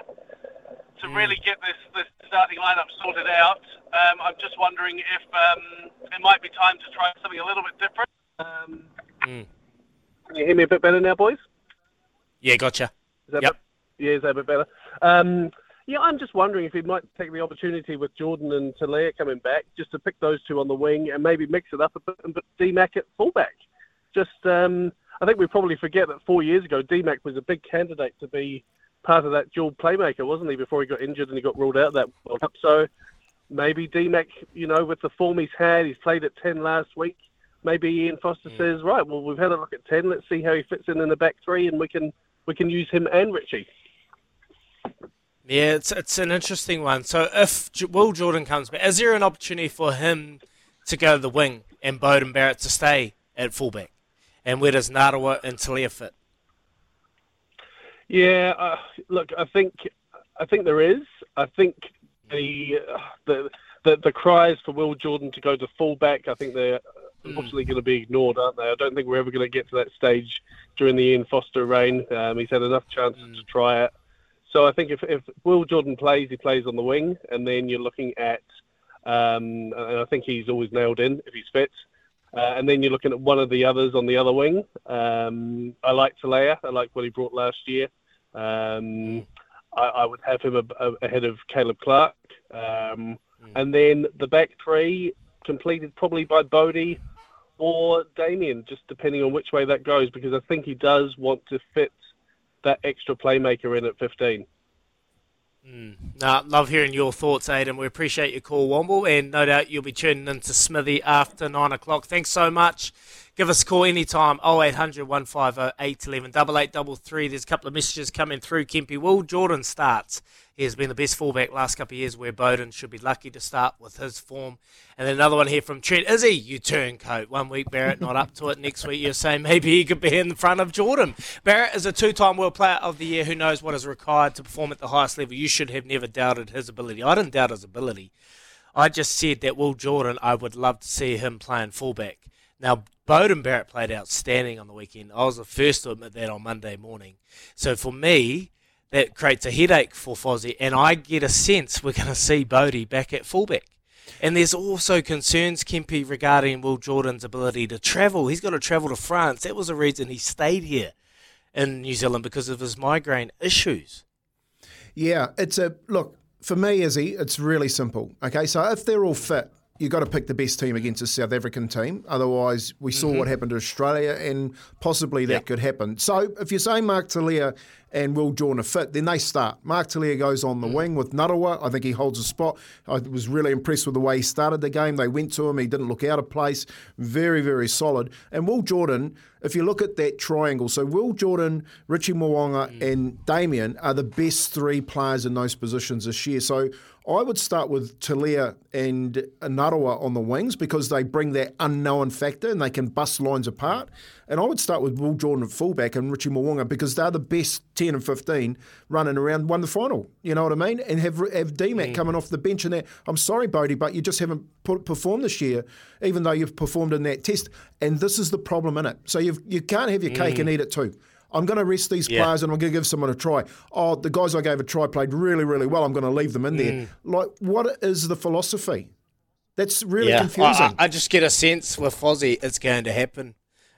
to really get this, this starting lineup sorted out. Um, I'm just wondering if um, it might be time to try something a little bit different. Um, Mm. Can you hear me a bit better now, boys? Yeah, gotcha. Is that Yep. bit, yeah, is that a bit better? Um, yeah, I'm just wondering if he might take the opportunity with Jordan and Tele'a coming back, just to pick those two on the wing and maybe mix it up a bit and put DMAC at fullback. Just, um, I think we probably forget that four years ago, DMAC was a big candidate to be part of that dual playmaker, wasn't he, before he got injured and he got ruled out of that World Cup. So maybe DMAC, you know, with the form he's had, he's played at 10 last week. Maybe Ian Foster mm. says, right, well, we've had a look at 10. Let's see how he fits in in the back three and we can we can use him and Richie. Yeah, it's it's an interesting one. So if J- Will Jordan comes back, is there an opportunity for him to go to the wing and Beauden Barrett to stay at fullback? And where does Narawa and Tele'a fit? Yeah, uh, look, I think I think there is. I think the the the, the cries for Will Jordan to go to fullback, I think they're unfortunately going to be ignored, aren't they? I don't think we're ever going to get to that stage during the Ian Foster reign. Um, he's had enough chances to try it. So I think if, if Will Jordan plays, he plays on the wing, and then you're looking at, um, and I think he's always nailed in if he's fit. Uh, and then you're looking at one of the others on the other wing. Um, I like Tele'a. I like what he brought last year. Um, I, I would have him a, a, ahead of Caleb Clarke. Um, And then the back three completed probably by Bodie or Damien, just depending on which way that goes, because I think he does want to fit that extra playmaker in at 15. Mm. No, love hearing your thoughts, Aidan. We appreciate your call, Womble, and no doubt you'll be tuning into Smithy after nine o'clock. Thanks so much. Give us a call anytime, 0800 150 811 8833. There's a couple of messages coming through. Kempy Will Jordan starts. He has been the best fullback last couple of years, where Beauden should be lucky to start with his form. And then another one here from Trent. Is he? You turncoat. One week Barrett not up to it. Next week you're saying maybe he could be in front of Jordan. Barrett is a two-time World Player of the Year. Who knows what is required to perform at the highest level? You should have never doubted his ability. I didn't doubt his ability. I just said that Will Jordan, I would love to see him playing fullback. Now, Beauden Barrett played outstanding on the weekend. I was the first to admit that on Monday morning. So for me, that creates a headache for Fozzie, and I get a sense we're going to see Bodie back at fullback. And there's also concerns, Kempy, regarding Will Jordan's ability to travel. He's got to travel to France. That was the reason he stayed here in New Zealand because of his migraine issues. Yeah, it's a look for me, Izzy. It's really simple. Okay, so if they're all fit, you've got to pick the best team against the South African team. Otherwise, we saw what mm-hmm. happened to Australia, and possibly that could happen. So, if you're saying Mark Tele'a and Will Jordan are fit, then they start. Mark Tele'a goes on the mm. wing with Narawa. I think he holds a spot. I was really impressed with the way he started the game. They went to him. He didn't look out of place. Very, very solid. And Will Jordan, if you look at that triangle, so Will Jordan, Richie Mo'unga, mm. and Damien are the best three players in those positions this year. So I would start with Tele'a and Narawa on the wings because they bring that unknown factor and they can bust lines apart. And I would start with Will Jordan at fullback and Richie Mo'unga because they're the best 10 and 15 running around, won the final. You know what I mean? And have have DMAC coming off the bench and that. I'm sorry, Bodie, but you just haven't put, performed this year, even though you've performed in that test. And this is the problem in it. So you've, you can't have your cake and Mm. eat it too. I'm going to rest these Yeah. players and I'm going to give someone a try. Oh, the guys I gave a try played really, really well. I'm going to leave them in there. Mm. Like, what is the philosophy? That's really yeah, confusing. I, I, just get a sense with Fozzie it's going to happen.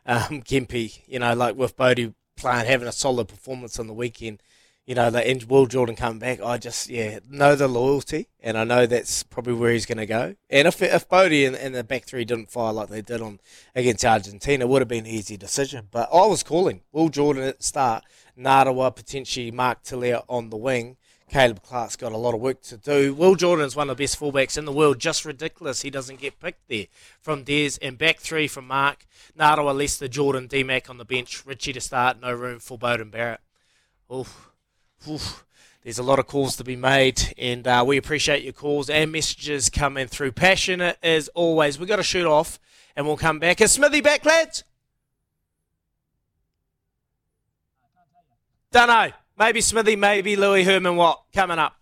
Um, Kempy, you know, like with Bodie playing, having a solid performance on the weekend, you know, and Will Jordan coming back, I just, yeah, know the loyalty, and I know that's probably where he's going to go. And if if Bodie and, and the back three didn't fire like they did on against Argentina, it would have been an easy decision. But I was calling Will Jordan start, Narawa, potentially Mark Tele'a on the wing. Caleb Clarke's got a lot of work to do. Will Jordan is one of the best fullbacks in the world. Just ridiculous he doesn't get picked there. From Des and back three from Mark. Narawa, Lester, Jordan, D-Mac on the bench. Richie to start. No room for Beauden Barrett. Oof. Oof. There's a lot of calls to be made, and uh, we appreciate your calls and messages coming through. Passionate as always. We've got to shoot off, and we'll come back. Is Smithy back, lads? Don't know. Maybe Smithy, maybe Louis Herman Watt coming up.